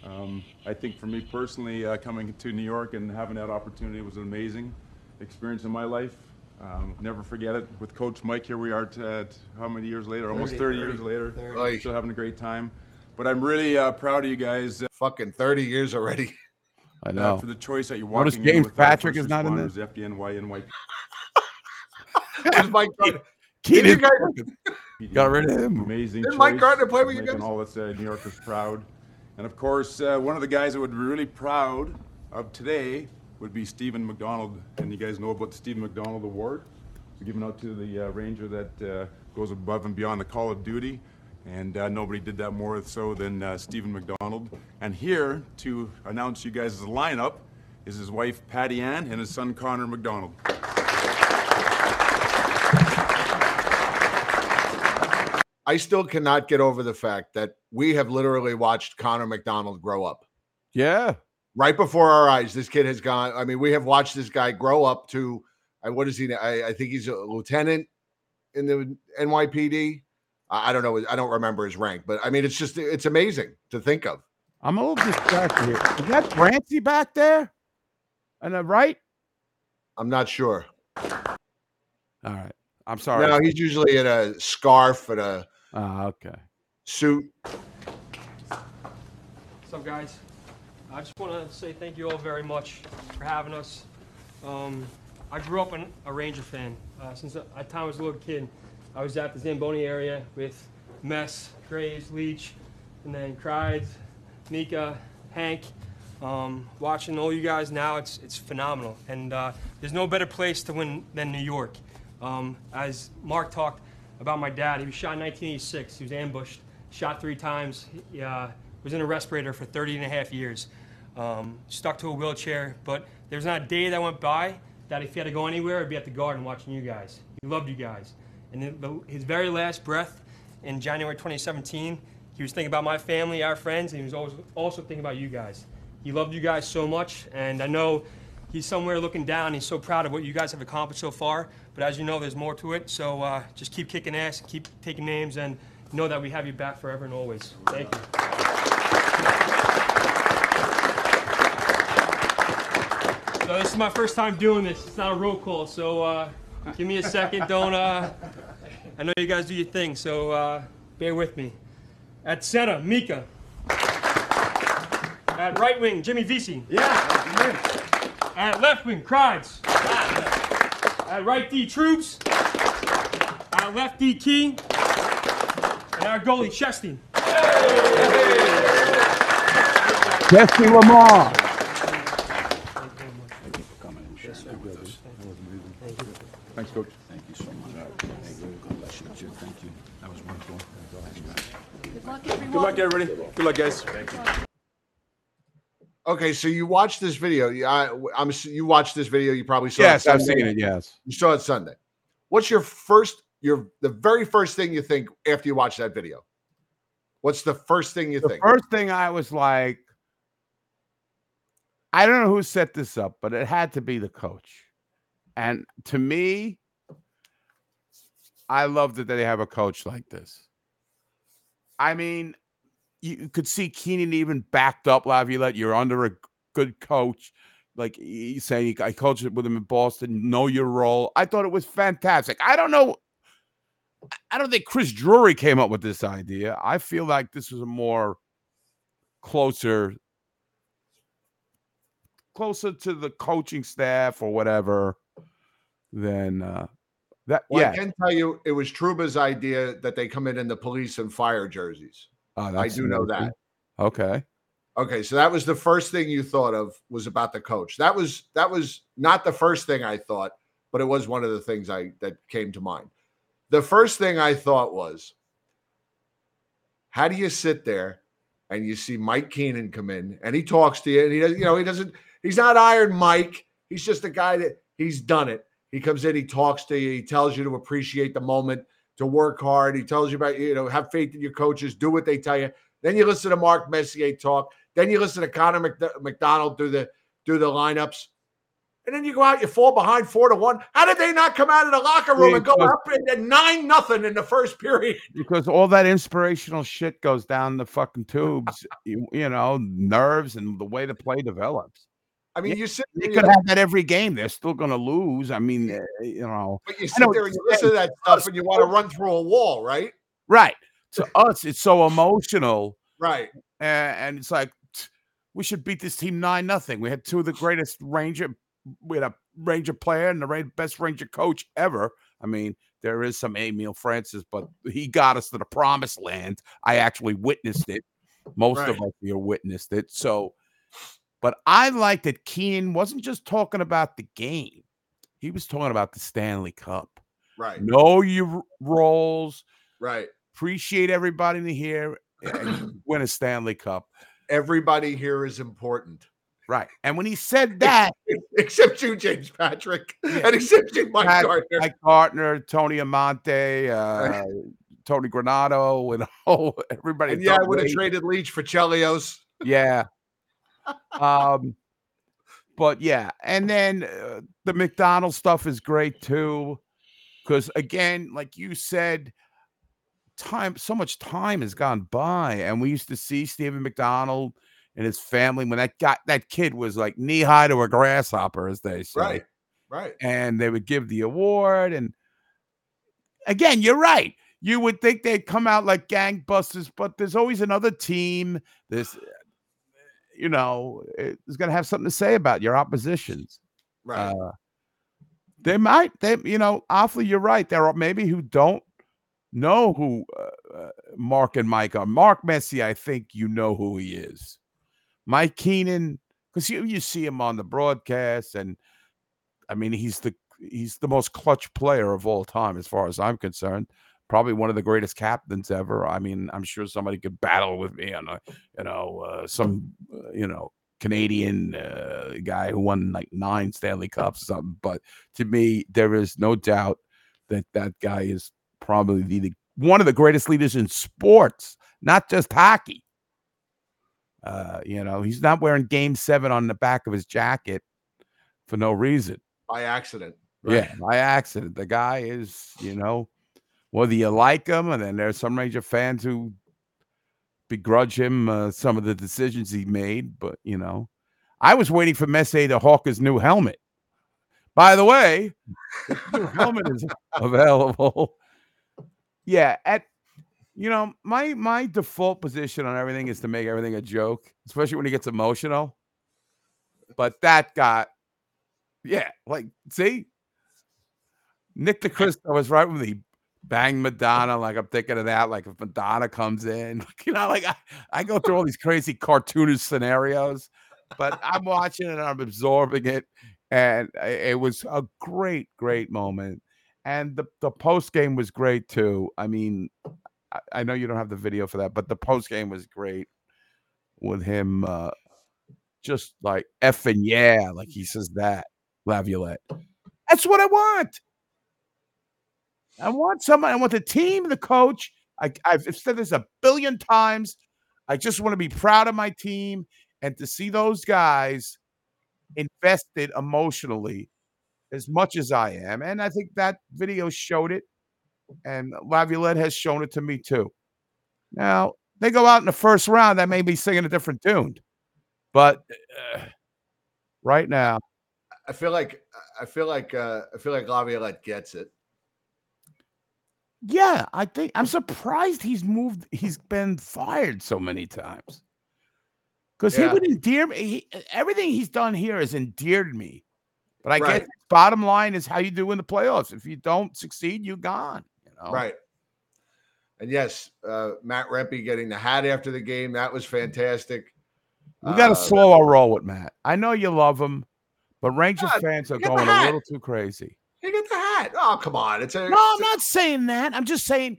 Speaker 1: Um, I think for me personally, uh, coming to New York and having that opportunity was an amazing experience in my life. Um, never forget it. With Coach Mike, here we are t- at how many years later? Almost 30,
Speaker 7: 30,
Speaker 1: years later.
Speaker 7: 30.
Speaker 1: Still having a great time. But I'm really uh, proud of you guys. Uh,
Speaker 7: Fucking 30 years already.
Speaker 8: I know.
Speaker 1: for the choice that you're
Speaker 8: Notice
Speaker 1: walking in
Speaker 8: James
Speaker 1: with
Speaker 8: Patrick is not in
Speaker 1: responders,
Speaker 8: this?
Speaker 1: FDNY, NYPD.
Speaker 7: Where's Mike Gartner?
Speaker 8: Keenan
Speaker 7: Did you guys-
Speaker 8: got rid of him.
Speaker 1: Amazing.
Speaker 7: Didn't Mike Gartner play with you
Speaker 1: making
Speaker 7: guys?
Speaker 1: all us uh, New Yorkers proud. And of course, uh, one of the guys that would be really proud of today would be Steven McDonald. And you guys know about the Steven McDonald Award. It's given out to the uh, Ranger that uh, goes above and beyond the call of duty. And uh, nobody did that more so than uh, Steven McDonald. And here to announce you guys' lineup is his wife Patty Ann and his son Conor McDonald.
Speaker 7: I still cannot get over the fact that we have literally watched Conor McDonald grow up.
Speaker 8: Yeah.
Speaker 7: Right before our eyes, this kid has gone. I mean, we have watched this guy grow up to, uh, what is he? I, I think he's a lieutenant in the NYPD. I, I don't know. I don't remember his rank, but I mean, it's just, it's amazing to think of.
Speaker 8: I'm a little distracted here. Is that Brancy back there? On the right?
Speaker 7: I'm not sure.
Speaker 8: All right. I'm sorry.
Speaker 7: No, he's usually in a scarf and a
Speaker 8: Ah, okay.
Speaker 7: suit.
Speaker 17: What's up, guys? I just want to say thank you all very much for having us. Um, I grew up an, a Ranger fan uh, since the the time I was a little kid. I was at the Zamboni area with Mess, Graves, Leetch, and then Kreids, Mika, Hank. Um, watching all you guys now, it's it's phenomenal, and uh, there's no better place to win than New York. Um, as Mark talked about my dad, he was shot in 1986. He was ambushed, shot three times. He uh, was in a respirator for 30 and a half years, um, stuck to a wheelchair. But there's not a day that went by that if he had to go anywhere, I'd be at the garden watching you guys. He loved you guys. And his very last breath in January 2017, he was thinking about my family, our friends, and he was always also thinking about you guys. He loved you guys so much, and I know he's somewhere looking down. He's so proud of what you guys have accomplished so far. But as you know, there's more to it. So uh, just keep kicking ass, keep taking names, and know that we have you back forever and always. Thank you. So this is my first time doing this. It's not a roll call, so uh, give me a second. Don't. Uh, I know you guys do your thing, so uh, bear with me. At center, Mika. At right wing, Jimmy Vesey. Yeah. At left wing, Kreids. At right D, Troops. At left D, Key. And our goalie, Shesty.
Speaker 8: Jesse Lamar.
Speaker 1: Thanks, Coach.
Speaker 18: Thank you so much. God bless you. Too. Thank you. That was wonderful.
Speaker 19: Good luck,
Speaker 1: Good luck, everybody. Good luck, guys.
Speaker 7: Okay, so you watched this video. You- I, I'm you watched this video. You probably saw.
Speaker 8: Yes,
Speaker 7: it
Speaker 8: I've seen it. Yes.
Speaker 7: You saw it Sunday. What's your first? Your the very first thing you think after you watch that video? What's the first thing you
Speaker 8: The
Speaker 7: think?
Speaker 8: first thing I was like, I don't know who set this up, but it had to be the coach. And to me, I love that they have a coach like this. I mean, you could see Keenan even backed up Laviolette. You're under a good coach. Like he's saying, I coached with him in Boston. Know your role. I thought it was fantastic. I don't know. I don't think Chris Drury came up with this idea. I feel like this was a more closer, closer to the coaching staff or whatever than uh, that.
Speaker 7: Well,
Speaker 8: yeah,
Speaker 7: I can tell you, it was Trouba's idea that they come in in the police and fire jerseys.
Speaker 8: Oh,
Speaker 7: I do know that.
Speaker 8: Okay.
Speaker 7: Okay, so that was the first thing you thought of was about the coach. That was that was not the first thing I thought, but it was one of the things I that came to mind. The first thing I thought was, how do you sit there and you see Mike Keenan come in and he talks to you and he doesn't, you know, he doesn't, he's not Iron Mike. He's just a guy that he's done it. He comes in, he talks to you, he tells you to appreciate the moment, to work hard. He tells you about, you know, have faith in your coaches, do what they tell you. Then you listen to Mark Messier talk. Then you listen to Conor Mc- McDonald do the do the lineups. And then you go out, you fall behind four to one. How did they not come out of the locker room and go
Speaker 8: Because-
Speaker 7: up and nine nothing in the first period?
Speaker 8: because all that inspirational shit goes down the fucking tubes, you, you know, nerves and the way the play develops.
Speaker 7: I mean,
Speaker 8: Yeah,
Speaker 7: you sit
Speaker 8: They could have that every game. They're still going to lose. I mean, eh, you know,
Speaker 7: but you sit there and
Speaker 8: you're
Speaker 7: listen to that stuff and you want to run through a wall, right?
Speaker 8: right? To us, it's so emotional,
Speaker 7: Right.
Speaker 8: a- and it's like we should beat this team nine nothing. We had two of the greatest Ranger. We had a Ranger player and the best Ranger coach ever. I mean, there is some Emile Francis, but he got us to the promised land. I actually witnessed it. Most of us here witnessed it. So, but I like that Keenan wasn't just talking about the game; he was talking about the Stanley Cup.
Speaker 7: Right.
Speaker 8: Know your roles.
Speaker 7: Right.
Speaker 8: Appreciate everybody in here and win a Stanley Cup.
Speaker 7: Everybody here is important.
Speaker 8: Right. And when he said that,
Speaker 7: except you, James Patrick, and except you, Mike
Speaker 8: Pat-
Speaker 7: Gartner.
Speaker 8: Mike Gartner, Tony Amonte, uh, Tony Granato, and all everybody.
Speaker 7: And yeah, I would have traded Leetch for Chelios.
Speaker 8: Yeah. Um, but yeah, and then uh, the McDonald's stuff is great too, because again, like you said, time so much time has gone by, and we used to see Steven McDonald and his family when that got that kid was like knee high to a grasshopper, as they say,
Speaker 7: Right. Right.
Speaker 8: and they would give the award, and again, you're right. You would think they'd come out like gangbusters, but there's always another team. There's you know, is going to have something to say about your oppositions.
Speaker 7: Right.
Speaker 8: Uh, they might, they, you know, awfully, you're right. There are maybe who don't know who uh, uh, Mark and Mike are. Mark Messier, I think you know who he is. Mike Keenan, because you you see him on the broadcast, and I mean, he's the he's the most clutch player of all time, as far as I'm concerned. Probably one of the greatest captains ever. I mean, I'm sure somebody could battle with me on a, you know, uh, some, uh, you know, Canadian uh, guy who won like nine Stanley Cups or something. But to me, there is no doubt that that guy is probably the, the one of the greatest leaders in sports, not just hockey. Uh, you know, he's not wearing Game Seven on the back of his jacket for no reason.
Speaker 7: By accident.
Speaker 8: Yeah, by accident. The guy is, you know, whether you like him, and then there's some Ranger fans who begrudge him uh, some of the decisions he made. But you know, I was waiting for Messier to hawk his new helmet. By the way, new helmet is available. Yeah, at you know, my my default position on everything is to make everything a joke, especially when he gets emotional. But that got, yeah, like see, Nick DeCristo was right when he banged Madonna. Like I'm thinking of that. Like if Madonna comes in, you know, like I, I go through all these crazy cartoonish scenarios, but I'm watching it and I'm absorbing it. And it was a great, great moment. And the, the post game was great too. I mean, I, I know you don't have the video for that, but the post game was great with him uh just like effing yeah, like he says that, Laviolette. That's what I want. I want someone. I want the team, the coach. I, I've said this a billion times. I just want to be proud of my team and to see those guys invested emotionally as much as I am. And I think that video showed it. And Laviolette has shown it to me too. Now, they go out in the first round, they may be singing a different tune. But uh, right now,
Speaker 7: I feel like I feel like uh, I feel like Laviolette gets it.
Speaker 8: Yeah, I think I'm surprised he's moved. He's been fired so many times because he would endear me. He, everything he's done here has endeared me. But I
Speaker 7: Right.
Speaker 8: guess bottom line is how you do in the playoffs. If you don't succeed, you're gone. You know?
Speaker 7: Right. And yes, uh, Matt Rempe getting the hat after the game that was fantastic.
Speaker 8: We got to
Speaker 7: Uh,
Speaker 8: slow our roll with Matt. I know you love him, but Ranger
Speaker 7: Yeah,
Speaker 8: fans are going a little too crazy.
Speaker 7: He got the hat. Oh, come on! It's a
Speaker 8: No, I'm not saying that. I'm just saying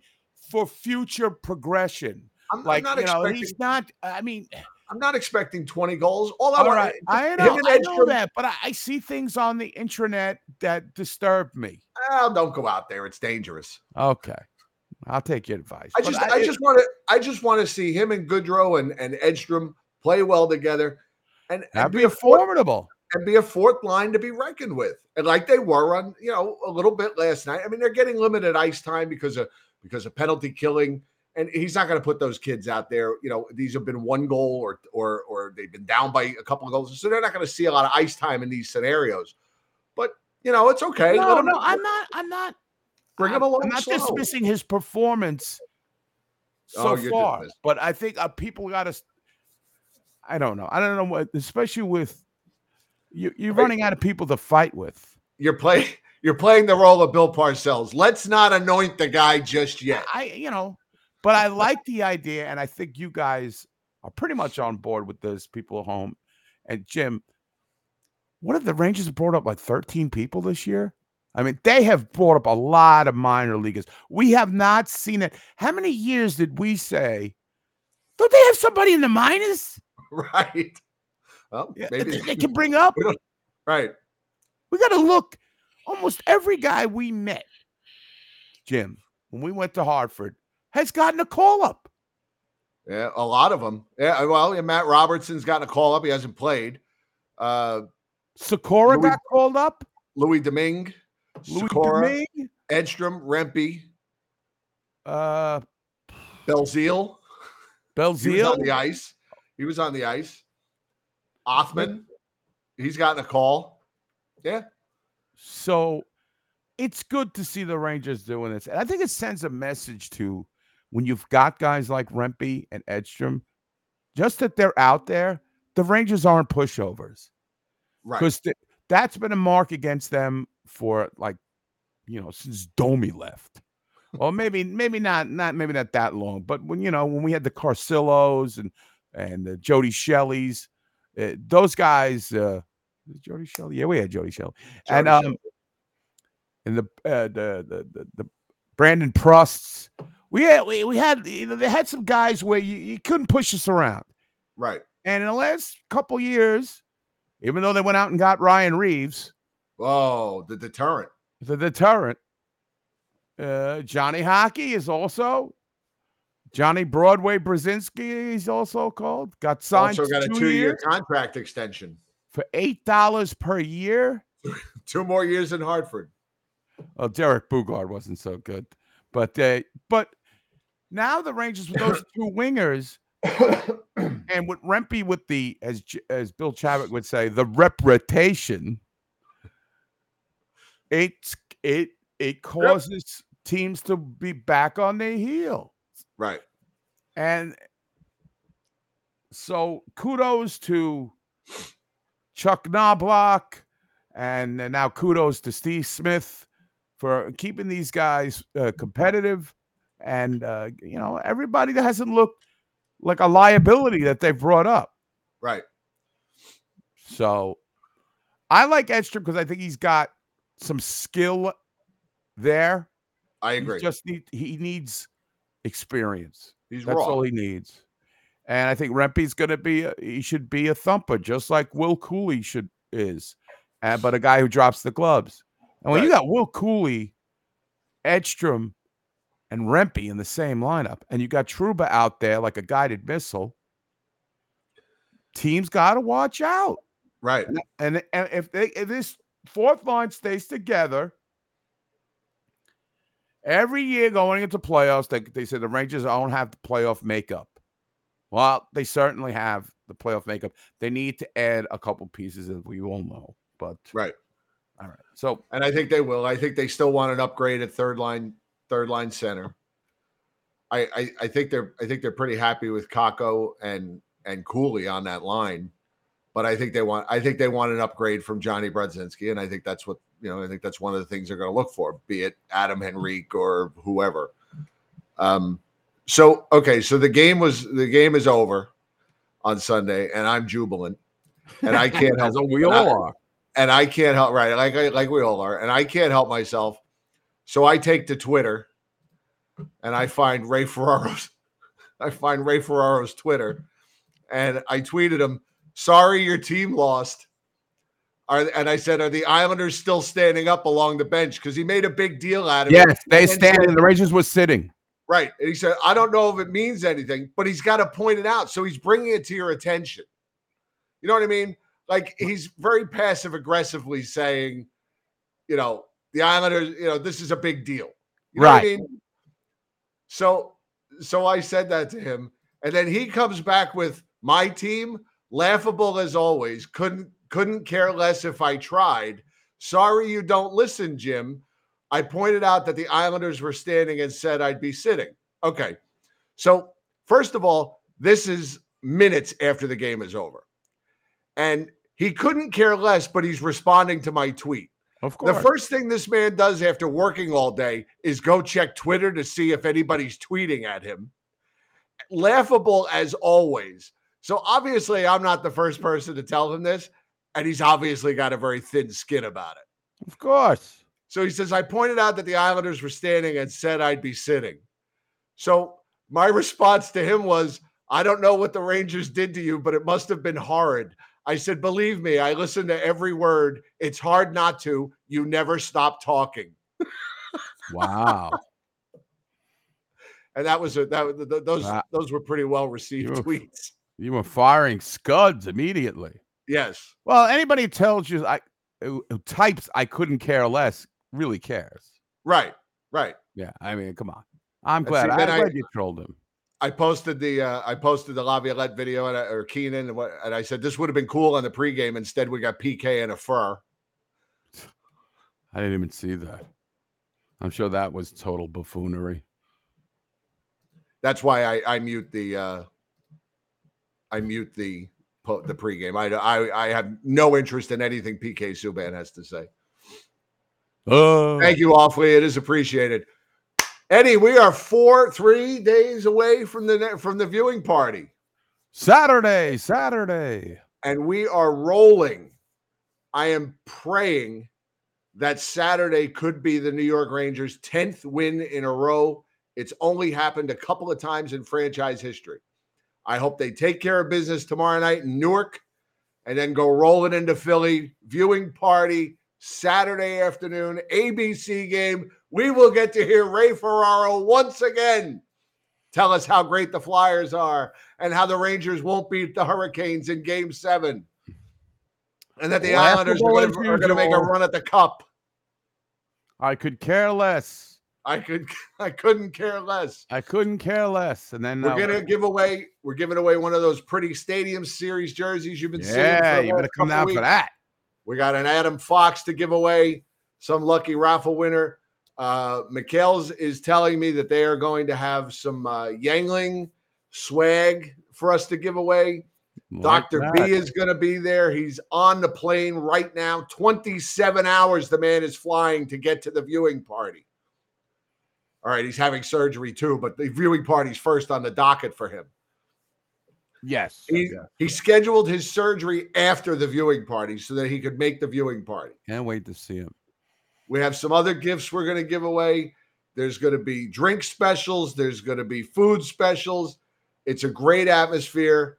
Speaker 8: for future progression.
Speaker 7: I'm- I'm not
Speaker 8: you know, he's not. I mean, eh.
Speaker 7: I'm not expecting 20 goals. All I
Speaker 8: all
Speaker 7: want,
Speaker 8: right, I know, I know
Speaker 7: Edstrom-
Speaker 8: that, but I, I see things on the intranet that disturb me.
Speaker 7: Oh, don't go out there. It's dangerous.
Speaker 8: Okay, I'll take your advice.
Speaker 7: I
Speaker 8: but
Speaker 7: just, I, just want to, I just want to see him and Goodrow and and Edstrom play well together, and, and
Speaker 8: that'd
Speaker 7: be
Speaker 8: be
Speaker 7: a
Speaker 8: formidable.
Speaker 7: And be a fourth line to be reckoned with, and like they were on, you know, a little bit last night. I mean, they're getting limited ice time because of because of penalty killing, and he's not going to put those kids out there. You know, these have been one goal or or or they've been down by a couple of goals, so they're not going to see a lot of ice time in these scenarios. But you know, it's okay.
Speaker 8: No, no, I'm not. I'm not.
Speaker 7: Bring
Speaker 8: I'm,
Speaker 7: him along
Speaker 8: I'm not
Speaker 7: slow.
Speaker 8: dismissing his performance so
Speaker 7: Oh,
Speaker 8: far,
Speaker 7: dismissing.
Speaker 8: but I think uh, people got to. I don't know. I don't know what, especially with you. You're running out of people to fight with.
Speaker 7: you're playing you're playing the role of Bill Parcells. Let's not anoint the guy just yet.
Speaker 8: I, you know, but I like the idea, and I think you guys are pretty much on board with those People at home, and Jim, what if the Rangers brought up like 13 people this year? I mean, they have brought up a lot of minor leaguers. We have not seen it. How many years did we say? Don't they have somebody in the minors?
Speaker 7: Right. Well,
Speaker 8: Yeah,
Speaker 7: maybe
Speaker 8: they, can bring up.
Speaker 7: right.
Speaker 8: We got to look. Almost every guy we met, Jim, when we went to Hartford, has gotten a call up.
Speaker 7: Yeah, a lot of them. Yeah, well, yeah, Matt Robertson's gotten a call up. He hasn't played. Uh
Speaker 8: Sakura
Speaker 7: Louis-
Speaker 8: got called up.
Speaker 7: Louis Domingue,
Speaker 8: Louis Domingue,
Speaker 7: Edstrom, Rempe,
Speaker 8: uh,
Speaker 7: Belzile. He was on the ice. He was on the ice. Othmann, he's gotten a call. Yeah.
Speaker 8: So it's good to see the Rangers doing this. And I think it sends a message to when you've got guys like Rempe and Edstrom, just that they're out there, the Rangers aren't pushovers.
Speaker 7: Right.
Speaker 8: Because that's been a mark against them for like, you know, since Domi left. Or maybe, maybe not, not maybe not that long, but when you know, when we had the Carcillos and and the Jody Shelleys, uh, those guys, uh Jody Shelley? Yeah, we had Jody Shelley. and um and the uh, the, the the the Brandon Prusts. We had we, we had you know they had some guys where you, you couldn't push us around.
Speaker 7: Right.
Speaker 8: And in the last couple years, even though they went out and got Ryan Reaves,
Speaker 7: Oh, the deterrent.
Speaker 8: the deterrent, uh, Johnny Hockey is also Johnny Broadway Brodzinski. He's also called got signed
Speaker 7: Also got a
Speaker 8: two
Speaker 7: two-year contract extension.
Speaker 8: for eight dollars per year.
Speaker 7: Two more years in Hartford.
Speaker 8: Oh, Derek Boogaard wasn't so good, but uh, but now the Rangers with those two wingers and with Rempe with the as as Bill Chadwick would say the reputation. It's it it causes teams to be back on their heel,
Speaker 7: Right.
Speaker 8: and so kudos to Chuck Knoblauch, and now kudos to Steve Smith for keeping these guys uh, competitive, and uh, you know everybody that hasn't looked like a liability that they've brought up.
Speaker 7: Right.
Speaker 8: So I like Edstrom because I think he's got some skill there.
Speaker 7: I
Speaker 8: He
Speaker 7: agree.
Speaker 8: just need he needs experience.
Speaker 7: He's
Speaker 8: That's
Speaker 7: raw.
Speaker 8: all he needs. And I think Rempe's going to be a, he should be a thumper just like Will Cuylle should is. Uh, but a guy who drops the gloves. And when you got Will Cuylle, Edstrom, and Rempe in the same lineup, and you got Trouba out there like a guided missile, teams got to watch out.
Speaker 7: Right.
Speaker 8: And, and, and if they if this fourth line stays together, every year going into playoffs, they, they say the Rangers don't have the playoff makeup. Well, they certainly have the playoff makeup. They need to add a couple pieces, as we all know. But
Speaker 7: right,
Speaker 8: all right. So,
Speaker 7: and I think they will. I think they still want an upgrade at third line, third line center. I, I, I think they're I think they're pretty happy with Kakko and and Cuylle on that line, but I think they want I think they want an upgrade from Johnny Brodzinski, and I think that's what you know. I think that's one of the things they're going to look for, be it Adam Henrique or whoever. Um, so okay, so the game was the game is over on Sunday, and I'm jubilant, and I can't help.
Speaker 8: We
Speaker 7: and I-
Speaker 8: all are.
Speaker 7: and I can't help right, like I, like we all are, and I can't help myself. So I take to Twitter, and I find Ray Ferraro's, I find Ray Ferraro's Twitter, and I tweeted him, "Sorry, your team lost." Are, and I said, "Are the Islanders still standing up along the bench?" Because he made a big deal out of it.
Speaker 8: yes, they
Speaker 7: and
Speaker 8: stand.
Speaker 7: said-
Speaker 8: The Rangers was sitting.
Speaker 7: Right. And he said, I don't know if it means anything, but he's got to point it out. So he's bringing it to your attention. You know what I mean? Like he's very passive aggressively saying, you know, the Islanders, you know, this is a big deal. You know what I
Speaker 8: Right.
Speaker 7: mean? So, so I said that to him. And then he comes back with my team, laughable as always. Couldn't couldn't care less if I tried. Sorry you don't listen, Jim. I pointed out that the Islanders were standing and said I'd be sitting. Okay. So, first of all, this is minutes after the game is over. And he couldn't care less, but he's responding to my tweet.
Speaker 8: Of course.
Speaker 7: The first thing this man does after working all day is go check Twitter to see if anybody's tweeting at him. Laughable as always. So obviously, I'm not the first person to tell him this, and he's obviously got a very thin skin about it.
Speaker 8: Of course.
Speaker 7: So he says, I pointed out that the Islanders were standing and said I'd be sitting. So my response to him was, I don't know what the Rangers did to you, but it must have been horrid. I said, Believe me, I listened to every word. It's hard not to. You never stop talking.
Speaker 8: Wow.
Speaker 7: And that was a, that those
Speaker 8: Wow.
Speaker 7: those were pretty well received tweets.
Speaker 8: You were firing scuds immediately.
Speaker 7: Yes.
Speaker 8: Well, anybody tells you I who, who types I couldn't care less really cares.
Speaker 7: Right. Right.
Speaker 8: Yeah. I mean, come on. I'm glad.
Speaker 7: see,
Speaker 8: I'm
Speaker 7: then I-
Speaker 8: glad you trolled him.
Speaker 7: I posted the uh, I posted the Laviolette video and I, or Keenan and, what, and I said this would have been cool on the pregame. Instead, we got PK and a fur.
Speaker 8: I didn't even see that. I'm sure that was total buffoonery.
Speaker 7: That's why I, I mute the uh, I mute the the pregame. I, I I have no interest in anything PK Subban has to say.
Speaker 8: Oh,
Speaker 7: Thank you awfully. It is appreciated. Eddie, we are four three days away from the from the viewing party,
Speaker 8: Saturday, Saturday.
Speaker 7: and we are rolling. I am praying that Saturday could be the New York Rangers' tenth win in a row. It's only happened a couple of times in franchise history. I hope they take care of business tomorrow night in Newark and then go rolling into Philly. Viewing party Saturday afternoon, ABC game. We will get to hear Ray Ferraro once again tell us how great the Flyers are and how the Rangers won't beat the Hurricanes in game seven. And that the Islanders are going to, are going to make a run at the cup.
Speaker 8: I could care less.
Speaker 7: I could I couldn't care less.
Speaker 8: I couldn't care less. And then
Speaker 7: We're
Speaker 8: uh,
Speaker 7: gonna give away. We're giving away one of those pretty Stadium Series jerseys you've been seeing.
Speaker 8: Yeah, you better come down for that.
Speaker 7: We got an Adam Fox to give away. Some lucky raffle winner. Uh, McHale's is telling me that they are going to have some uh, Yuengling swag for us to give away.
Speaker 8: Like
Speaker 7: Dr.
Speaker 8: that.
Speaker 7: B is going to be there. He's on the plane right now. 27 hours the man is flying to get to the viewing party. All right, he's having surgery too, but the viewing party's first on the docket for him.
Speaker 8: Yes.
Speaker 7: He, he scheduled his surgery after the viewing party so that he could make the viewing party.
Speaker 8: Can't wait to see him.
Speaker 7: We have some other gifts we're going to give away. There's going to be drink specials, there's going to be food specials. It's a great atmosphere.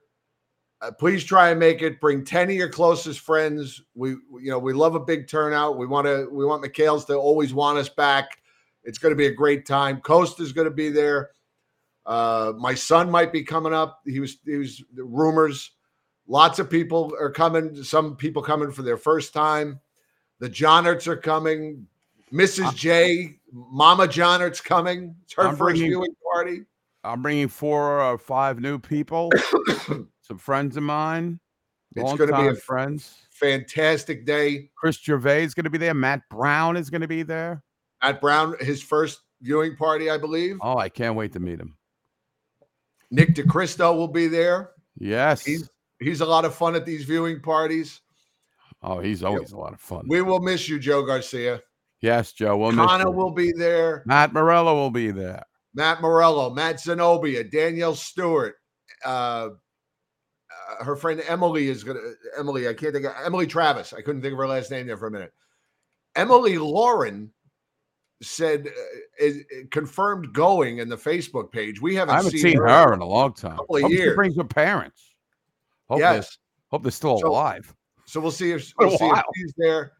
Speaker 7: Uh, please try and make it. Bring 10 of your closest friends. We you know, we love a big turnout. We want to we want McHale's to always want us back. It's going to be a great time. Coast is going to be there. Uh, my son might be coming up. He was he was rumors. Lots of people are coming. Some people coming for their first time. The Johnerts are coming. Mrs. J, Mama Johnert's coming. It's her
Speaker 8: I'm
Speaker 7: first
Speaker 8: bringing-
Speaker 7: viewing party.
Speaker 8: I'm bringing four or five new people, some friends of mine,
Speaker 7: It's
Speaker 8: long
Speaker 7: gonna be a
Speaker 8: friends.
Speaker 7: Fantastic day.
Speaker 8: Chris Gervais is going to be there. Matt Brown is going to be there.
Speaker 7: Matt Brown, his first viewing party, I believe.
Speaker 8: Oh, I can't wait to meet him.
Speaker 7: Nick DeCristo will be there.
Speaker 8: Yes.
Speaker 7: He's he's a lot of fun at these viewing parties.
Speaker 8: Oh, he's always a lot of fun.
Speaker 7: We will miss you, Joe Garcia.
Speaker 8: Yes, Joe. We'll miss
Speaker 7: Connor will be there.
Speaker 8: Matt Morello will be there.
Speaker 7: Matt Morello, Matt Zenobia, Danielle Stewart, uh, uh, her friend Emily is gonna Emily. I can't think of Emily Travis. I couldn't think of her last name there for a minute. Emily Lauren said uh, is, confirmed going in the Facebook page. We haven't,
Speaker 8: haven't seen her in a long time.
Speaker 7: couple of
Speaker 8: Hope she brings her parents. Hope they're-
Speaker 7: Yes.
Speaker 8: Hope they're still
Speaker 7: So-
Speaker 8: alive.
Speaker 7: So we'll see if we'll see if she's there.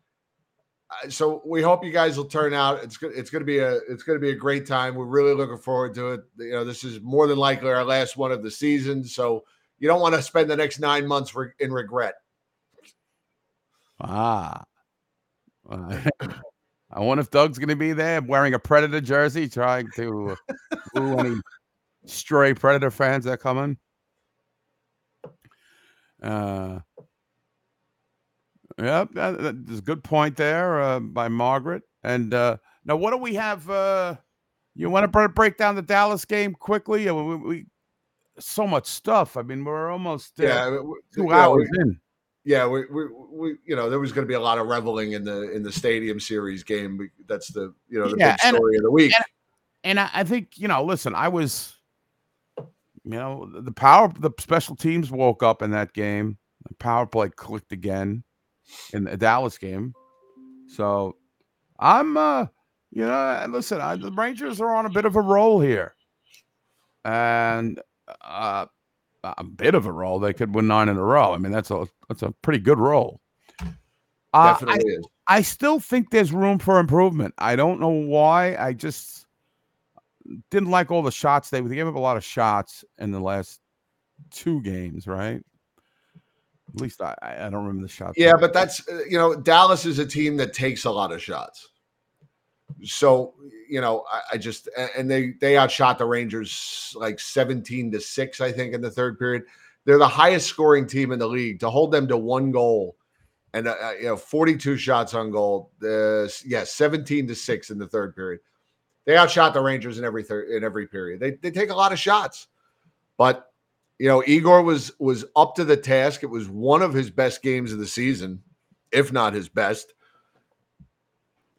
Speaker 7: Uh, So we hope you guys will turn out. It's good. It's going to be a. It's going to be a great time. We're really looking forward to it. You know, this is more than likely our last one of the season. So you don't want to spend the next nine months re- in regret.
Speaker 8: Ah. I wonder if Doug's going to be there wearing a Predator jersey, trying to woo any stray Predator fans that come in. Uh, yep, that, that- there's a good point there uh, by Margaret. And uh, now, what do we have? Uh, you want to break down the Dallas game quickly? Uh, We, we so much stuff. I mean, we're almost uh,
Speaker 7: Yeah, we- we-
Speaker 8: two
Speaker 7: yeah,
Speaker 8: hours
Speaker 7: we-
Speaker 8: in.
Speaker 7: Yeah, we, we, we you know there was going to be a lot of reveling in the in the Stadium Series game. That's the you know the
Speaker 8: Yeah,
Speaker 7: big
Speaker 8: and-
Speaker 7: story of the week.
Speaker 8: And, and I, I think you know. Listen, I was, you know, the power, the special teams woke up in that game. The power play clicked again in the Dallas game. So I'm, uh, you know, listen, I, the Rangers are on a bit of a roll here, and uh, a bit of a roll. They could win nine in a row. I mean, that's a that's a pretty good roll. Uh, I,
Speaker 7: is.
Speaker 8: I still think there's room for improvement. I don't know why. I just didn't like all the shots they they gave up a lot of shots in the last two games, right? At least I I I don't remember the shots.
Speaker 7: Yeah, but that's uh, you know Dallas is a team that takes a lot of shots. So you know I, I just and they they outshot the Rangers like seventeen to six I think in the third period. They're the highest scoring team in the league. To hold them to one goal and uh, uh, you know forty two shots on goal. Uh, yeah, seventeen to six in the third period. They outshot the Rangers in every third in every period. They they take a lot of shots, but you know igor was was up to the task it was one of his best games of the season if not his best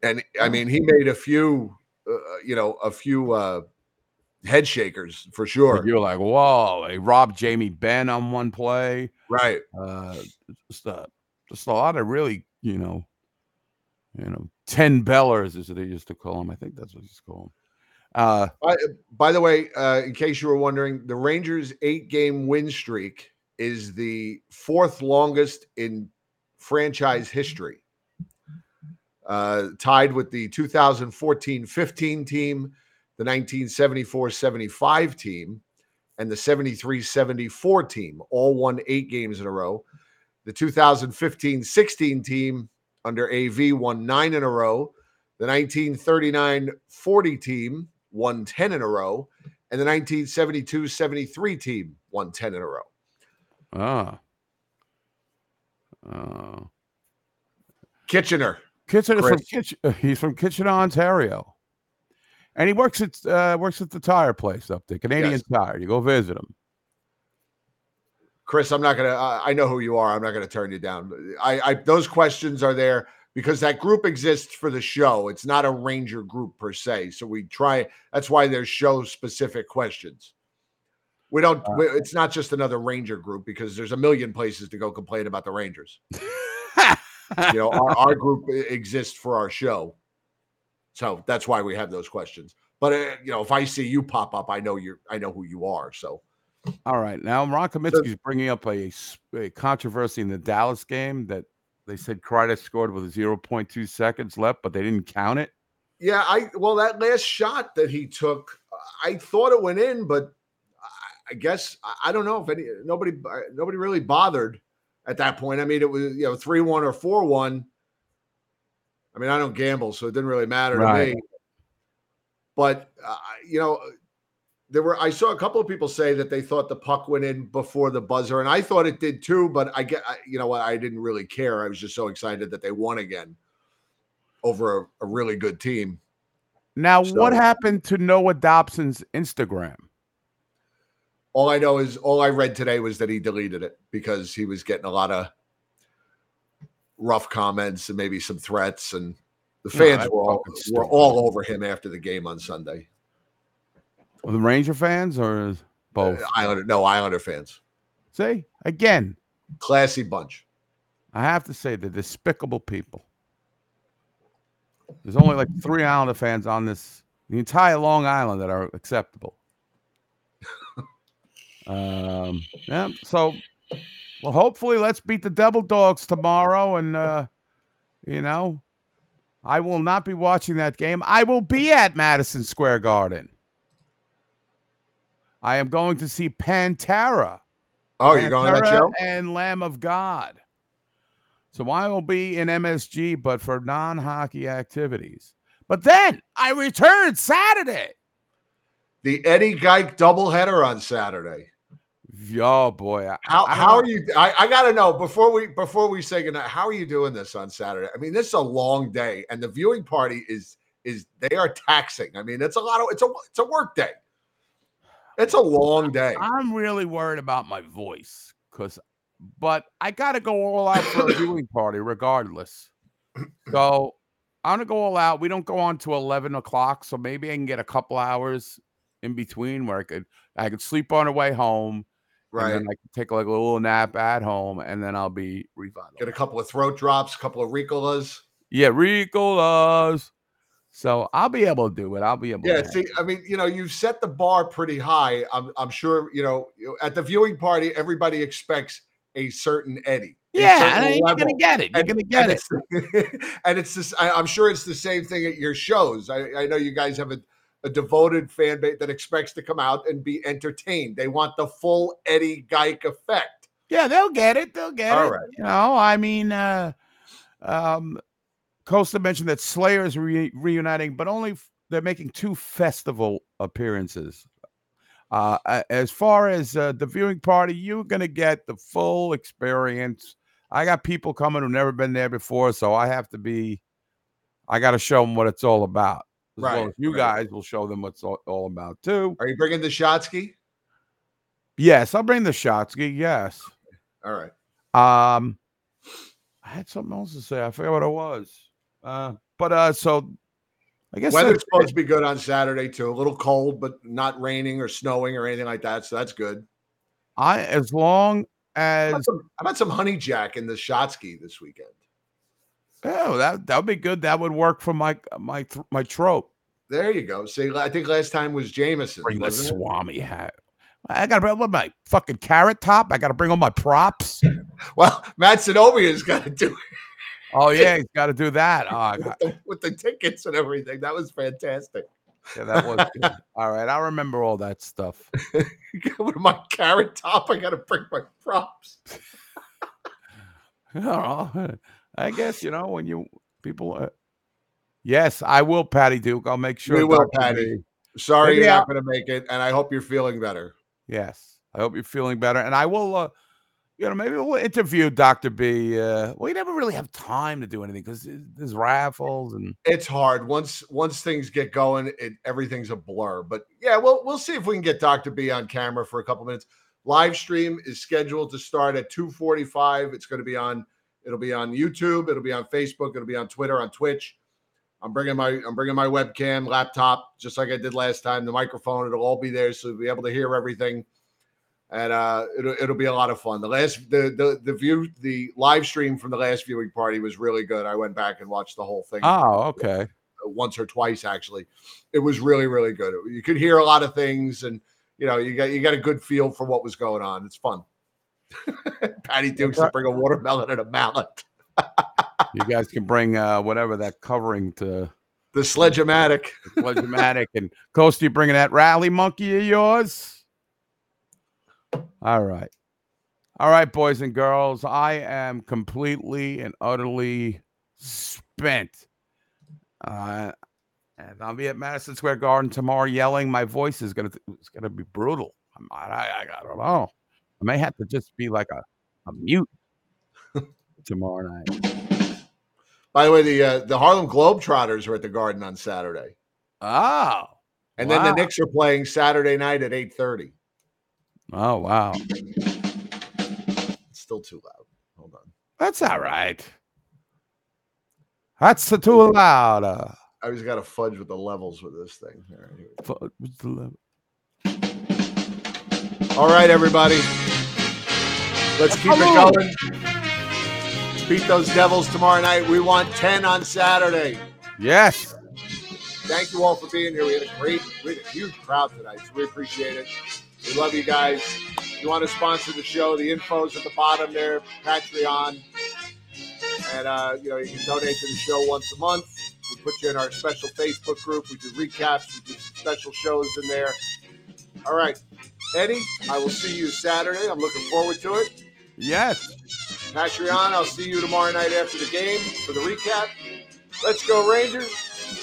Speaker 7: and i mean he made a few uh, you know a few uh head shakers for sure
Speaker 8: You're like, whoa, they robbed Jamie Benn on one play.
Speaker 7: right
Speaker 8: Uh just a just a lot of really, you know, you know, ten bellers as they used to call them. I think that's what he's called. Uh
Speaker 7: by, by the way uh in case you were wondering the rangers eight game win streak is the fourth longest in franchise history uh tied with the 2014-15 team the 1974-75 team and the 73-74 team. All won eight games in a row. The 2015-16 team under av won nine in a row. The 1939-40 team won 10 in a row. And the 1972-73 team won 10 in a row.
Speaker 8: Ah. Oh.
Speaker 7: kitchener
Speaker 8: Kitchener from
Speaker 7: Chris.
Speaker 8: Kitchener. He's from Kitchener, Ontario, and he works at uh, works at the tire place up there, Canadian
Speaker 7: Yes.
Speaker 8: Tire. You go visit him.
Speaker 7: Chris, I'm not gonna. I I know who you are. I'm not gonna turn you down. I, I those questions are there because that group exists for the show. It's not a Ranger group per se. So we try. That's why there's show specific questions. We don't. we- it's not just another Ranger group because there's a million places to go complain about the Rangers. you know, our, our group exists for our show, so that's why we have those questions. But uh, you know, if I see you pop up, I know you're. I know who you are. So.
Speaker 8: All right, now Ron Kaminsky's bringing up a controversy in the Dallas game that they said Kreider scored with 0.2 seconds left, but they didn't count it.
Speaker 7: Yeah, I well that last shot that he took, I thought it went in, but I- I guess I- I don't know if any nobody uh, nobody really bothered at that point. I mean, it was you know three one or four one. I mean, I don't gamble, so it didn't really matter
Speaker 8: Right.
Speaker 7: to me. But uh, you know, there were I saw a couple of people say that they thought the puck went in before the buzzer, and I thought it did too. But I get I- you know what I didn't really care. I was just so excited that they won again over a, a really good team.
Speaker 8: Now, what happened to Noah Dobson's Instagram?
Speaker 7: All I know is all I read today was that he deleted it because he was getting a lot of rough comments and maybe some threats, and the fans
Speaker 8: that's
Speaker 7: were all were all over him after the game on Sunday.
Speaker 8: The Ranger fans or both?
Speaker 7: Uh, Islander, no Islander fans,
Speaker 8: See, again,
Speaker 7: classy bunch.
Speaker 8: I have to say, the despicable people. There's only like three Islander fans on this, the entire Long Island that are acceptable. Um, yeah. So, well, hopefully, let's beat the Devil Dogs tomorrow, and uh, you know, I will not be watching that game. I will be at Madison Square Garden. I am going to see Pantera.
Speaker 7: Oh, you're going to that
Speaker 8: Pantera
Speaker 7: show?
Speaker 8: And Lamb of God. So I will be in MSG, but for non hockey activities. But then I return Saturday.
Speaker 7: The Eddie Geik doubleheader on Saturday.
Speaker 8: Oh boy. I-
Speaker 7: How
Speaker 8: I
Speaker 7: how are you? I, I gotta know before we before we say goodnight. How are you doing this on Saturday? I mean, this is a long day, and the viewing party is is they are taxing. I mean, it's a lot of it's a it's a work day. It's a long day.
Speaker 8: I'm really worried about my voice because, but I got to go all out for a viewing party regardless. So I'm gonna go all out. We don't go on to 11 o'clock, so maybe I can get a couple hours in between where I could I could sleep on the way home. And
Speaker 7: Right.
Speaker 8: then I could take like a little nap at home, and then I'll be revitalized.
Speaker 7: Get a couple of throat drops, a couple of Ricolas.
Speaker 8: Yeah, Ricolas. So I'll be able to do it. I'll be able.
Speaker 7: Yeah,
Speaker 8: to
Speaker 7: see, I mean, you know, you've set the bar pretty high. I'm I'm sure, you know, at the viewing party, everybody expects a certain Eddie.
Speaker 8: Yeah,
Speaker 7: certain
Speaker 8: and you're gonna get it. You're
Speaker 7: And-
Speaker 8: gonna get
Speaker 7: and
Speaker 8: it.
Speaker 7: it's- and it's this. I, I'm sure it's the same thing at your shows. I, I know you guys have a, a devoted fan base that expects to come out and be entertained. They want the full Eddie Geik effect.
Speaker 8: Yeah, they'll get it. They'll get
Speaker 7: All
Speaker 8: it.
Speaker 7: right.
Speaker 8: You know, I mean, uh, um, Costa mentioned that Slayer is re- reuniting, but only f- they're making two festival appearances. Uh, as far as uh, the viewing party, you're gonna get the full experience. I got people coming who've never been there before, so I have to be. I got to show them what it's all about. As well
Speaker 7: Right,
Speaker 8: as you
Speaker 7: right.
Speaker 8: guys will show them what's all, all about too.
Speaker 7: Are you bringing the Shotsky?
Speaker 8: Yes, I'll bring the Shotsky. Yes.
Speaker 7: All right.
Speaker 8: Um, I had something else to say. I forgot what it was. Uh, but uh, so I guess
Speaker 7: Weather's supposed to be good on Saturday too. A little cold, but not raining or snowing or anything like that. So that's good.
Speaker 8: I as long as
Speaker 7: about some, how about some honey jack in the Shotsky this weekend?
Speaker 8: Oh that that would be good. That would work for my my my trope.
Speaker 7: There you go. See, I think last time was Jameson.
Speaker 8: Bring the
Speaker 7: it?
Speaker 8: Swami hat. I gotta bring what my fucking carrot top. I gotta bring all my props.
Speaker 7: Well, Matt Zenobia has got to do it
Speaker 8: Oh yeah, he's got to do that. Oh,
Speaker 7: with the, with the tickets and everything. That was fantastic.
Speaker 8: yeah, that was good. all right. I remember all that stuff.
Speaker 7: with my carrot top, I got to bring my props.
Speaker 8: Don't know. I guess you know when you people. Uh, yes, I will, Patty Duke. I'll make sure.
Speaker 7: we will, Patty. Sorry
Speaker 8: Maybe
Speaker 7: you're
Speaker 8: I'll-
Speaker 7: not going to make it, and I hope you're feeling better.
Speaker 8: Yes, I hope you're feeling better, and I will. Uh, you know, maybe we'll interview Doctor B. Uh, we never really have time to do anything because there's raffles and
Speaker 7: It's hard once once things get going. It everything's a blur. But yeah, we'll we'll see if we can get Doctor B on camera for a couple minutes. Live stream is scheduled to start at two forty five. It's going to be on. It'll be on YouTube. It'll be on Facebook. It'll be on Twitter. On Twitch. I'm bringing my I'm bringing my webcam, laptop, just like I did last time. The microphone. It'll all be there, so you'll be able to hear everything. And uh, it'll it'll be a lot of fun. The last the the the view the live stream from the last viewing party was really good. I went back and watched the whole thing
Speaker 8: oh, okay.
Speaker 7: once or twice actually. It was really really good. You could hear a lot of things, and you know you got you got a good feel for what was going on. It's fun. Patty Dukes to bring a watermelon and a mallet.
Speaker 8: You guys can bring uh, whatever that covering to
Speaker 7: The sledge-o-matic.
Speaker 8: Sledge-o-matic and Coast, you bringing that rally monkey of yours? All right. All right, boys and girls. I am completely and utterly spent. Uh, And I'll be at Madison Square Garden tomorrow yelling. My voice is gonna it's gonna be brutal. I'm, I, I I don't know. I may have to just be like a, a mute tomorrow night.
Speaker 7: By the way, the uh, the Harlem Globetrotters are at the Garden on Saturday.
Speaker 8: Oh,
Speaker 7: And then the
Speaker 8: wow.
Speaker 7: Knicks are playing Saturday night at 8:30.
Speaker 8: Oh wow,
Speaker 7: It's still too loud. Hold on.
Speaker 8: that's all right. That's too loud. Uh,
Speaker 7: I always got to fudge with the levels with this thing. Right, here we go.
Speaker 8: fu- what's the level?
Speaker 7: All right, everybody. Let's keep it
Speaker 8: Hello.
Speaker 7: going. Beat those Devils tomorrow night. We want 10 on Saturday.
Speaker 8: Yes.
Speaker 7: Thank you all for being here. We had a great, we had a huge crowd tonight, so we appreciate it. We love you guys. If you want to sponsor the show, the info's at the bottom there, Patreon. And, uh, you know, you can donate to the show once a month. We put you in our special Facebook group. We do recaps. We do special shows in there. All right. Eddie, I will see you Saturday. I'm looking forward to it.
Speaker 8: Yes.
Speaker 7: Patreon, I'll see you tomorrow night after the game for the recap. Let's go, Rangers.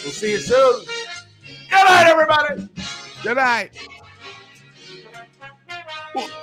Speaker 7: We'll see you soon. Good night, everybody.
Speaker 8: Good night. Ooh.